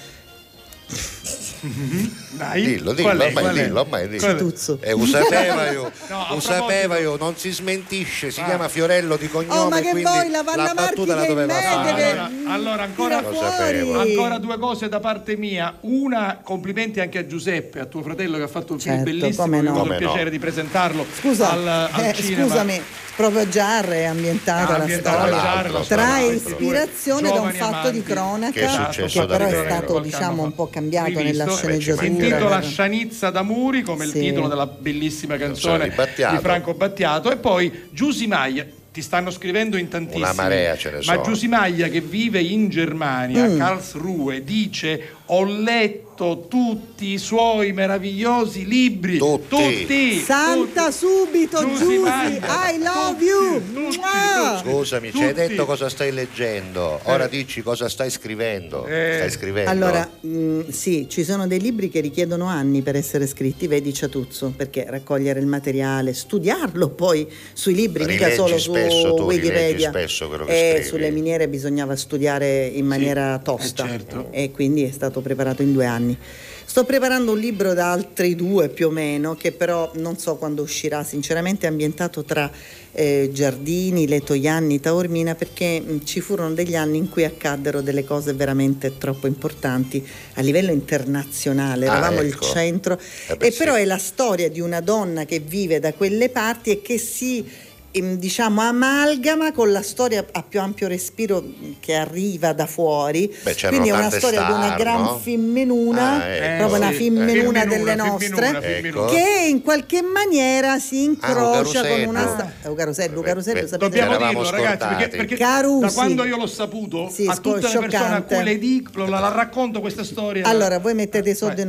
S4: Dai,
S3: Dillo, dillo,
S4: è,
S3: ormai dillo, ormai dillo.
S4: È?
S14: Tuzzo.
S3: Eh, lo sapeva io,
S4: No,
S3: sapeva io, non si smentisce, si
S4: Ah.
S3: chiama Fiorello di cognome,
S14: Oh, ma che
S3: quindi
S14: vuoi, la Vanna
S3: battuta la
S14: Marchi che
S3: doveva fare.
S4: Allora, allora ancora, ancora due cose da parte mia. Una, complimenti anche a Giuseppe, a tuo fratello che ha fatto un film
S14: Certo,
S4: bellissimo.
S14: come
S4: Ho
S14: no.
S4: avuto il
S3: no.
S4: piacere di presentarlo
S14: Scusa,
S4: al, al
S14: eh, scusami, proprio Giarre è ambientata
S4: Ah,
S14: la storia.
S4: la
S14: Trae ispirazione da un fatto di cronaca
S3: Che è successo
S14: che però è stato diciamo un po' cambiato nella
S3: Ci
S4: Si
S14: sceneggiatura.
S4: intitola? Scianizza d'Amuri come il
S14: Sì.
S4: titolo della bellissima
S3: Canzone di
S4: di Franco Battiato e poi Giusy Maglia ti stanno scrivendo in tantissimi
S3: Una marea ce ne
S4: ma
S3: sono.
S4: Giusy Maglia che vive in Germania
S14: Mm.
S4: a Karlsruhe dice ho letto tutti i suoi meravigliosi libri
S3: Tutti.
S4: tutti
S14: Salta subito
S4: Giusy.
S14: I love
S4: Tutti,
S14: you.
S4: tutti, tutti.
S3: Scusami, ci hai
S4: Tutti.
S3: detto cosa stai leggendo, ora dici cosa stai scrivendo.
S4: Eh.
S3: Stai scrivendo?
S14: Allora, mh, sì, ci sono dei libri che richiedono anni per essere scritti, vedi Ciatuzzo, perché raccogliere il materiale, studiarlo poi sui libri, mica
S3: Rileggi
S14: solo
S3: spesso,
S14: su
S3: tu
S14: Wikipedia.
S3: spesso quello che
S14: e
S3: scrivi.
S14: sulle miniere bisognava studiare in maniera tosta
S4: eh, certo.
S14: e quindi è stato preparato in due anni. Sto preparando un libro da altri due più o meno, che però non so quando uscirà, sinceramente è ambientato tra eh, Giardini, Letoianni, Taormina, perché mh, ci furono degli anni in cui accaddero delle cose veramente troppo importanti a livello internazionale,
S3: Ah,
S14: eravamo
S3: ecco.
S14: il centro,
S3: Eh beh,
S14: e
S3: sì.
S14: però è la storia di una donna che vive da quelle parti e che si diciamo amalgama con la storia a più ampio respiro che arriva da fuori
S3: Beh, c'erano
S14: quindi è una
S3: tante
S14: storia di una
S3: star,
S14: gran
S3: no?
S14: femmenuna
S3: Ah, ecco.
S14: proprio una
S4: sì.
S14: femmenuna
S4: Eh,
S14: delle
S4: femminuna,
S14: nostre
S4: femminuna,
S3: femminuna.
S14: che in qualche maniera si incrocia
S3: Ah,
S14: con
S3: un
S14: una
S3: Carusello.
S14: sta- eh, Carusello, Carusello,
S3: Beh,
S14: sapete
S4: Dobbiamo dirlo ragazzi perché, perché da quando io l'ho saputo
S14: Sì,
S4: a
S14: sco-
S4: tutte le persone a cui le dico la, la racconto questa storia
S14: Allora, voi mettete i soldi
S4: vai,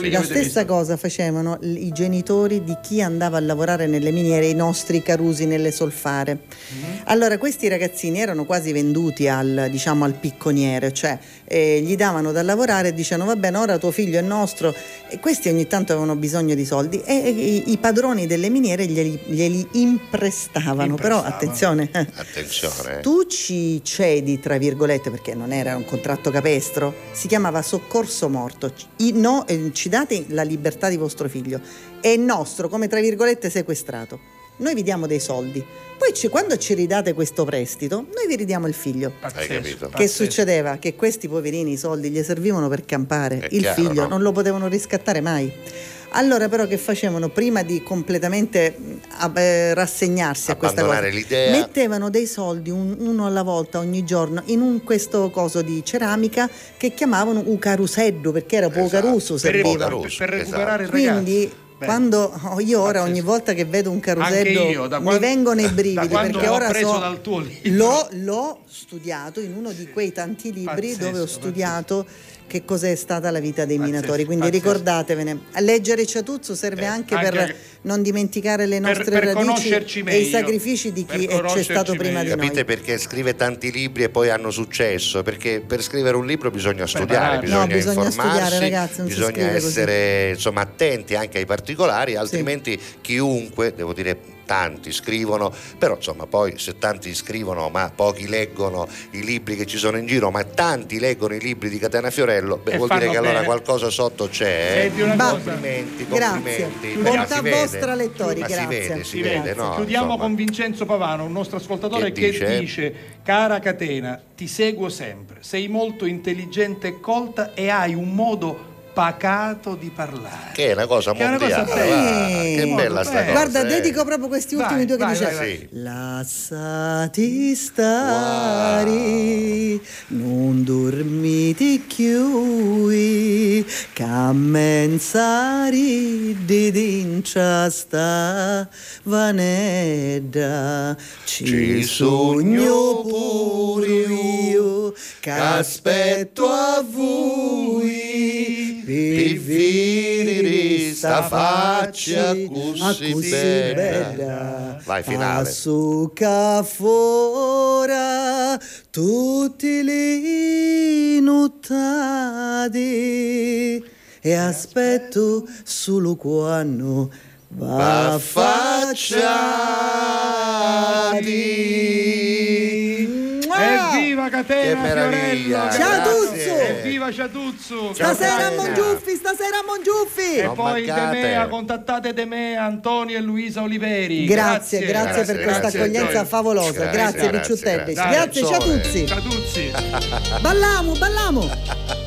S4: lì che
S14: La stessa
S4: visto.
S14: cosa facevano i genitori di chi andava a lavorare nelle miniere, i nostri carusi nelle solfare.
S4: Mm-hmm.
S14: Allora, questi ragazzini erano quasi venduti al, diciamo, al picconiere, cioè eh, gli davano da lavorare e dicevano va bene, ora tuo figlio è nostro. E questi ogni tanto avevano bisogno di soldi e, e i, i padroni delle miniere glieli, glieli imprestavano. Però
S4: Imprestavano.
S14: attenzione. eh,
S3: Attenzione.
S14: tu ci cedi, tra virgolette, perché non era un contratto capestro, si chiamava soccorso morto. I- no, eh, ci date la libertà di vostro figlio, è nostro, come tra virgolette, sequestrato. Noi vi diamo dei soldi, poi ci- quando ci ridate questo prestito, noi vi ridiamo il figlio.
S3: Hai capito?
S14: Che succedeva? Che questi poverini i soldi gli servivano per campare,
S3: È
S14: il
S3: chiaro,
S14: figlio
S3: no?
S14: non lo potevano riscattare mai. Allora però che facevano prima di completamente ab- eh, rassegnarsi a questa cosa?
S3: L'idea.
S14: Mettevano dei soldi un- uno alla volta ogni giorno in un questo coso di ceramica che chiamavano ucaruseddu perché era pocaruso
S4: Per,
S14: serviva.
S4: per- per recuperare il ragazzo.
S14: Quindi. Quando oh, io ora ogni volta che vedo un carusello
S4: Anche io, da
S14: mi
S4: quando-
S14: vengono i brividi
S4: quando
S14: perché
S4: l'ho
S14: ora
S4: preso
S14: so-
S4: dal tuo libro.
S14: l'ho, l'ho studiato in uno di quei tanti libri
S4: Pazzesco,
S14: dove ho studiato che cos'è stata la vita dei
S4: Pazzesco,
S14: minatori. Quindi
S4: pazzesco.
S14: ricordatevene a leggere Ciatuzzo serve anche,
S4: anche
S14: per non dimenticare le
S4: per-
S14: nostre
S4: per
S14: radici
S4: conoscerci
S14: e i
S4: meglio.
S14: sacrifici di chi
S4: Per
S14: è- c'è stato
S4: conoscerci
S14: prima di
S3: Capite
S14: noi
S3: perché scrive tanti libri e poi hanno successo? Perché per scrivere un libro bisogna studiare, bisogna,
S14: No, bisogna
S3: informarsi,
S14: studiare, ragazzi,
S3: bisogna essere insomma, attenti anche ai particolari, altrimenti chiunque, devo dire tanti scrivono, però insomma poi se tanti scrivono ma pochi leggono i libri che ci sono in giro, ma tanti leggono i libri di Catena Fiorello, beh, vuol dire che allora
S4: bene.
S3: qualcosa sotto c'è.
S4: Senti una
S14: Bah,
S4: cosa.
S3: Complimenti,
S14: Grazie.
S3: complimenti.
S14: Bontà vostra, lettori, grazie.
S3: Si vede, si
S14: Sì,
S3: vede,
S14: grazie.
S3: no?
S4: Chiudiamo
S3: insomma.
S4: con Vincenzo Pavano, un nostro ascoltatore
S3: Che
S4: che,
S3: dice?
S4: dice: Cara Catena, ti seguo sempre, sei molto intelligente e colta e hai un modo pacato di parlare.
S3: Che è una cosa
S4: Che è una cosa
S3: mondiale.
S4: bella.
S3: va, che
S4: Molto
S3: bella sta cosa.
S14: Guarda,
S3: eh.
S14: dedico proprio questi
S4: Vai,
S14: ultimi due che
S4: vai,
S14: dice
S4: vai, vai.
S3: Sì.
S14: Lasciati stare, non dormiti più, cammenzari di dincia sta vanedda, ci
S3: Ci
S14: sogno pure io, che aspetto a voi,
S3: per vedere sta faccia
S14: a
S3: così
S14: così
S3: bella.
S14: bella.
S3: Vai, finale.
S14: A su fora tutti li nottati e aspetto solo quando va
S4: Evviva Catena
S3: Che meraviglia,
S4: Fiorello!
S14: Ciao
S3: grazie.
S14: Tuzzo!
S4: Evviva Ciatuzzo!
S14: Stasera a. Mongiuffi, stasera a Mongiuffi!
S4: E
S3: Non
S4: poi
S3: mancate.
S4: Demea, contattate Demea, Antonio e Luisa Oliveri.
S14: Grazie, grazie, per
S3: Grazie,
S14: questa
S3: grazie,
S14: accoglienza
S3: Gioia.
S14: favolosa.
S3: Grazie,
S14: Grazie,
S3: grazie,
S14: Ricciutelli.
S3: grazie.
S14: Grazie, Ciatuzzi.
S4: Ciatuzzi!
S14: Ballamo, ballamo.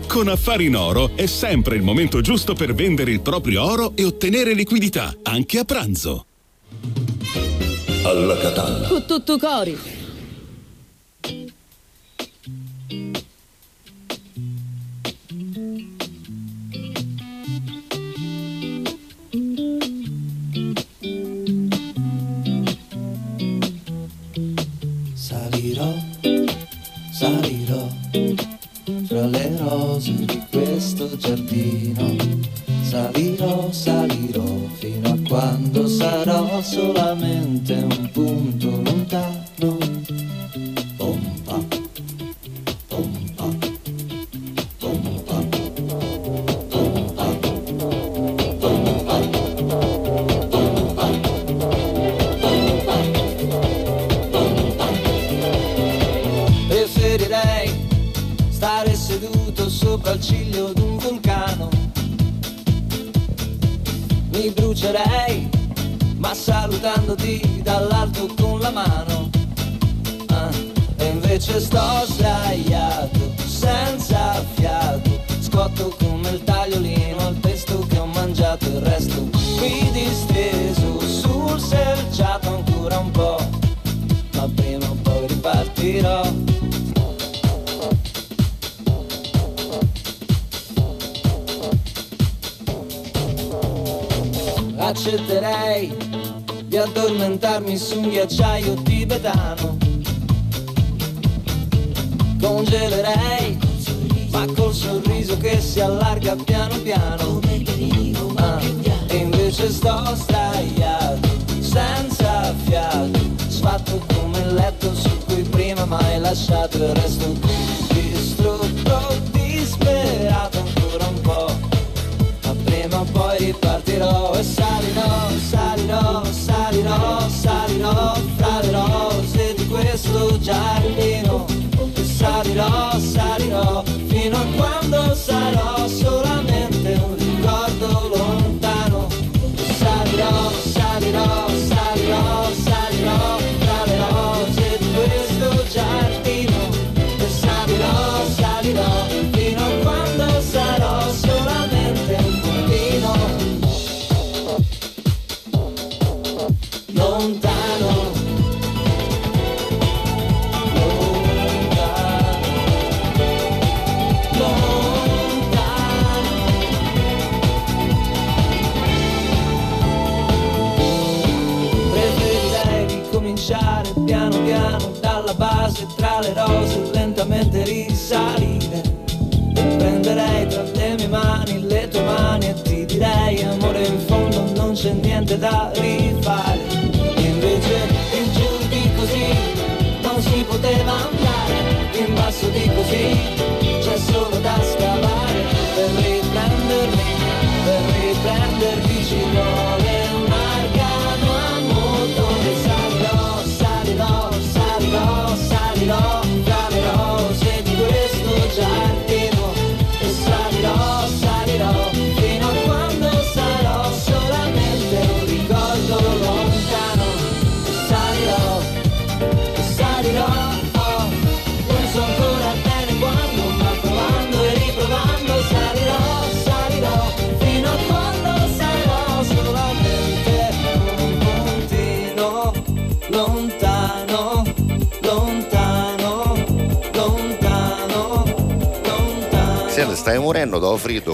S10: Con Affari in Oro è sempre il momento giusto per vendere il proprio oro e ottenere liquidità, anche a pranzo.
S9: Alla Catalla.
S2: Con
S15: quando sarò solamente un punto lontano.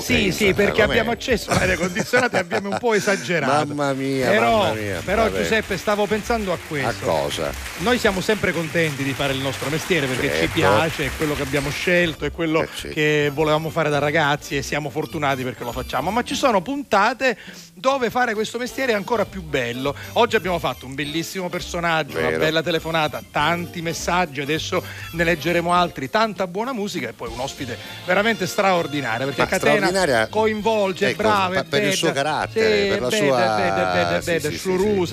S4: Sì, sì, perché abbiamo acceso l'aria condizionata e abbiamo un po' esagerato.
S3: Mamma mia,
S4: però,
S3: mamma mia,
S4: però. Giuseppe, stavo pensando a questo.
S3: A cosa?
S4: Noi siamo sempre contenti di fare il nostro mestiere perché ci
S3: Certo.
S4: piace, è quello che abbiamo scelto, è quello
S3: Eh, sì.
S4: che volevamo fare da ragazzi e siamo fortunati perché lo facciamo. Ma ci sono puntate dove fare questo mestiere è ancora più bello. Oggi abbiamo fatto un bellissimo personaggio, una
S3: Vero.
S4: bella telefonata, tanti messaggi, adesso ne leggeremo altri, tanta buona musica e poi un ospite veramente straordinario perché
S3: Ma
S4: Catena coinvolge,
S3: ecco,
S4: brava,
S3: per il
S4: bella.
S3: suo carattere,
S4: Sì,
S3: per la
S4: bella,
S3: sua-
S4: bella, bella,
S3: sì,
S4: bella,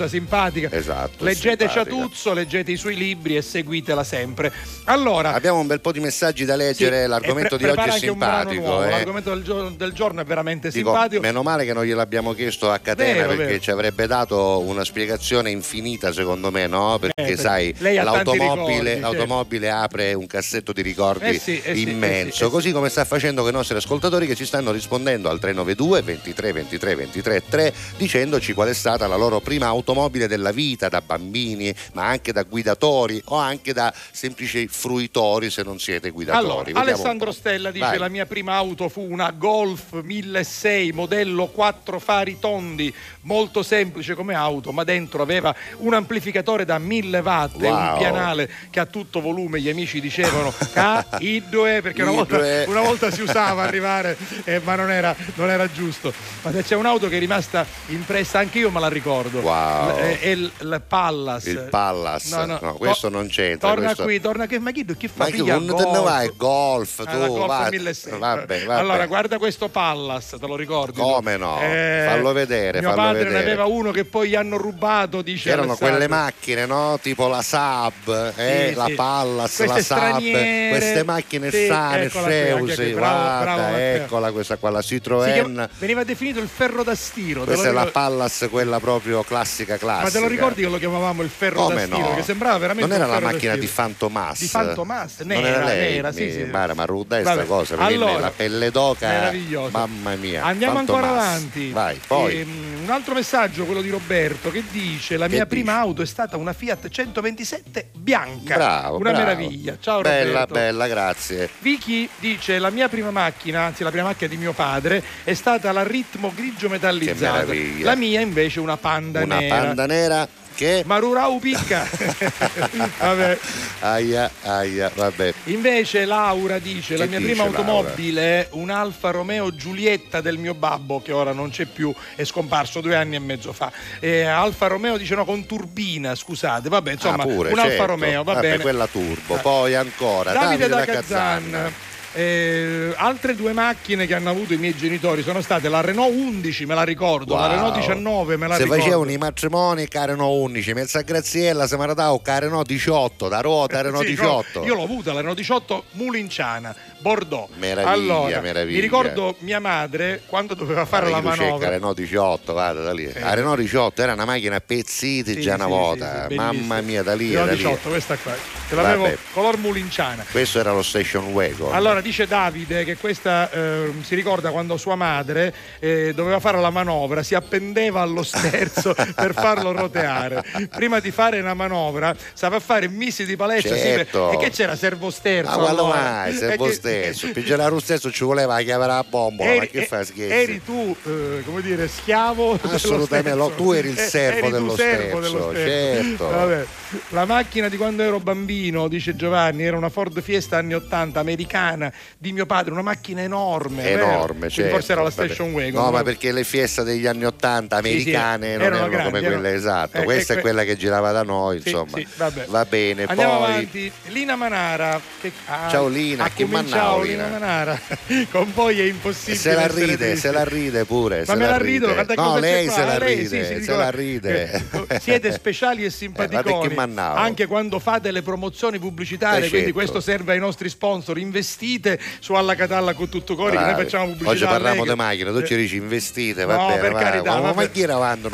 S3: sì,
S4: simpatica.
S3: Esatto,
S4: Leggete
S3: simpatica.
S4: Ciatuzzo, leggete i suoi libri e seguitela sempre. Allora,
S3: Abbiamo un bel po' di messaggi da leggere,
S4: sì,
S3: l'argomento
S4: pre-
S3: di oggi è simpatico.
S4: nuovo,
S3: eh.
S4: L'argomento del, gio- del giorno è veramente
S3: Dico,
S4: simpatico.
S3: meno male che non gliel'abbiamo chiesto a Catena
S4: Vero,
S3: perché
S4: vero.
S3: ci avrebbe dato una spiegazione infinita secondo me, no? Perché
S4: perché
S3: sai,
S4: ha tanti
S3: l'automobile,
S4: ricordi, certo.
S3: l'automobile apre un cassetto di ricordi
S4: Eh sì, eh
S3: immenso,
S4: eh eh sì.
S3: così come sta facendo con i nostri ascoltatori che ci stanno rispondendo al 392 23 23 23 3 dicendoci qual è stata la loro prima automobile della vita da bambini, ma anche da guidatori o anche da semplici fruitori se non siete guidatori.
S4: Allora,
S3: Vediamo
S4: Alessandro. Stella dice
S3: Vai.
S4: la mia prima auto fu una Golf 1006 modello 4 fari tondi, molto semplice come auto, ma dentro aveva un amplificatore da 1000 watt e un
S3: Wow.
S4: pianale che a tutto volume gli amici dicevano K, I2 perché una volta,
S3: I2.
S4: una volta si usava arrivare eh, ma non era, non era giusto. Ma c'è un'auto che è rimasta impressa, anche io me la ricordo.
S3: Wow.
S4: L- è il, il Pallas.
S3: Il Pallas, no, questo non c'entra,
S4: Torna
S3: questo-
S4: qui, torna qui, ma chi, chi fa
S3: Ma che
S4: figlia
S3: non te ne
S4: golf?
S3: vai, golf, tu,
S4: Ah, Golf
S3: vai.
S4: 1600.
S3: Vabbè, vabbè.
S4: Allora, guarda questo Pallas, te lo ricordi?
S3: Come no?
S4: Eh,
S3: Fallo vedere, fallo
S4: padre ne aveva uno che poi gli hanno rubato, dice
S3: Erano
S4: Alessandro.
S3: quelle macchine, no? Tipo la Saab, eh,
S4: Sì,
S3: la
S4: sì.
S3: Pallas,
S4: Queste
S3: la Saab, queste macchine
S4: Sì,
S3: sane, Seusi, guarda, eccola questa qua, la Citroën.
S4: veniva definito il ferro da stiro.
S3: Questa è la? Pallas, quella proprio classica, classica.
S4: Ma te lo ricordi che lo chiamavamo il ferro
S3: Come
S4: da stiro?
S3: no?
S4: Che sembrava veramente
S3: Non era la macchina di. Fantomas?
S4: Di Fantomas,
S3: Non
S4: nera,
S3: era lei?
S4: nera, sì, sì.
S3: Mara, ma ruda è sta
S4: Vabbè,
S3: cosa,
S4: allora,
S3: la pelle d'oca, mamma mia.
S4: Andiamo ancora avanti.
S3: Vai, poi.
S4: Ehm, un altro messaggio, quello di Roberto, che dice: La mia
S3: Che
S4: prima
S3: dice?
S4: auto è stata una Fiat 127 bianca.
S3: Bravo,
S4: Una
S3: bravo.
S4: meraviglia. Ciao
S3: Bella,
S4: Roberto.
S3: bella, grazie.
S4: Vicky dice: La mia prima macchina, anzi la prima macchina di mio padre, è stata la ritmo grigio metallizzata. La mia invece una panda
S3: Una
S4: nera.
S3: panda nera che...
S4: Marurau picca. Vabbè.
S3: Aia, aia, vabbè.
S4: Invece Laura dice: La
S3: Che
S4: mia
S3: dice,
S4: prima automobile è un Alfa Romeo Giulietta del mio babbo, che ora non c'è più, è scomparso due anni e mezzo fa. Eh, Alfa Romeo dice no, con turbina, scusate, vabbè, insomma,
S3: ah, pure,
S4: un Alfa
S3: certo.
S4: Romeo, va
S3: Vabbè,
S4: bene.
S3: quella turbo.
S4: Eh.
S3: Poi ancora
S4: Davide, da
S3: Kazan.
S4: Kazan. Eh, altre due macchine che hanno avuto i miei genitori sono state la Renault 11, me la ricordo, la
S3: Wow.
S4: Renault 19, me la
S3: Se
S4: ricordo.
S3: facevano i matrimoni, careno 11, mezza Graziella, se maradao, careno 18, da ruota, careno
S4: Sì,
S3: 18.
S4: Io l'ho avuta, la Renault 18 Mulinciana, Bordeaux.
S3: Meraviglia,
S4: allora,
S3: meraviglia.
S4: Mi ricordo mia madre quando doveva fare la manovra.
S3: Renault 18, guarda da lì. La Renault 18 era una macchina a pezziti
S4: Sì,
S3: già una
S4: sì,
S3: volta.
S4: sì, sì,
S3: Mamma mia, da lì,
S4: Renault
S3: da lì.
S4: 18, questa qua. Ce l'avevo
S3: Vabbè.
S4: color Mulinciana.
S3: Questo era lo station wagon.
S4: Allora dice Davide che questa eh, si ricorda quando sua madre eh, doveva fare la manovra, si appendeva allo sterzo per farlo roteare. Prima di fare una manovra, stava a fare misi di palestra. sì,
S3: Certo.
S4: e che c'era servo sterzo?
S3: Ma quando
S4: allora?
S3: mai? Servo stesso. Pigliare lo stesso ci voleva chiamare la bombola. Ma
S4: Eri,
S3: che fa scherzi?
S4: eri tu, eh, come dire, schiavo
S3: Assolutamente, no, tu eri il servo
S4: eri
S3: dello
S4: servo
S3: sterzo,
S4: dello
S3: certo.
S4: Vabbè. La macchina di quando ero bambino, dice Giovanni, era una Ford Fiesta anni 80 americana di mio padre, una macchina enorme.
S3: enorme, certo.
S4: Forse era la
S3: Vabbè.
S4: station wagon.
S3: No, ma perché le fieste degli anni 80
S4: Sì, sì,
S3: americane non
S4: erano grandi,
S3: come quelle
S4: erano-
S3: esatto.
S4: eh,
S3: Questa è quella che girava da noi,
S4: Sì,
S3: insomma.
S4: sì, vabbè.
S3: Va bene,
S4: Andiamo
S3: poi
S4: avanti. Lina Manara. Che, ah,
S3: Ciao, Lina, che mannao,
S4: ciao
S3: Lina.
S4: Lina Manara. Con voi è impossibile.
S3: se la ride,
S4: tristi.
S3: se la ride pure.
S4: Ma me la
S3: ride.
S4: rido, guarda
S3: No, lei se la
S4: lei,
S3: ride,
S4: sì,
S3: se
S4: dico,
S3: la ride.
S4: eh, Siete speciali e
S3: Eh,
S4: simpaticoni
S3: mannao.
S4: anche quando fate le promozioni pubblicitarie,
S3: Eh,
S4: quindi
S3: certo.
S4: questo serve ai nostri sponsor. Investite su Alla Catalla con tutto cori, che noi facciamo pubblicità.
S3: Oggi parliamo di macchine, tu ci dici investite, va
S4: No,
S3: bene,
S4: per
S3: va,
S4: carità,
S3: ma una
S4: vabbè.
S3: macchina vanno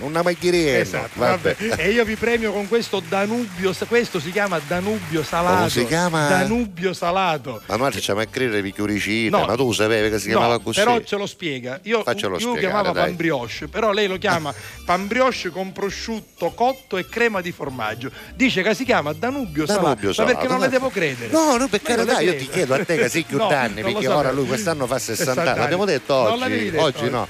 S3: una macchina
S4: Esatto, vabbè. E io vi premio con questo Danubio, questo si chiama Danubio Salato.
S3: Come si chiama?
S4: Danubio Salato.
S3: Ma noi facciamo a credere picchiuricina,
S4: No.
S3: ma tu sapevi che si
S4: No,
S3: chiamava così?
S4: però ce lo spiega. Io,
S3: Faccelo
S4: io
S3: spiegare,
S4: chiamava
S3: dai.
S4: pan brioche, però lei lo chiama pan brioche con prosciutto cotto e crema di formaggio. Dice che si chiama Danubio.
S3: Danubio
S4: Ma
S3: Salà,
S4: perché non
S3: ma-
S4: le devo credere?
S3: No, no, per
S4: Ma
S3: carità, io ti chiedo a te che sei più
S4: No, lo
S3: perché ora lui quest'anno fa 60 anni, l'abbiamo detto oggi,
S4: detto
S3: oggi no,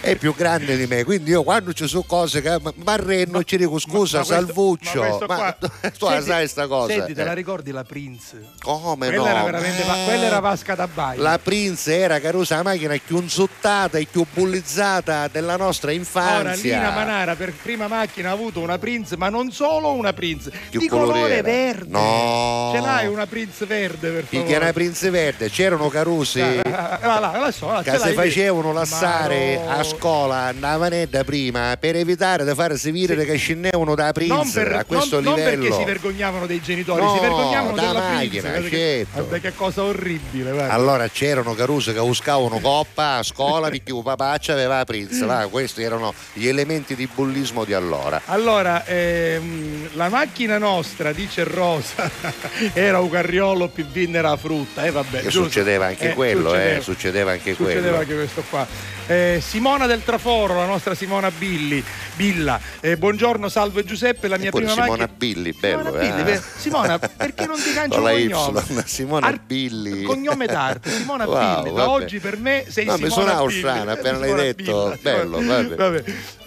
S3: è più grande di me, quindi io quando ci sono cose che mi arrenno ci dico scusa
S4: ma
S3: Salvuccio,
S4: ma
S3: ma, tu la sai sta cosa?
S4: Senti, te
S3: eh.
S4: la ricordi la Prince?
S3: Come
S4: quella
S3: no?
S4: era veramente va-
S3: Eh,
S4: quella era vasca da bagno.
S3: La Prince era carusa la macchina più insultata e più bullizzata della nostra
S4: Ora
S3: infanzia.
S4: Lina Manara per prima macchina ha avuto una Prince, ma non solo una Prince,
S3: Che
S4: di
S3: colore
S4: colore
S3: era?
S4: verde.
S3: No.
S4: Ce l'hai una Prince verde per favore?
S3: Picchia una Prince verde, c'erano carusi
S4: Ah, là, là, so, là,
S3: che si facevano lassare
S4: no.
S3: a scuola andavano da prima per evitare di far servire che scendevano da Prince
S4: non, per,
S3: a questo
S4: non- non
S3: livello.
S4: perché si vergognavano dei genitori,
S3: No,
S4: si vergognavano della
S3: macchina,
S4: Prince. Che-
S3: certo.
S4: Che cosa orribile, guarda.
S3: Allora c'erano carusi che uscavano coppa a scuola perché il papaccia aveva la Prince, va, questi erano gli elementi di bullismo di allora.
S4: Allora, ehm, la macchina nostra, dice Rosa, era un carriolo più vinne la frutta. E vabbè,
S3: E
S4: giusto?
S3: succedeva anche
S4: Eh,
S3: quello,
S4: succedeva.
S3: eh, succedeva anche
S4: Succedeva
S3: quello.
S4: anche questo qua. Eh, Simona del Traforo, la nostra Simona Billi, Billa. Eh, buongiorno, salve Giuseppe, la mia prima
S3: Simona
S4: macchina.
S3: Billy, bello,
S4: Simona
S3: eh.
S4: Billi, beh, Simona, perché non ti cancio
S3: la
S4: il cognome?
S3: Y, Simona
S4: Ar-
S3: Billy.
S4: Cognome d'arte, Simona
S3: Wow,
S4: Billi. Da
S3: vabbè.
S4: oggi per me sei
S3: No, mi
S4: Simona
S3: suonavo
S4: Billi.
S3: strano, appena l'hai detto. Bello, vabbè.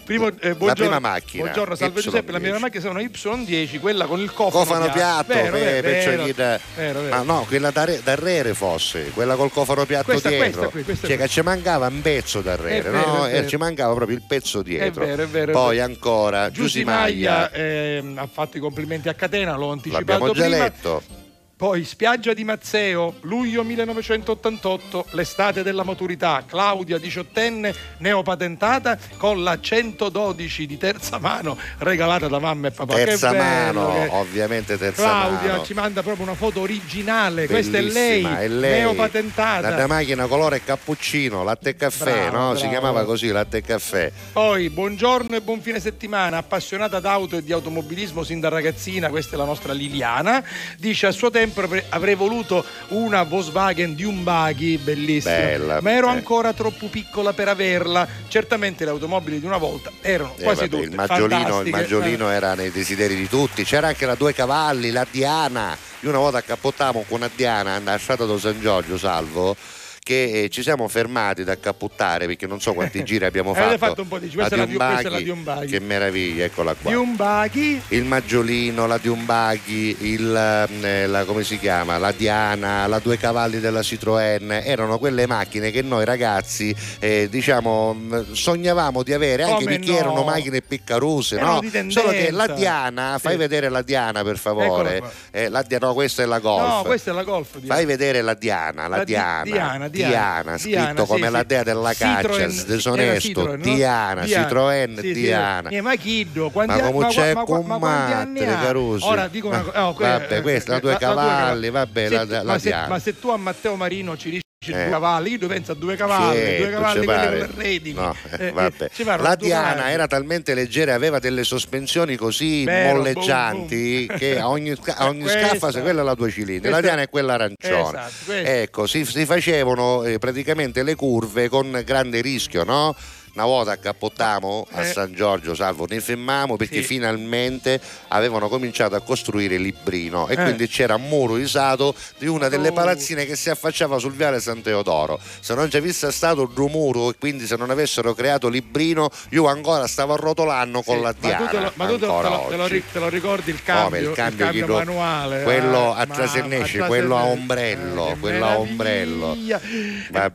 S4: Primo, eh, buongiorno,
S3: prima macchina,
S4: Buongiorno, salve
S3: Y10.
S4: Giuseppe. La mia macchina sono Y10, quella con il cofano,
S3: Cofano piatto,
S4: Vero,
S3: per-
S4: vero,
S3: perciò
S4: vero, vero, vero.
S3: ma no, quella da, re- da rere fosse, quella col cofano piatto
S4: Questa-
S3: dietro.
S4: questa qui, questa
S3: cioè che ci mancava un pezzo da rere,
S4: È
S3: no?
S4: è
S3: E
S4: vero.
S3: ci mancava proprio il pezzo dietro.
S4: vero, è vero, è
S3: Poi
S4: vero.
S3: ancora
S4: Giussi
S3: Giusimaglia,
S4: Maglia ehm, ha fatto i complimenti a Catena, l'ho anticipato
S3: l'abbiamo già
S4: prima.
S3: letto.
S4: Poi Spiaggia di Mazzeo, luglio 1988, l'estate della maturità, Claudia diciottenne, neopatentata con la 112 di terza mano regalata da mamma e papà.
S3: Terza
S4: che
S3: mano,
S4: che-
S3: ovviamente terza
S4: Claudia
S3: mano.
S4: ci manda proprio una foto originale, questa è lei,
S3: Bellissima, è lei.
S4: neopatentata.
S3: La macchina colore cappuccino, latte e caffè,
S4: Bravo,
S3: no? Si
S4: bravo.
S3: chiamava così, latte e caffè.
S4: Poi buongiorno e buon fine settimana, appassionata d'auto e di automobilismo sin da ragazzina, questa è la nostra Liliana. Dice a suo tempo avre- avrei voluto una Volkswagen di un buggy, bellissima,
S3: Bella,
S4: ma ero
S3: eh.
S4: ancora troppo piccola per averla. Certamente le automobili di una volta erano
S3: Eh,
S4: quasi
S3: vabbè,
S4: tutte
S3: il maggiolino, il maggiolino era nei desideri di tutti. C'era anche la due cavalli, la Diana. Io una volta accappottavamo con una Diana andata da San Giorgio, salvo. Che eh, ci siamo fermati da accappottare perché non so quanti giri abbiamo fatto.
S4: fatto un po' di- questa è la Dium- questa è la Dium Buggy.
S3: Che meraviglia, eccola qua.
S4: Di un buggy
S3: il maggiolino, la Diumbaghi, il, eh, la, come si chiama? La Diana, la due cavalli della Citroën, erano quelle macchine che noi ragazzi eh, diciamo mh, sognavamo di avere anche
S4: Come
S3: perché
S4: no?
S3: erano macchine piccaruse,
S4: Erano
S3: no?
S4: di.
S3: Solo che la Diana, fai
S4: Sì.
S3: vedere la Diana per favore. Eh, la Diana, no, questa è la Golf.
S4: No, questa è la Golf. di-
S3: Fai vedere la Diana, la,
S4: La Di-
S3: Diana,
S4: Diana, Diana.
S3: Diana, scritto
S4: Diana, sì,
S3: come
S4: sì.
S3: la dea della caccia,
S4: Citroen,
S3: disonesto,
S4: Citroen, no?
S3: Diana, Citroën,
S4: Sì, sì,
S3: Diana.
S4: eh, ma chiddo, quanti
S3: Ma come c'è
S4: ma,
S3: con
S4: ma ha?
S3: Carusi?
S4: Ora dico una cosa.
S3: Vabbè, questa, la due cavalli, vabbè, la- la Diana.
S4: ma se tu a Matteo Marino ci dici
S3: Eh.
S4: due cavalli, io penso a due cavalli,
S3: Certo,
S4: due cavalli quelli con redini.
S3: No, eh,
S4: Eh, eh,
S3: La Diana era talmente leggera, aveva delle sospensioni così
S4: Vero,
S3: molleggianti che a ogni, a ogni scaffa, se quella è la due cilindri,
S4: questa-
S3: la Diana è quella arancione.
S4: Esatto,
S3: ecco, si, si facevano eh, praticamente le curve con grande rischio, no? Una volta accappottamo a
S4: Eh.
S3: San Giorgio, salvo, ne fermamo perché
S4: Sì.
S3: finalmente avevano cominciato a costruire il librino e
S4: Eh.
S3: quindi c'era un muro isato di una delle
S4: Oh.
S3: palazzine che si affacciava sul viale San Teodoro. Se non ci fosse stato il muro e quindi se non avessero creato librino, io ancora stavo arrotolando con
S4: Sì,
S3: la
S4: ma tu
S3: Diana.
S4: ma tu te lo- te lo- te lo te lo ricordi il cambio,
S3: Come il cambio,
S4: cambio
S3: chi lo-
S4: manuale?
S3: quello
S4: Ah,
S3: a
S4: mamma,
S3: Trasennesce,
S4: a
S3: quello a ombrello,
S4: Eh,
S3: quello a ombrello.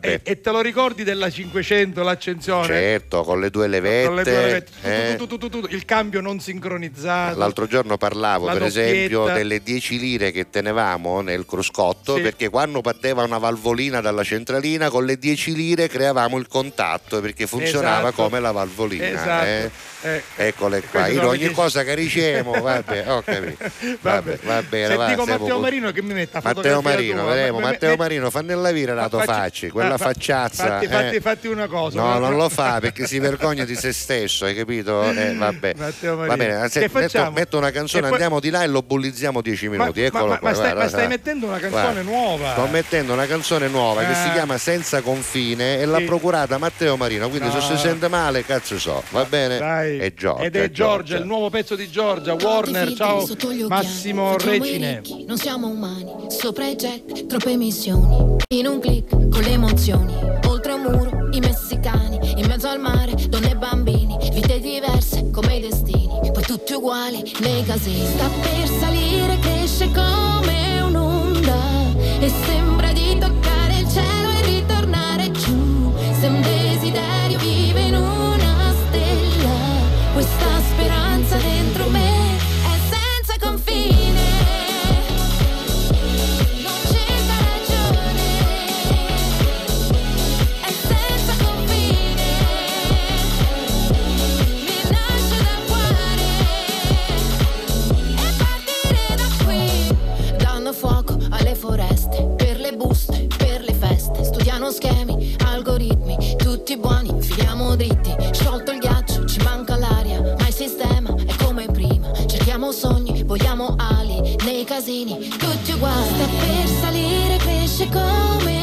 S4: E, e te lo ricordi della 500 l'accensione?
S3: Certo, con le due levette.
S4: Con le due levette. Tu,
S3: eh.
S4: tu, tu, tu, tu, tu, il cambio non sincronizzato.
S3: L'altro giorno parlavo
S4: La
S3: per
S4: doppietta.
S3: esempio delle 10 lire che tenevamo nel cruscotto
S4: Sì.
S3: perché quando batteva una valvolina dalla centralina con le 10 lire creavamo il contatto perché funzionava
S4: Esatto.
S3: come la valvolina.
S4: Esatto.
S3: eh.
S4: Eh,
S3: Eccole qua,
S4: questo
S3: io
S4: lo
S3: ogni
S4: chiedi-
S3: cosa che ricevo, vabbè, ho capito. Vabbè, va bene,
S4: Se dico Matteo Marino che mi metta
S3: Matteo
S4: fotografia
S3: Marino, vedremo, Matteo Marino, fa nella vira la tua
S4: facci-
S3: faccia, quella
S4: fa- fa-
S3: facciazza.
S4: Fatti, fatti,
S3: eh.
S4: fatti una cosa.
S3: No, non lo fa perché si vergogna di se stesso, hai capito? Eh, vabbè.
S4: Matteo
S3: Va bene,
S4: Che
S3: metto, metto una canzone,
S4: poi-
S3: andiamo di là e lo bullizziamo 10 minuti.
S4: Ma-
S3: Eccolo
S4: ma-
S3: qua.
S4: ma stai-
S3: guarda,
S4: ma stai mettendo una canzone
S3: Guarda,
S4: nuova.
S3: Sto mettendo una canzone nuova che
S4: Eh.
S3: si chiama Senza confine e l'ha
S4: Sì.
S3: procurata Matteo Marino. Quindi
S4: No.
S3: se si sente male, cazzo so, va bene?
S4: Dai.
S3: È Giorgia.
S4: Ed è Giorgia, il nuovo pezzo di Giorgia. Warner, ciao Massimo Recine.
S16: ricchi, non siamo umani, sopra i jet, troppe missioni. In un click, con le emozioni. Oltre un muro, i messicani. In mezzo al mare, donne e bambini. Vite diverse, come i destini. Poi tutti uguali, nei casini. Sta per salire, cresce come un'onda. E sembra di toccare il cielo e ritornare giù. Se un desiderio vive in una schemi, algoritmi, tutti buoni, filiamo dritti. Sciolto il ghiaccio, ci manca l'aria, ma il sistema è come prima. Cerchiamo sogni, vogliamo ali, nei casini, tutti uguali. Sta per salire, cresce come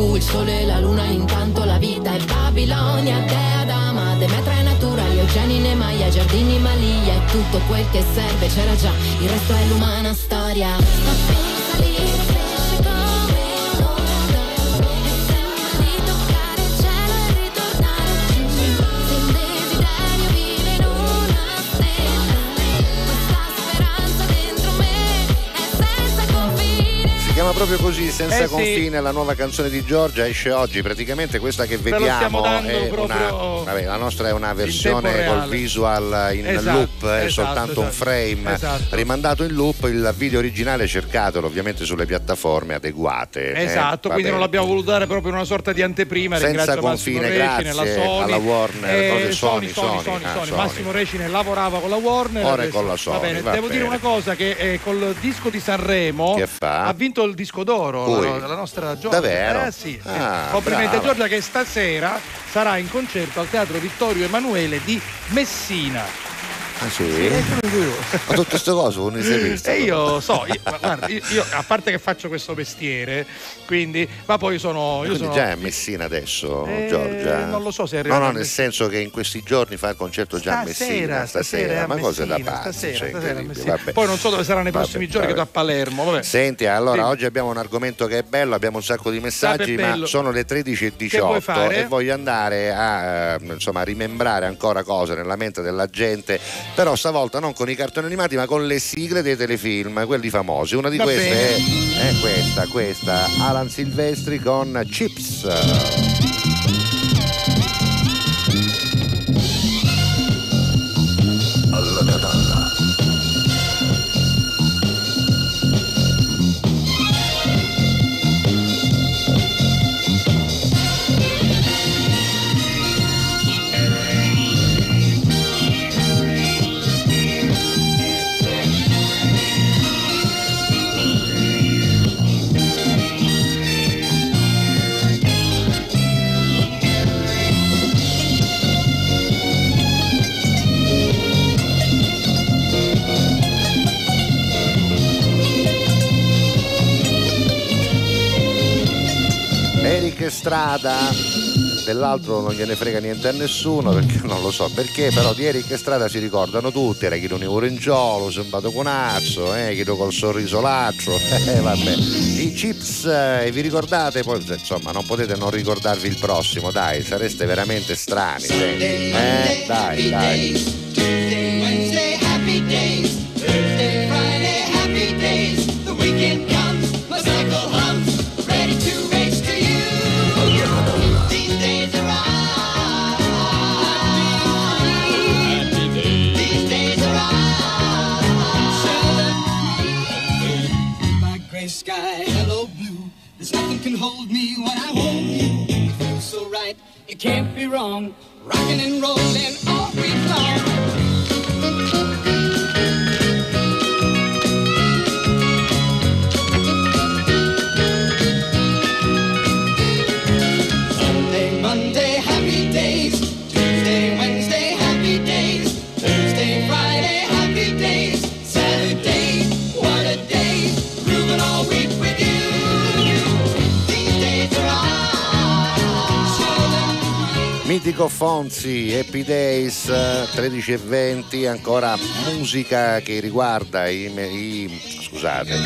S16: Buluku, il sole e la luna Intanto la vita. È Babilonia Dea Dama, Demetra è natura Gli oceani ne Maya, giardini Malia E tutto quel che serve c'era già. Il resto è l'umana storia
S3: chiama proprio così, Senza
S4: Eh sì.
S3: confine, la nuova canzone di Giorgia esce oggi. Praticamente questa che vediamo è una. Vabbè, la nostra è una versione col visual in
S4: Esatto,
S3: loop, è
S4: esatto,
S3: soltanto un
S4: esatto.
S3: frame
S4: Esatto.
S3: rimandato in loop. Il video originale cercatelo ovviamente sulle piattaforme adeguate. eh,
S4: Esatto,
S3: va
S4: quindi non l'abbiamo voluto dare proprio in una sorta di anteprima.
S3: Senza confine,
S4: Recine, la
S3: grazie
S4: Sony,
S3: alla Warner,
S4: eh, Sony,
S3: Sony,
S4: Sony,
S3: ah,
S4: Sony. Massimo Recine lavorava con la Warner.
S3: Ora è con la Sony,
S4: Va bene,
S3: va
S4: devo dire
S3: bene.
S4: una cosa che eh, col disco di Sanremo
S3: Che fa?
S4: ha vinto il disco d'oro la, la nostra Giorgia.
S3: Davvero?
S4: Eh sì.
S3: Ah,
S4: Complimenti a
S3: brava.
S4: Giorgia che stasera sarà in concerto al Teatro Vittorio Emanuele di Messina.
S3: Ah sì? Ma tutte queste cose non ne sei viste?
S4: E io so, io, guarda, io, io, a parte che faccio questo mestiere, quindi, ma poi sono. Io sono
S3: già è a Messina adesso,
S4: Eh,
S3: Giorgia?
S4: non lo so se è
S3: No,
S4: arrivato
S3: no,
S4: a
S3: nel
S4: Messina.
S3: senso che in questi giorni fa il concerto già a Messina,
S4: stasera, è a
S3: ma cose da
S4: Messina,
S3: pazzi,
S4: stasera, stasera Messina. Poi non so dove sarà nei
S3: Vabbè,
S4: prossimi giorni che
S3: vabbè.
S4: tu a Palermo. Vabbè.
S3: Senti, allora
S4: Dimmi.
S3: oggi abbiamo un argomento che è bello, abbiamo un sacco di messaggi, ma sono le
S4: Che vuoi
S3: 13.18
S4: fare?
S3: e voglio andare a eh, insomma, rimembrare ancora cose nella mente della gente, però stavolta non con i cartoni animati, ma con le sigle dei telefilm, quelli famosi. Una di
S4: Va
S3: queste è, è questa, questa, Alan Silvestri con Chips. Strada dell'altro non gliene frega niente a nessuno perché non lo so perché, però di Eric Estrada si ricordano tutti, era chi non ora in giolo, sembrato con azzo, eh, chi col sorriso laccio, eh, vabbè. I chips, eh, vi ricordate? Poi insomma non potete non ricordarvi il prossimo, dai, sareste veramente strani. Eh, dai, dai.
S17: Can't be wrong. Rocking and rolling all week long.
S3: Mitico Fonzi, Happy Days, eh, 13 e 20, ancora musica che riguarda i, i- scusate,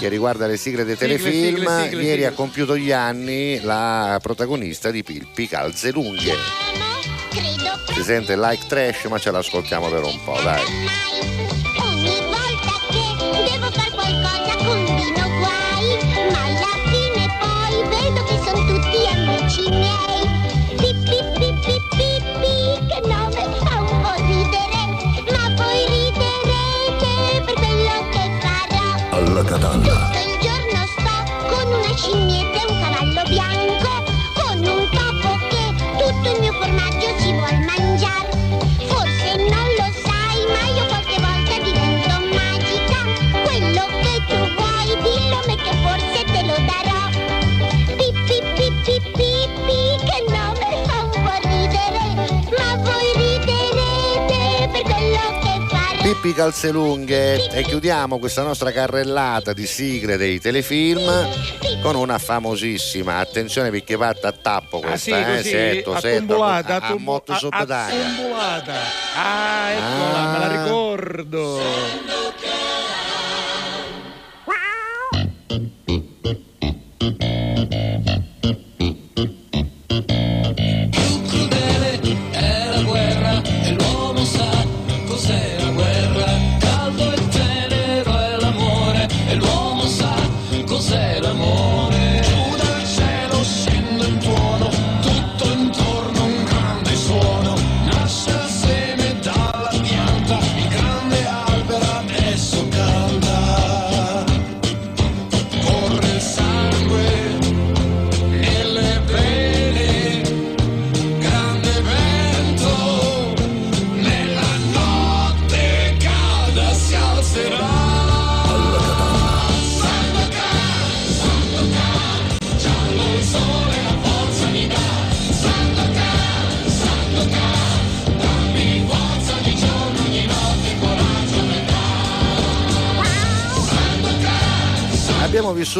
S3: che riguarda le sigle dei
S4: Sigle,
S3: telefilm.
S4: sigle, sigle,
S3: Ieri
S4: sigle.
S3: ha compiuto gli anni la protagonista di Pilpi Calze Lunghe. Si sente like trash, ma ce l'ascoltiamo per un po', dai.
S18: Pippi
S3: Calze Lunghe e chiudiamo questa nostra carrellata di sigle dei telefilm con una famosissima, attenzione perché fatta a tappo
S4: Ah, sì,
S3: questa, eh,
S4: così,
S3: setto, setto,
S4: attombolata,
S3: a, a motto
S4: a-
S3: sottotaglia.
S4: attombolata. Ah, eccola, me la ricordo.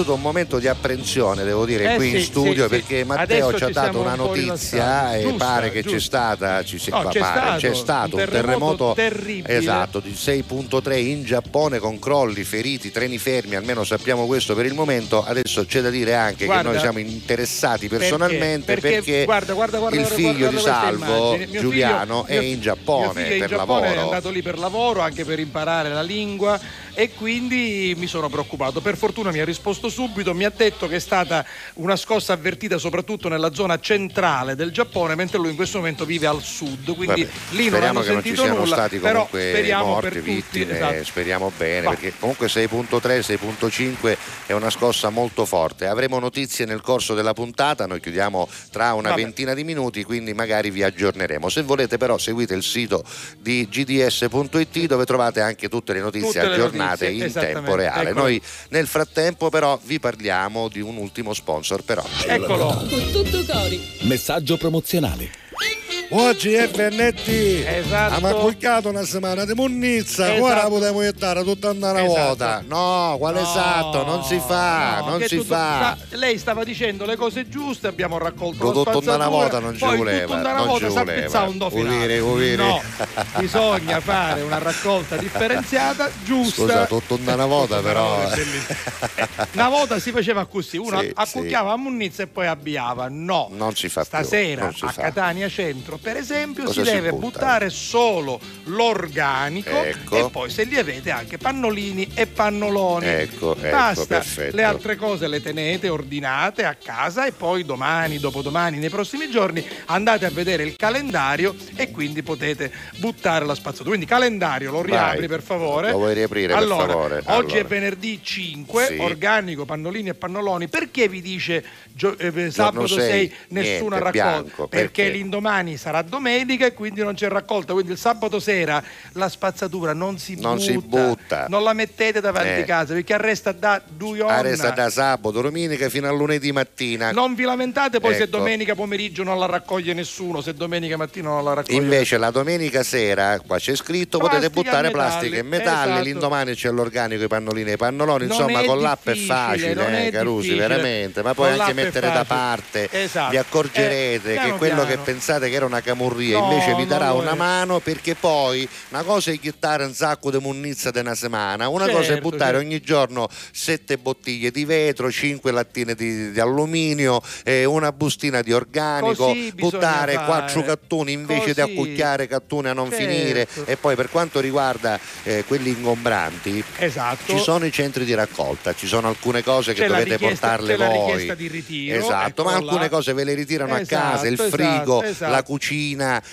S3: Vissuto un momento di apprensione, devo dire,
S4: Eh
S3: qui
S4: sì,
S3: in studio
S4: sì, sì.
S3: perché Matteo
S4: Adesso
S3: ci ha dato una notizia e
S4: Giusta,
S3: pare che
S4: giusta.
S3: c'è stata, ci si-
S4: No, c'è
S3: pare,
S4: stato
S3: c'è stato
S4: un
S3: un terremoto
S4: terribile.
S3: esatto, di 6.3 in Giappone con crolli, feriti, treni fermi, almeno sappiamo questo per il momento. Adesso c'è da dire anche
S4: Guarda,
S3: che noi siamo interessati
S4: Perché?
S3: personalmente perché,
S4: guarda, guarda, guarda,
S3: il figlio di Salvo.
S4: Mio
S3: Giuliano,
S4: figlio-
S3: è in Giappone
S4: mio figlio è in
S3: per
S4: Giappone,
S3: lavoro.
S4: È andato lì per lavoro, anche per imparare la lingua e quindi mi sono preoccupato. Per fortuna mi ha risposto subito, mi ha detto che è stata una scossa avvertita soprattutto nella zona centrale del Giappone, mentre lui in questo momento vive al sud, quindi
S3: Vabbè,
S4: lì non
S3: speriamo
S4: hanno
S3: che non ci
S4: sentito
S3: siano
S4: nulla,
S3: stati
S4: però
S3: comunque
S4: speriamo
S3: morti,
S4: per tutti,
S3: vittime,
S4: esatto.
S3: speriamo bene,
S4: Va.
S3: perché comunque 6.3, 6.5 è una scossa molto forte. Avremo notizie nel corso della puntata, noi chiudiamo tra una
S4: Vabbè.
S3: ventina di minuti, quindi magari vi aggiorneremo. Se volete però seguite il sito di gds.it dove trovate anche tutte le notizie
S4: Tutte le
S3: aggiornate
S4: notizie,
S3: in tempo reale.
S4: eccolo.
S3: Noi nel frattempo però vi parliamo di un ultimo sponsor per oggi.
S4: Eccolo.
S2: Con tutto cori.
S19: Messaggio promozionale.
S12: Oggi è venerdì.
S4: Esatto.
S12: Abbiamo accucchiato una settimana di munnizza,
S4: Esatto.
S12: ora potremmo aiutare tutta una
S4: Esatto.
S12: volta.
S3: No, quale
S4: No,
S3: esatto? Non si fa,
S4: no,
S3: non si
S4: tutto-
S3: fa.
S4: sa- lei stava dicendo le cose giuste, abbiamo raccolto la
S3: Tutto una volta non ci voleva,
S4: tutto una
S3: non
S4: volta
S3: ci
S4: si
S3: voleva.
S4: appezzava un do finale.
S3: Uviri.
S4: No, bisogna fare una raccolta differenziata, giusta.
S3: Scusa, tutto una volta però.
S4: Una volta si faceva così, uno
S3: Sì,
S4: accucchiava a munnizza e poi abbiava. No.
S3: Non si fa più.
S4: Stasera
S3: si
S4: a
S3: fa.
S4: Catania Centro, per esempio,
S3: Cosa
S4: si
S3: si
S4: deve
S3: butta?
S4: buttare solo l'organico
S3: Ecco.
S4: e poi se li avete anche pannolini e pannoloni.
S3: Ecco, ecco,
S4: Basta,
S3: perfetto.
S4: le altre cose le tenete ordinate a casa e poi domani, dopodomani, nei prossimi giorni andate a vedere il calendario e quindi potete buttare la spazzatura. Quindi calendario lo riapri
S3: Vai.
S4: per favore.
S3: Lo vuoi riaprire, per
S4: allora,
S3: favore?
S4: Oggi
S3: Allora.
S4: è venerdì 5,
S3: Sì.
S4: organico, pannolini e pannoloni. Perché vi dice gio- eh, sabato
S3: sei,
S4: 6 nessuna
S3: niente,
S4: raccolta?
S3: bianco,
S4: perché
S3: perché?
S4: l'indomani sarà domenica e quindi non c'è raccolta. Quindi il sabato sera la spazzatura non si
S3: Non
S4: butta.
S3: si butta.
S4: Non la mettete davanti
S3: Eh.
S4: casa perché arresta da due ore.
S3: resta da sabato, domenica fino a lunedì mattina.
S4: Non vi lamentate poi se
S3: Ecco.
S4: domenica pomeriggio non la raccoglie nessuno, se domenica mattina non la raccoglie
S3: Invece la domenica sera, qua c'è scritto, potete
S4: Plastica
S3: buttare
S4: e metalli,
S3: plastica e metalli,
S4: esatto.
S3: l'indomani c'è l'organico, i pannolini e i pannoloni,
S4: Non
S3: insomma con l'app è facile,
S4: non è
S3: eh, Carusi,
S4: difficile.
S3: veramente, ma
S4: Con
S3: poi
S4: l'app
S3: anche mettere da parte,
S4: Esatto.
S3: vi accorgerete
S4: Eh,
S3: che
S4: piano
S3: quello che
S4: piano.
S3: pensate che era una camurria
S4: No,
S3: invece vi darà una
S4: è.
S3: mano perché poi una cosa è chiuttare un sacco di munnizza di una settimana, una cosa è
S4: Certo,
S3: buttare
S4: certo.
S3: ogni giorno sette bottiglie di vetro, cinque lattine di, di alluminio, eh, una bustina di organico,
S4: Così
S3: buttare quattro cattuni invece di
S4: Così.
S3: accucchiare cattuni a non
S4: Certo.
S3: finire e poi per quanto riguarda eh, quelli ingombranti
S4: Esatto.
S3: ci sono i centri di raccolta ci sono alcune cose che
S4: C'è la
S3: dovete portarle
S4: c'è la
S3: voi
S4: richiesta di ritiro,
S3: esatto ma alcune
S4: là.
S3: cose ve le ritirano a casa il
S4: Esatto,
S3: frigo
S4: esatto, esatto.
S3: la cucina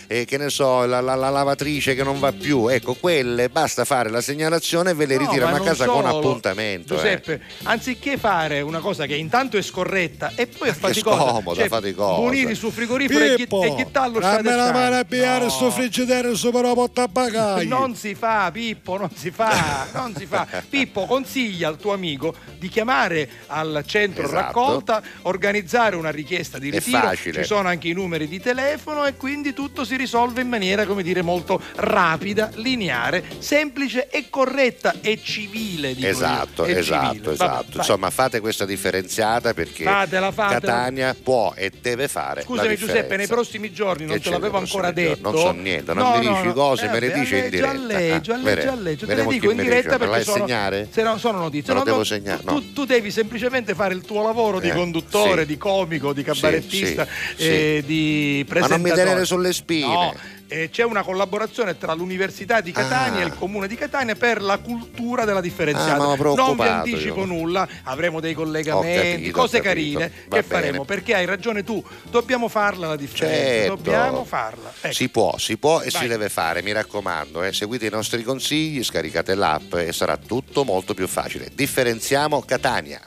S3: eh, che ne so la, la- la lavatrice che non va più ecco quelle basta fare la segnalazione e ve le
S4: No,
S3: ritirano a casa con
S4: solo.
S3: appuntamento eh.
S4: Giuseppe, anziché fare una cosa che intanto è scorretta e poi è faticosa,
S3: scomoda, faticosa.
S4: Muniri su frigorifero e,
S12: Pippo,
S4: e chittarlo
S12: dammi la mano a
S4: no.
S12: pigliare sto friggidere sopra la portabagagli.
S4: Non si fa, Pippo, non si fa, non si fa. Pippo consiglia al tuo amico di chiamare al centro
S3: Esatto.
S4: raccolta, organizzare una richiesta di
S3: È
S4: ritiro.
S3: facile.
S4: Ci sono anche i numeri di telefono e quindi tutto si risolve in maniera, come dire, molto rapida, lineare, semplice e corretta e civile. dico io.
S3: Esatto,
S4: E
S3: esatto,
S4: civile.
S3: esatto.
S4: Vabbè.
S3: Insomma, fate questa differenziata perché
S4: Fatela, fatela.
S3: Catania può e deve fare.
S4: Scusami Giuseppe, nei prossimi giorni non
S3: c'è
S4: l'avevo ancora detto.
S3: Non so niente, non mi dici cose, me le
S4: Eh,
S3: dici in diretta.
S4: Alleggia,
S3: Ah,
S4: alleggia,
S3: vede-
S4: alleggia. Te le dico in diretta perché sono,
S3: segnare?
S4: se no- sono notizie.
S3: Me lo
S4: No,
S3: devo
S4: no,
S3: segnare,
S4: tu,
S3: no.
S4: devi semplicemente fare il tuo lavoro di
S3: Eh,
S4: conduttore, di comico, di cabarettista, eh, di
S3: non
S4: presentatore.
S3: Tenere sulle spine.
S4: No, eh, c'è una collaborazione tra l'Università di Catania
S3: Ah.
S4: e il Comune di Catania per la cultura della differenziata.
S3: Ah,
S4: non vi anticipo
S3: io.
S4: nulla, avremo dei collegamenti,
S3: capito,
S4: cose carine
S3: Va
S4: che
S3: bene.
S4: faremo, perché hai ragione tu, dobbiamo farla la differenza,
S3: Certo.
S4: dobbiamo farla. Ecco.
S3: Si può, si può e
S4: Vai.
S3: si deve fare, mi raccomando, eh. seguite i nostri consigli, scaricate l'app e sarà tutto molto più facile. Differenziamo Catania.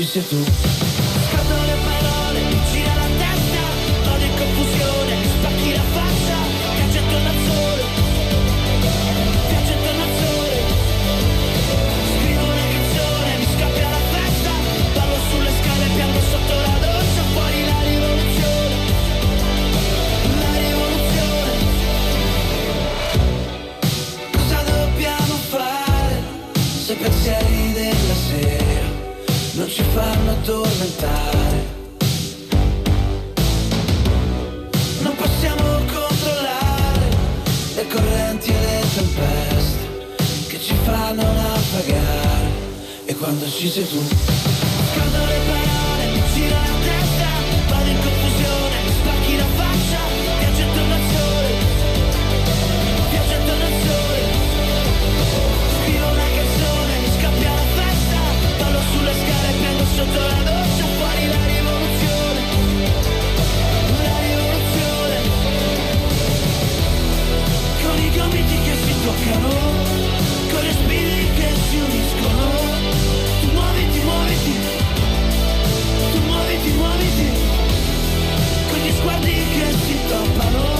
S15: E quando ci sei tu addormentare. Non possiamo controllare Le correnti e le tempeste che ci fanno naufragare. E quando ci sei tu scadono le parole, mi gira toccano, con le spine che si uniscono. Tu muoviti, muoviti, tu muoviti, muoviti, con gli sguardi che si toppano.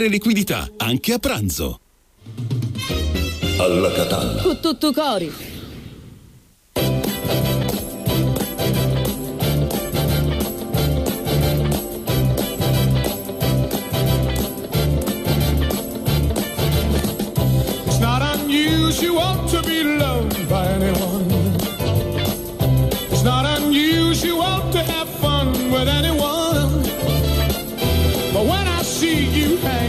S10: liquidità, anche a pranzo.
S9: Alla Catalla.
S2: Con tutto cori.
S7: It's not unusual to be loved by anyone. It's not unusual to have fun with anyone.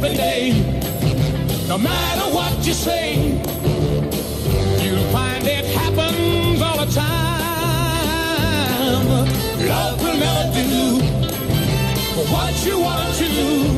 S7: Every day. No matter what you say, you'll find it happens all the time. Love will never do what you want to do.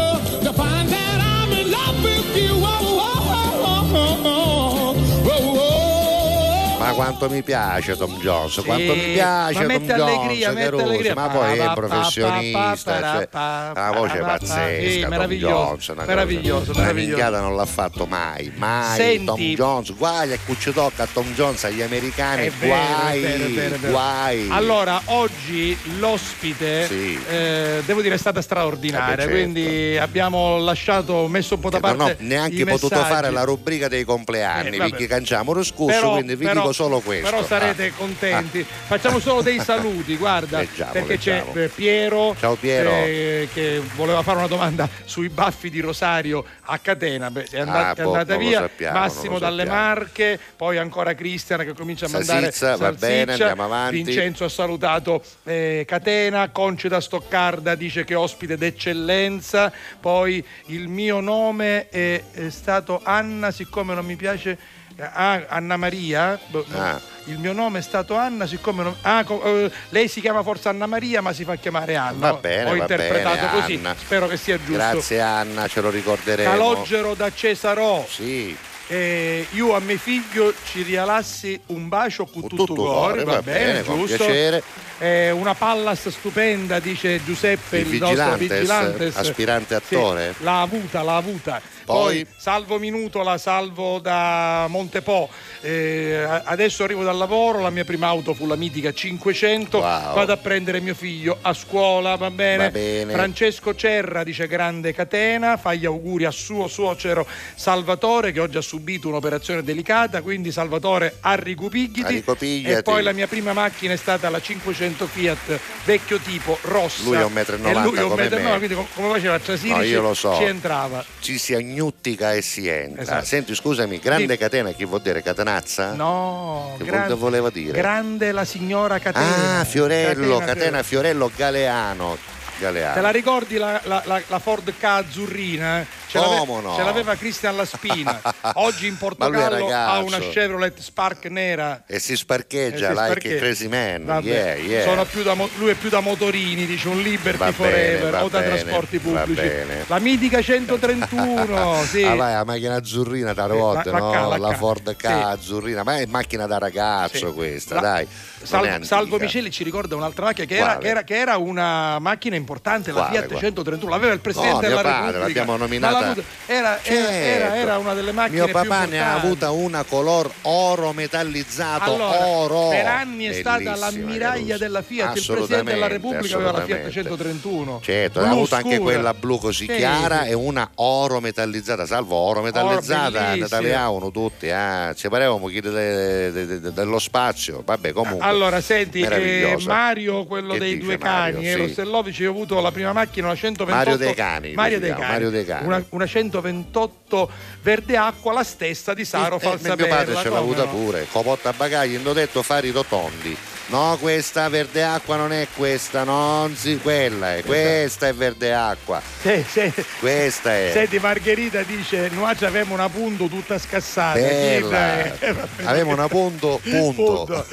S3: Ma quanto mi piace Tom Jones, quanto mi piace
S4: ma
S3: Tom Jones, che russo, ma poi è professionista, cioè, una voce
S4: pa, pa,
S3: pazzesca,
S4: sì,
S3: Tom Jones, una
S4: meraviglioso, meraviglioso.
S3: non l'ha fatto mai, mai
S4: Senti-
S3: Tom Jones, guai a cui ci tocca a Tom Jones, agli americani, guai,
S4: vero, vero, vero.
S3: guai.
S4: Allora, oggi l'ospite,
S3: Sì.
S4: eh, devo dire, è stata straordinaria.
S3: Eh certo.
S4: Quindi abbiamo lasciato, messo un po' da
S3: non
S4: parte.
S3: ho neanche potuto
S4: messaggi.
S3: fare la rubrica dei compleanni
S4: Eh,
S3: perché canciamo lo scorso quindi vi
S4: però-
S3: dico solo questo
S4: Però sarete
S3: Ah.
S4: contenti. Facciamo solo dei saluti, guarda.
S3: Leggiamo,
S4: perché
S3: leggiamo.
S4: c'è eh, Piero,
S3: Ciao, Piero.
S4: eh, che voleva fare una domanda sui baffi di Rosario a Catena. Beh, è, andata,
S3: Ah,
S4: è andata via.
S3: sappiamo,
S4: Massimo dalle. Marche, poi ancora Cristian che comincia a mandare
S3: Salsiccia, va bene, andiamo avanti.
S4: Vincenzo ha salutato eh, Catena, Concida Stoccarda dice che è ospite d'eccellenza, poi il mio nome è, è stato Anna, siccome non mi piace ah, Anna Maria, boh,
S3: Ah.
S4: il mio nome è stato Anna, siccome non- ah, eh, lei si chiama forse Anna Maria ma si fa chiamare Anna.
S3: Va bene,
S4: Ho
S3: va
S4: interpretato
S3: bene,
S4: così,
S3: Anna.
S4: spero che sia giusto.
S3: grazie Anna ce lo ricorderemo
S4: Calogero da Cesarò.
S3: sì
S4: Eh, io a mio figlio ci rialassi un bacio con tutto,
S3: tutto
S4: cuore,
S3: cuore,
S4: va,
S3: va bene, con
S4: giusto.
S3: piacere.
S4: Eh, una pallas stupenda, dice Giuseppe,
S3: Il
S4: il, nostro
S3: Vigilantes,
S4: vigilantes.
S3: aspirante
S4: Sì,
S3: attore.
S4: l'ha avuta, l'ha avuta.
S3: Poi?
S4: Poi, salvo Minutola, salvo da Montepo. Eh, adesso arrivo dal lavoro, la mia prima auto fu la mitica 500.
S3: Wow.
S4: Vado a prendere mio figlio a scuola, va bene?
S3: Va bene.
S4: Francesco Cerra dice grande catena, fa gli auguri a suo suocero Salvatore che oggi ha subito un'operazione delicata, quindi Salvatore a.
S3: Arricupigliati.
S4: E poi la mia prima macchina è stata la 500 Fiat vecchio tipo rossa.
S3: Lui è un metro e
S4: lui
S3: novanta
S4: è un
S3: come
S4: metro e novanta, quindi com- come faceva Trasini
S3: No, io
S4: ci-
S3: lo so.
S4: ci entrava.
S3: ci si agnuttica e si entra
S4: Esatto.
S3: senti scusami grande
S4: Sì.
S3: catena chi vuol dire catenazza?
S4: No,
S3: Che
S4: gran-
S3: vol- voleva dire?
S4: grande la signora Catena.
S3: ah Fiorello
S4: Catena,
S3: catena, Fiorello Galeano Galeano
S4: Te la ricordi la, la- la- la Ford K azzurrina? Ce, l'ave-
S3: no?
S4: ce l'aveva Cristian Laspina. Oggi in Portogallo ha una Chevrolet Spark nera.
S3: E si sparcheggia
S4: Eh, sì,
S3: like
S4: sparcheggia.
S3: crazy man. Yeah, yeah.
S4: sono più da mo- lui è più da motorini, dice un Liberty
S3: Va
S4: Forever o da
S3: bene,
S4: trasporti pubblici. La mitica 131, sì.
S3: Ah, vai, la macchina azzurrina da volte,
S4: la- la
S3: no?
S4: La
S3: La. Ford K
S4: Sì.
S3: azzurrina, ma è macchina da ragazzo
S4: Sì.
S3: questa,
S4: La-
S3: dai.
S4: Salvo. Salvo Micheli ci ricorda un'altra macchina che era, che, era, che era una macchina importante, la
S3: Quale,
S4: Fiat
S3: quale?
S4: 131, l'aveva il Presidente
S3: No, mio
S4: della
S3: padre,
S4: Repubblica.
S3: l'abbiamo nominata-
S4: avuta- Era, era, era, era una delle macchine
S3: Mio papà ne ha avuta una color oro metallizzato,
S4: Allora,
S3: oro.
S4: per anni è stata l'ammiraglia della Fiat, il Presidente della Repubblica aveva la Fiat
S3: assolutamente.
S4: 131.
S3: Certo, ha avuto anche quella blu così
S4: Sì,
S3: chiara e una oro metallizzata, salvo oro metallizzata,
S4: bellissima.
S3: tagliavano tutti, ah, ci parevamo chi de- de- de- dello spazio, vabbè comunque.
S4: Allora, senti, eh. Mario, quello
S3: Che
S4: dei due
S3: Mario?
S4: cani,
S3: Sì.
S4: eh, Rossellovici, ho avuto la prima macchina, una 128.
S3: Mario dei Cani,
S4: Mario dei Cani.
S3: Mario dei Cani.
S4: Una, una 128 verde acqua, la stessa di Saro
S3: Eh,
S4: Falsaperla.
S3: mio padre ce l'ha avuta pure, copotta bagagli, hanno detto fari rotondi. No, questa verde acqua non è questa, non si, quella è, questa è verde acqua,
S4: Sì, sì.
S3: questa è.
S4: Senti, Margherita dice: Noi avevamo una punto tutta scassata.
S3: Bella.
S4: Eh.
S3: Avevamo una punto, punto.
S4: Punto.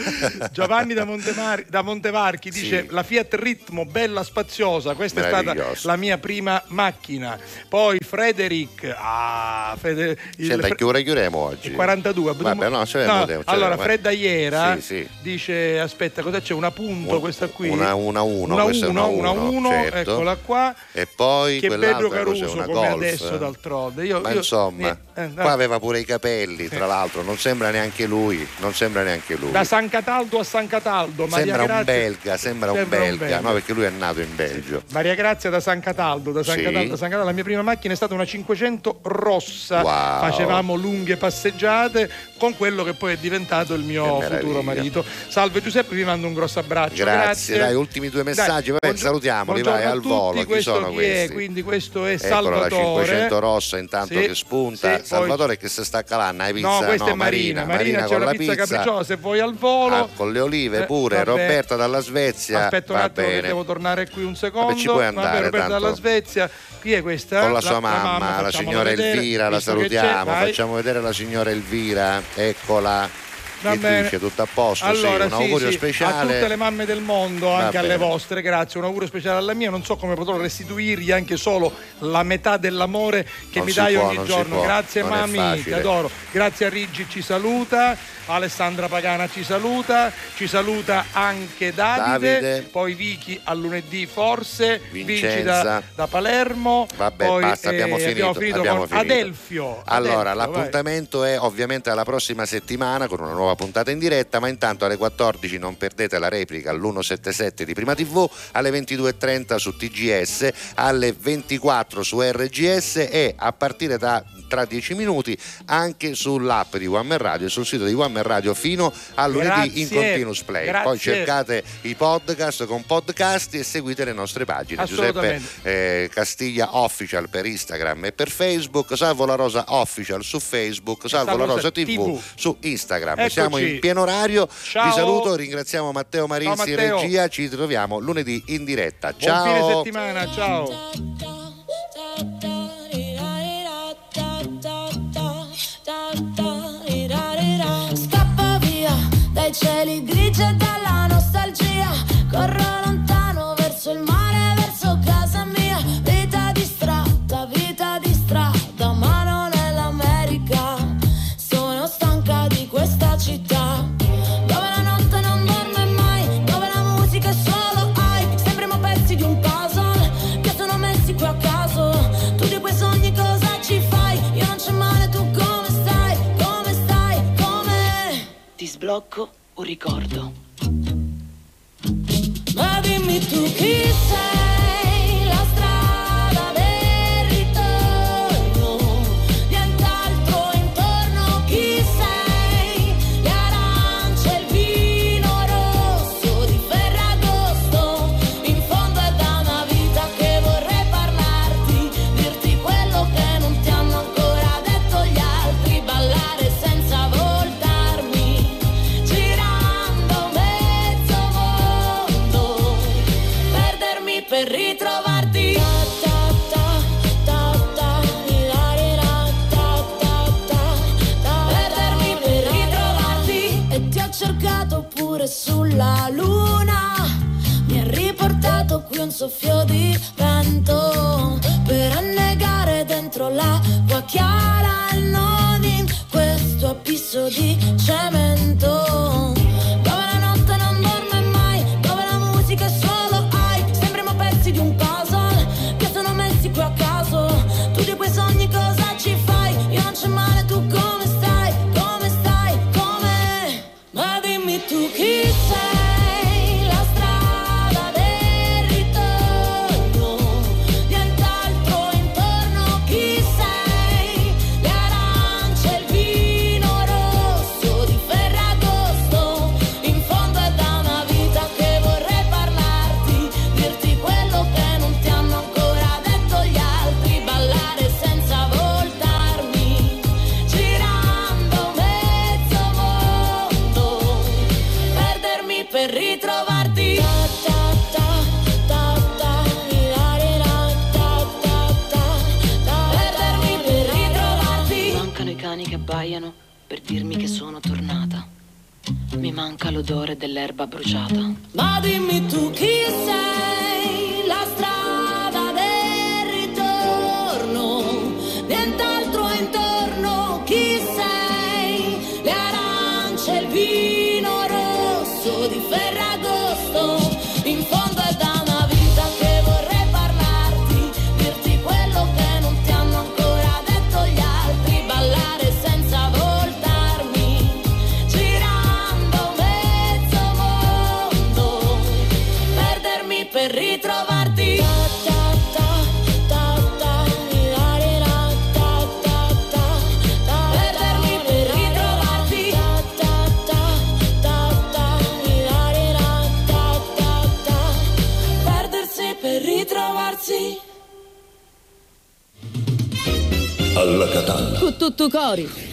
S4: Giovanni da, Montemar- da Montevarchi dice
S3: Sì.
S4: la Fiat Ritmo bella spaziosa questa è stata la mia prima macchina poi Frederic ah, il
S3: Senta,
S4: Fre-
S3: che ora chiuderemo oggi?
S4: il 42
S3: Vabbè, no, ce l'abbiamo, ce l'abbiamo,
S4: allora
S3: eh.
S4: Fred Aiera
S3: Sì, sì.
S4: dice aspetta cosa c'è una punto
S3: Un-
S4: questa qui
S3: Una 1 1,
S4: una
S3: questa è una
S4: 1
S3: 1,
S4: una 1
S3: certo.
S4: eccola qua
S3: E poi
S4: che Pedro? Caruso
S3: una
S4: come
S3: Golf.
S4: adesso d'altronde io,
S3: Ma
S4: io-
S3: insomma,
S4: eh, eh,
S3: qua aveva pure i capelli, tra l'altro, non sembra neanche lui, non sembra neanche lui.
S4: da San Cataldo a San Cataldo Maria
S3: Sembra un
S4: Grazia-
S3: belga, sembra, un
S4: Sembra un
S3: belga,
S4: belga.
S3: no, perché lui è nato in Belgio.
S4: Maria Grazia da San Cataldo, da San
S3: Sì.
S4: Cataldo, da San Cataldo. La mia prima macchina è stata una 500 rossa.
S3: Wow.
S4: Facevamo lunghe passeggiate con quello che poi è diventato il mio futuro marito. Salve Giuseppe, vi mando un grosso abbraccio.
S3: Grazie, dai, ultimi due messaggi, vabbè,
S4: buongio-
S3: salutiamoli, vai, al
S4: tutti,
S3: volo, chi sono
S4: chi
S3: questi?
S4: È? Quindi questo è
S3: Eccola la
S4: Salvatore.
S3: 500 rossa intanto
S4: Sì,
S3: che spunta.
S4: sì, poi-
S3: Salvatore che si sta calando, hai pizza?
S4: No, questa
S3: no,
S4: è Marina. Marina,
S3: Marina
S4: c'è
S3: con la
S4: pizza,
S3: pizza.
S4: capricciosa se vuoi al volo.
S3: Ah, con le olive
S4: Eh,
S3: pure,
S4: vabbè.
S3: Roberta dalla Svezia.
S4: Aspetta un
S3: va
S4: attimo che
S3: bene.
S4: devo tornare qui un secondo.
S3: ci puoi
S4: Vabbè,
S3: andare,
S4: Roberta
S3: tanto.
S4: dalla Svezia. Qui è questa.
S3: Con la sua mamma, la signora Elvira, la salutiamo, facciamo vedere la signora Elvira, eccola.
S4: Va bene.
S3: tutto a posto,
S4: allora,
S3: sì, un augurio
S4: sì,
S3: speciale.
S4: a tutte le mamme del mondo,
S3: Va
S4: anche alle
S3: bene.
S4: vostre, grazie. Un augurio speciale alla mia. Non so come potrò restituirgli anche solo la metà dell'amore che
S3: Non
S4: mi dai
S3: può,
S4: ogni giorno. Grazie,
S3: non
S4: mami, ti adoro. Grazie a Riggi, ci saluta. Alessandra Pagana ci saluta, ci saluta anche Davide,
S3: Davide.
S4: poi Vicky a lunedì forse, Vinci
S3: Vincenza.
S4: da, da Palermo,
S3: Vabbè,
S4: poi
S3: basta, abbiamo
S4: eh,
S3: finito,
S4: finito
S3: abbiamo
S4: con
S3: finito.
S4: Adelfio.
S3: Allora,
S4: Adelfio, vai.
S3: l'appuntamento è ovviamente alla prossima settimana con una nuova puntata in diretta, ma intanto alle 14 non perdete la replica all'177 di Prima TV, alle 22.30 su TGS, alle 24 su RGS e a partire da tra 10 minuti anche sull'app di One Man Radio e sul sito di One Man Radio fino a lunedì in
S4: Grazie,
S3: continuous play.
S4: grazie.
S3: Poi cercate i podcast con podcast e seguite le nostre pagine. Giuseppe eh, Castiglia Official per Instagram e per Facebook, Salvo la Rosa Official su Facebook, Salvo, la Rosa TV,
S4: TV.
S3: su Instagram.
S4: Eccoci.
S3: Siamo in pieno orario.
S4: Ciao.
S3: Vi saluto, ringraziamo Matteo Marinzi
S4: Ciao,
S3: in
S4: Matteo.
S3: regia. Ci troviamo lunedì in diretta.
S4: Buon fine
S3: Ciao.
S4: settimana, ciao.
S13: Scappa via dai cieli grigi
S2: Ti sblocco un ricordo.
S13: Ma dimmi tu chi sei, sulla luna. Mi ha riportato qui un soffio di vento per annegare dentro l'acqua chiara e non in questo abisso di cemento.
S2: manca l'odore dell'erba bruciata.
S13: Ma dimmi tu chi sei, la strada.
S19: tutto cori.